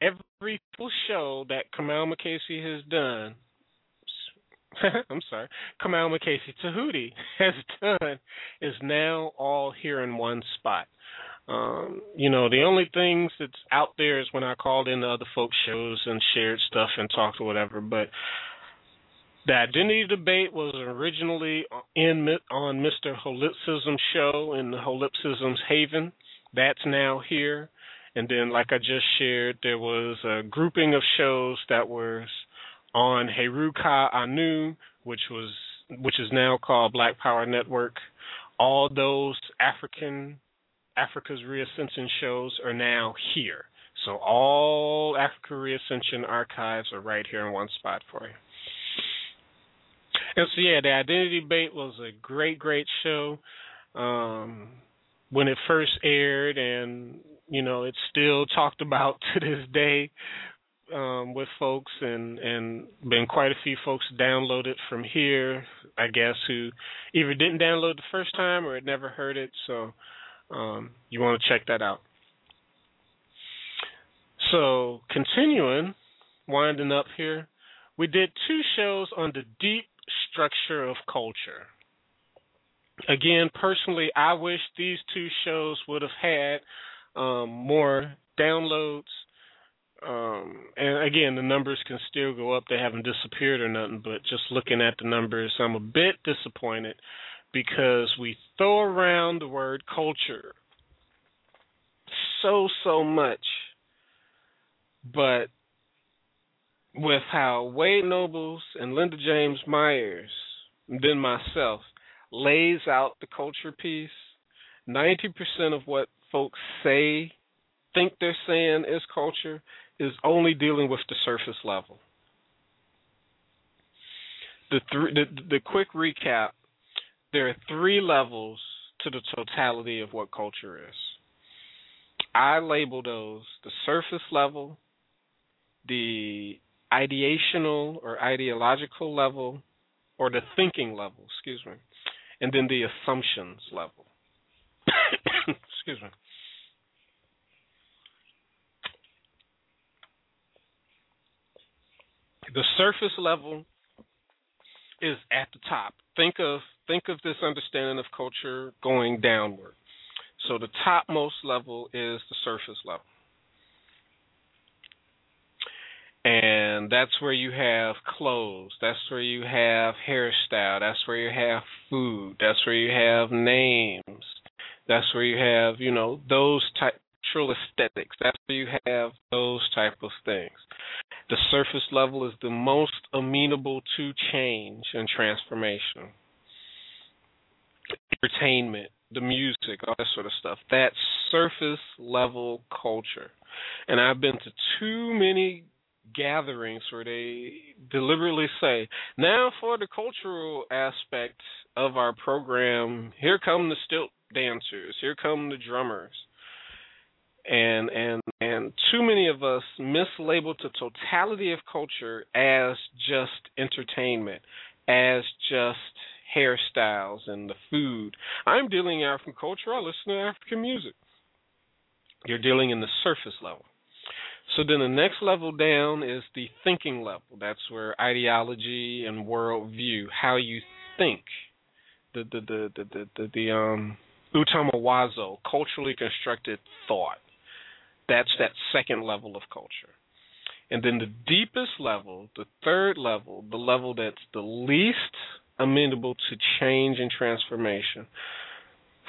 Speaker 3: every show that Kamau McCasey has done <laughs> I'm sorry, Kamau McCasey Tahuti has <laughs> done is now all here in one spot. Um, you know, the only things that's out there is when I called in the other folks' shows and shared stuff and talked or whatever. But the identity debate was originally in on Mr. Holipsism's show in the Holipsism's Haven. That's now here. And then, like I just shared, there was a grouping of shows that was on Heruka Anu, which was which is now called Black Power Network. All those African Afrika's ReAscention shows are now here. So all Afrika ReAscention archives are right here in one spot for you. And so yeah, the Identity Debate was a great, great show. Um, when it first aired and you know, it's still talked about <laughs> to this day um, with folks, and and been quite a few folks downloaded from here, I guess, who either didn't download the first time or had never heard it. So um, you want to check that out. So continuing, winding up here, we did two shows on the deep structure of culture. Again, personally, I wish these two shows would have had um, more downloads. Um, and again, the numbers can still go up. They haven't disappeared or nothing, but just looking at the numbers, I'm a bit disappointed because we throw around the word culture so, so much. But with how Wade Nobles and Linda James Myers, then myself, lays out the culture piece, 90% of what folks say, think they're saying is culture, is only dealing with the surface level. The, th- the the quick recap: there are three levels to the totality of what culture is. I label those the surface level, the ideational or ideological level, or the thinking level, excuse me, and then the assumptions level. <coughs> excuse me. The surface level is at the top. Think of think of this understanding of culture going downward. So the topmost level is the surface level. And that's where you have clothes. That's where you have hairstyle. That's where you have food. That's where you have names. That's where you have, you know, those type true aesthetics. That's where you have those type of things. The surface level is the most amenable to change and transformation. Entertainment, the music, all that sort of stuff. That surface level culture. And I've been to too many gatherings where they deliberately say, now for the cultural aspect of our program, here come the stilt dancers, here come the drummers and and and too many of us mislabel the totality of culture as just entertainment, as just hairstyles and the food. I'm dealing in African culture. I listen to African music. You're dealing in the surface level. So then the next level down is the thinking level. That's where ideology and worldview, how you think, the the the the the, the, the um utamawazo, culturally constructed thought. That's that second level of culture. And then the deepest level, the third level, the level that's the least amenable to change and transformation.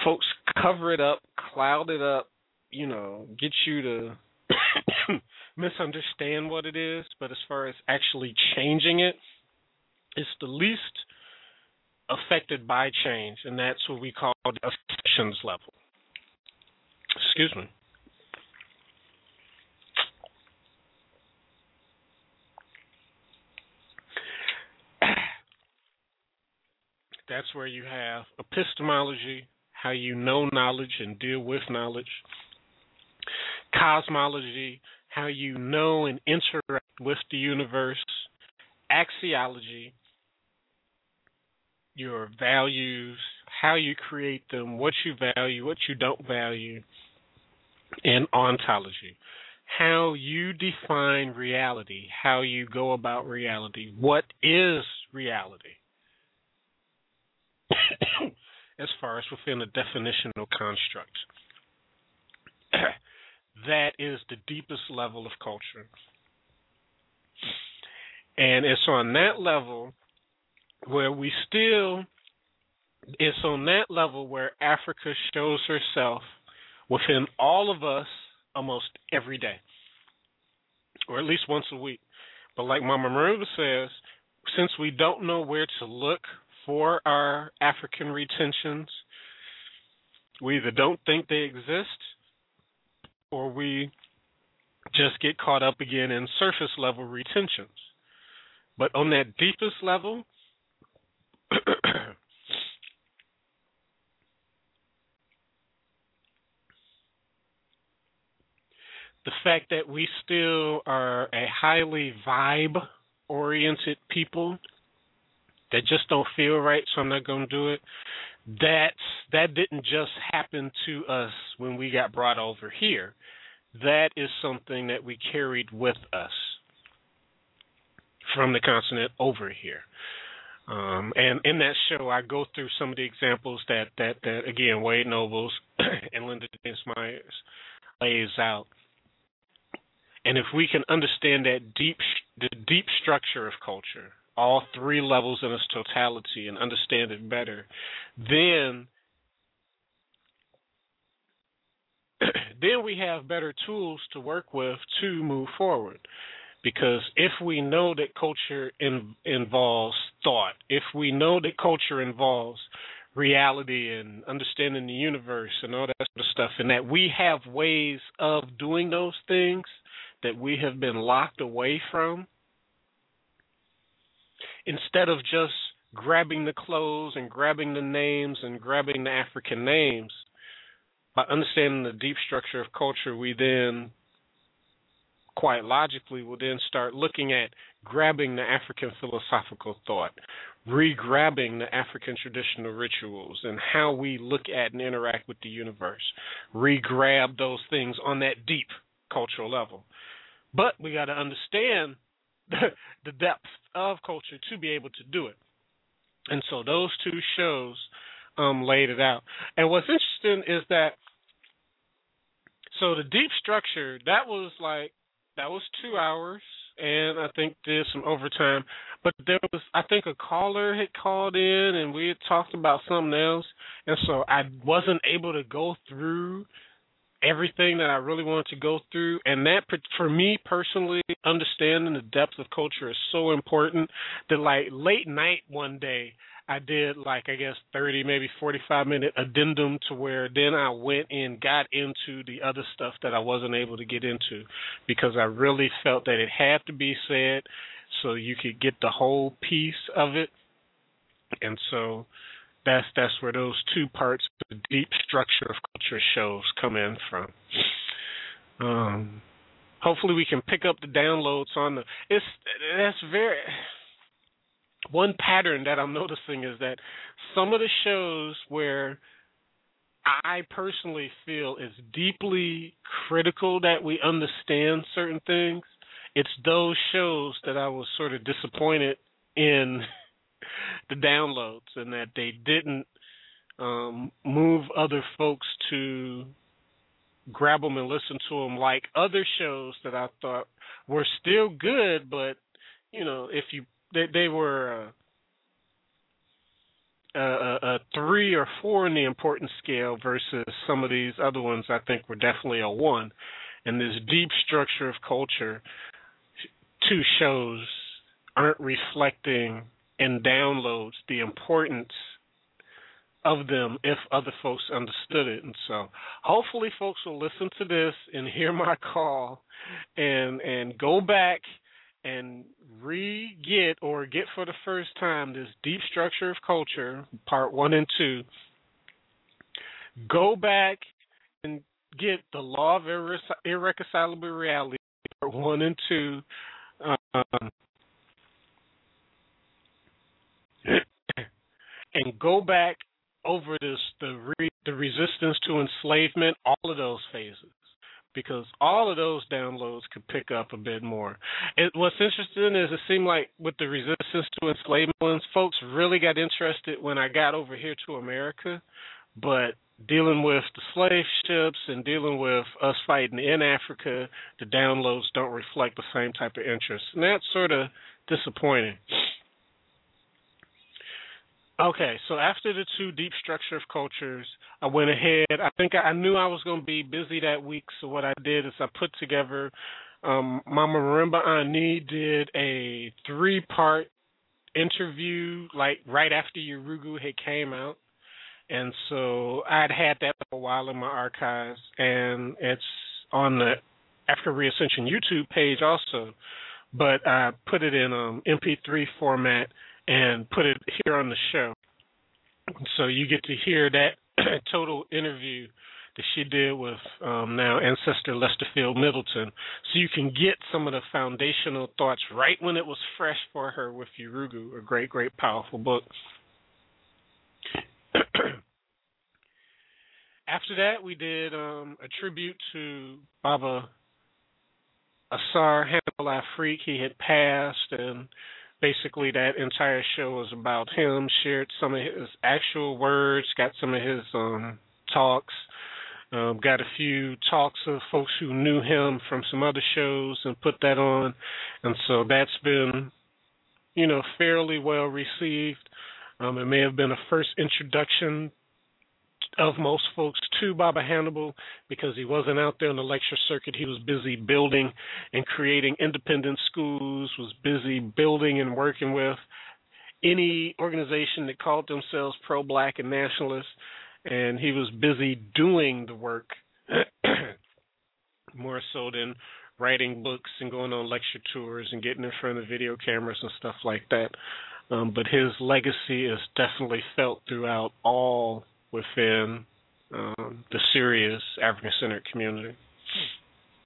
Speaker 3: Folks cover it up, cloud it up, you know, get you to <coughs> misunderstand what it is, but as far as actually changing it, it's the least affected by change, and that's what we call the assumptions level. Excuse me. That's where you have epistemology, how you know knowledge and deal with knowledge, cosmology, how you know and interact with the universe, axiology, your values, how you create them, what you value, what you don't value, and ontology. How you define reality, how you go about reality. What is reality? <coughs> as far as within a definitional construct. <coughs> that is the deepest level of culture. And it's on that level where we still, it's on that level where Africa shows herself within all of us almost every day, or at least once a week. But like Mama Marimba says, since we don't know where to look for our African retentions, we either don't think they exist or we just get caught up again in surface level retentions. But on that deepest level, <clears throat> the fact that we still are a highly vibe oriented people that just don't feel right, so I'm not going to do it. That's that didn't just happen to us when we got brought over here. That is something that we carried with us from the continent over here. Um, and in that show, I go through some of the examples that that, that again Wade Nobles <clears throat> and Linda James Myers lays out. And if we can understand that deep the deep structure of culture, all three levels in its totality and understand it better, then <clears throat> then we have better tools to work with to move forward. Because if we know that culture in, involves thought, if we know that culture involves reality and understanding the universe and all that sort of stuff, and that we have ways of doing those things that we have been locked away from, instead of just grabbing the clothes and grabbing the names and grabbing the African names, by understanding the deep structure of culture, we then quite logically will then start looking at grabbing the African philosophical thought, re-grabbing the African traditional rituals and how we look at and interact with the universe, re-grab those things on that deep cultural level. But we got to understand <laughs> the depth of culture to be able to do it. And so those two shows um, laid it out. And what's interesting is that so the deep structure that was like that was two hours, and I think did some overtime. But there was I think a caller had called in, and we had talked about something else, and so I wasn't able to go through everything that I really wanted to go through. And that, for me personally, understanding the depth of culture is so important that, like, late night one day, I did like I guess 30 maybe 45 minute addendum to where then I went and got into the other stuff that I wasn't able to get into because I really felt that it had to be said so you could get the whole piece of it. And so that's that's where those two parts of the deep structure of culture shows come in from. Um, hopefully we can pick up the downloads on the it's that's very one pattern that I'm noticing is that some of the shows where I personally feel is deeply critical that we understand certain things. It's those shows that I was sort of disappointed in <laughs> the downloads and that they didn't um, move other folks to grab them and listen to them like other shows that I thought were still good, but you know, if you they they were uh, a, a three or four in the importance scale versus some of these other ones I think were definitely a one. And this deep structure of culture, two shows aren't reflecting in downloads the importance of them if other folks understood it. And so hopefully folks will listen to this and hear my call and and go back and re get or get for the first time this deep structure of culture, part one and two. Go back and get the law of irreconcilable reality, part one and two. Um, and go back over this the re, the resistance to enslavement, all of those phases, because all of those downloads could pick up a bit more. It, what's interesting is it seemed like with the resistance to enslavement folks really got interested when I got over here to America, but dealing with the slave ships and dealing with us fighting in Africa, the downloads don't reflect the same type of interest, and that's sort of disappointing. Okay, so after the two deep structure of cultures, I went ahead. I think I knew I was going to be busy that week, so what I did is I put together. Um, Mama Marimba Ani did a three-part interview, like right after Yurugu had came out, and so I'd had that for a while in my archives, and it's on the Afrika ReAscention YouTube page also, but I put it in um, MP3 format and put it here on the show. So you get to hear that <clears throat> total interview that she did with um, now ancestor Lesterfield Middleton. So you can get some of the foundational thoughts right when it was fresh for her with Yurugu, a great, great, powerful book. <clears throat> After that, we did um, a tribute to Baba Asar Hannibal Afrik. He had passed, and basically that entire show was about him. Shared some of his actual words, got some of his um talks, um, got a few talks of folks who knew him from some other shows and put that on, and so that's been, you know, fairly well received. Um, it may have been a first introduction of most folks to Baba Hannibal because he wasn't out there on the lecture circuit. He was busy building and creating independent schools, was busy building and working with any organization that called themselves pro black and nationalist, and he was busy doing the work <clears throat> more so than writing books and going on lecture tours and getting in front of video cameras and stuff like that. Um, but his legacy is definitely felt throughout all within um, the serious African centered community.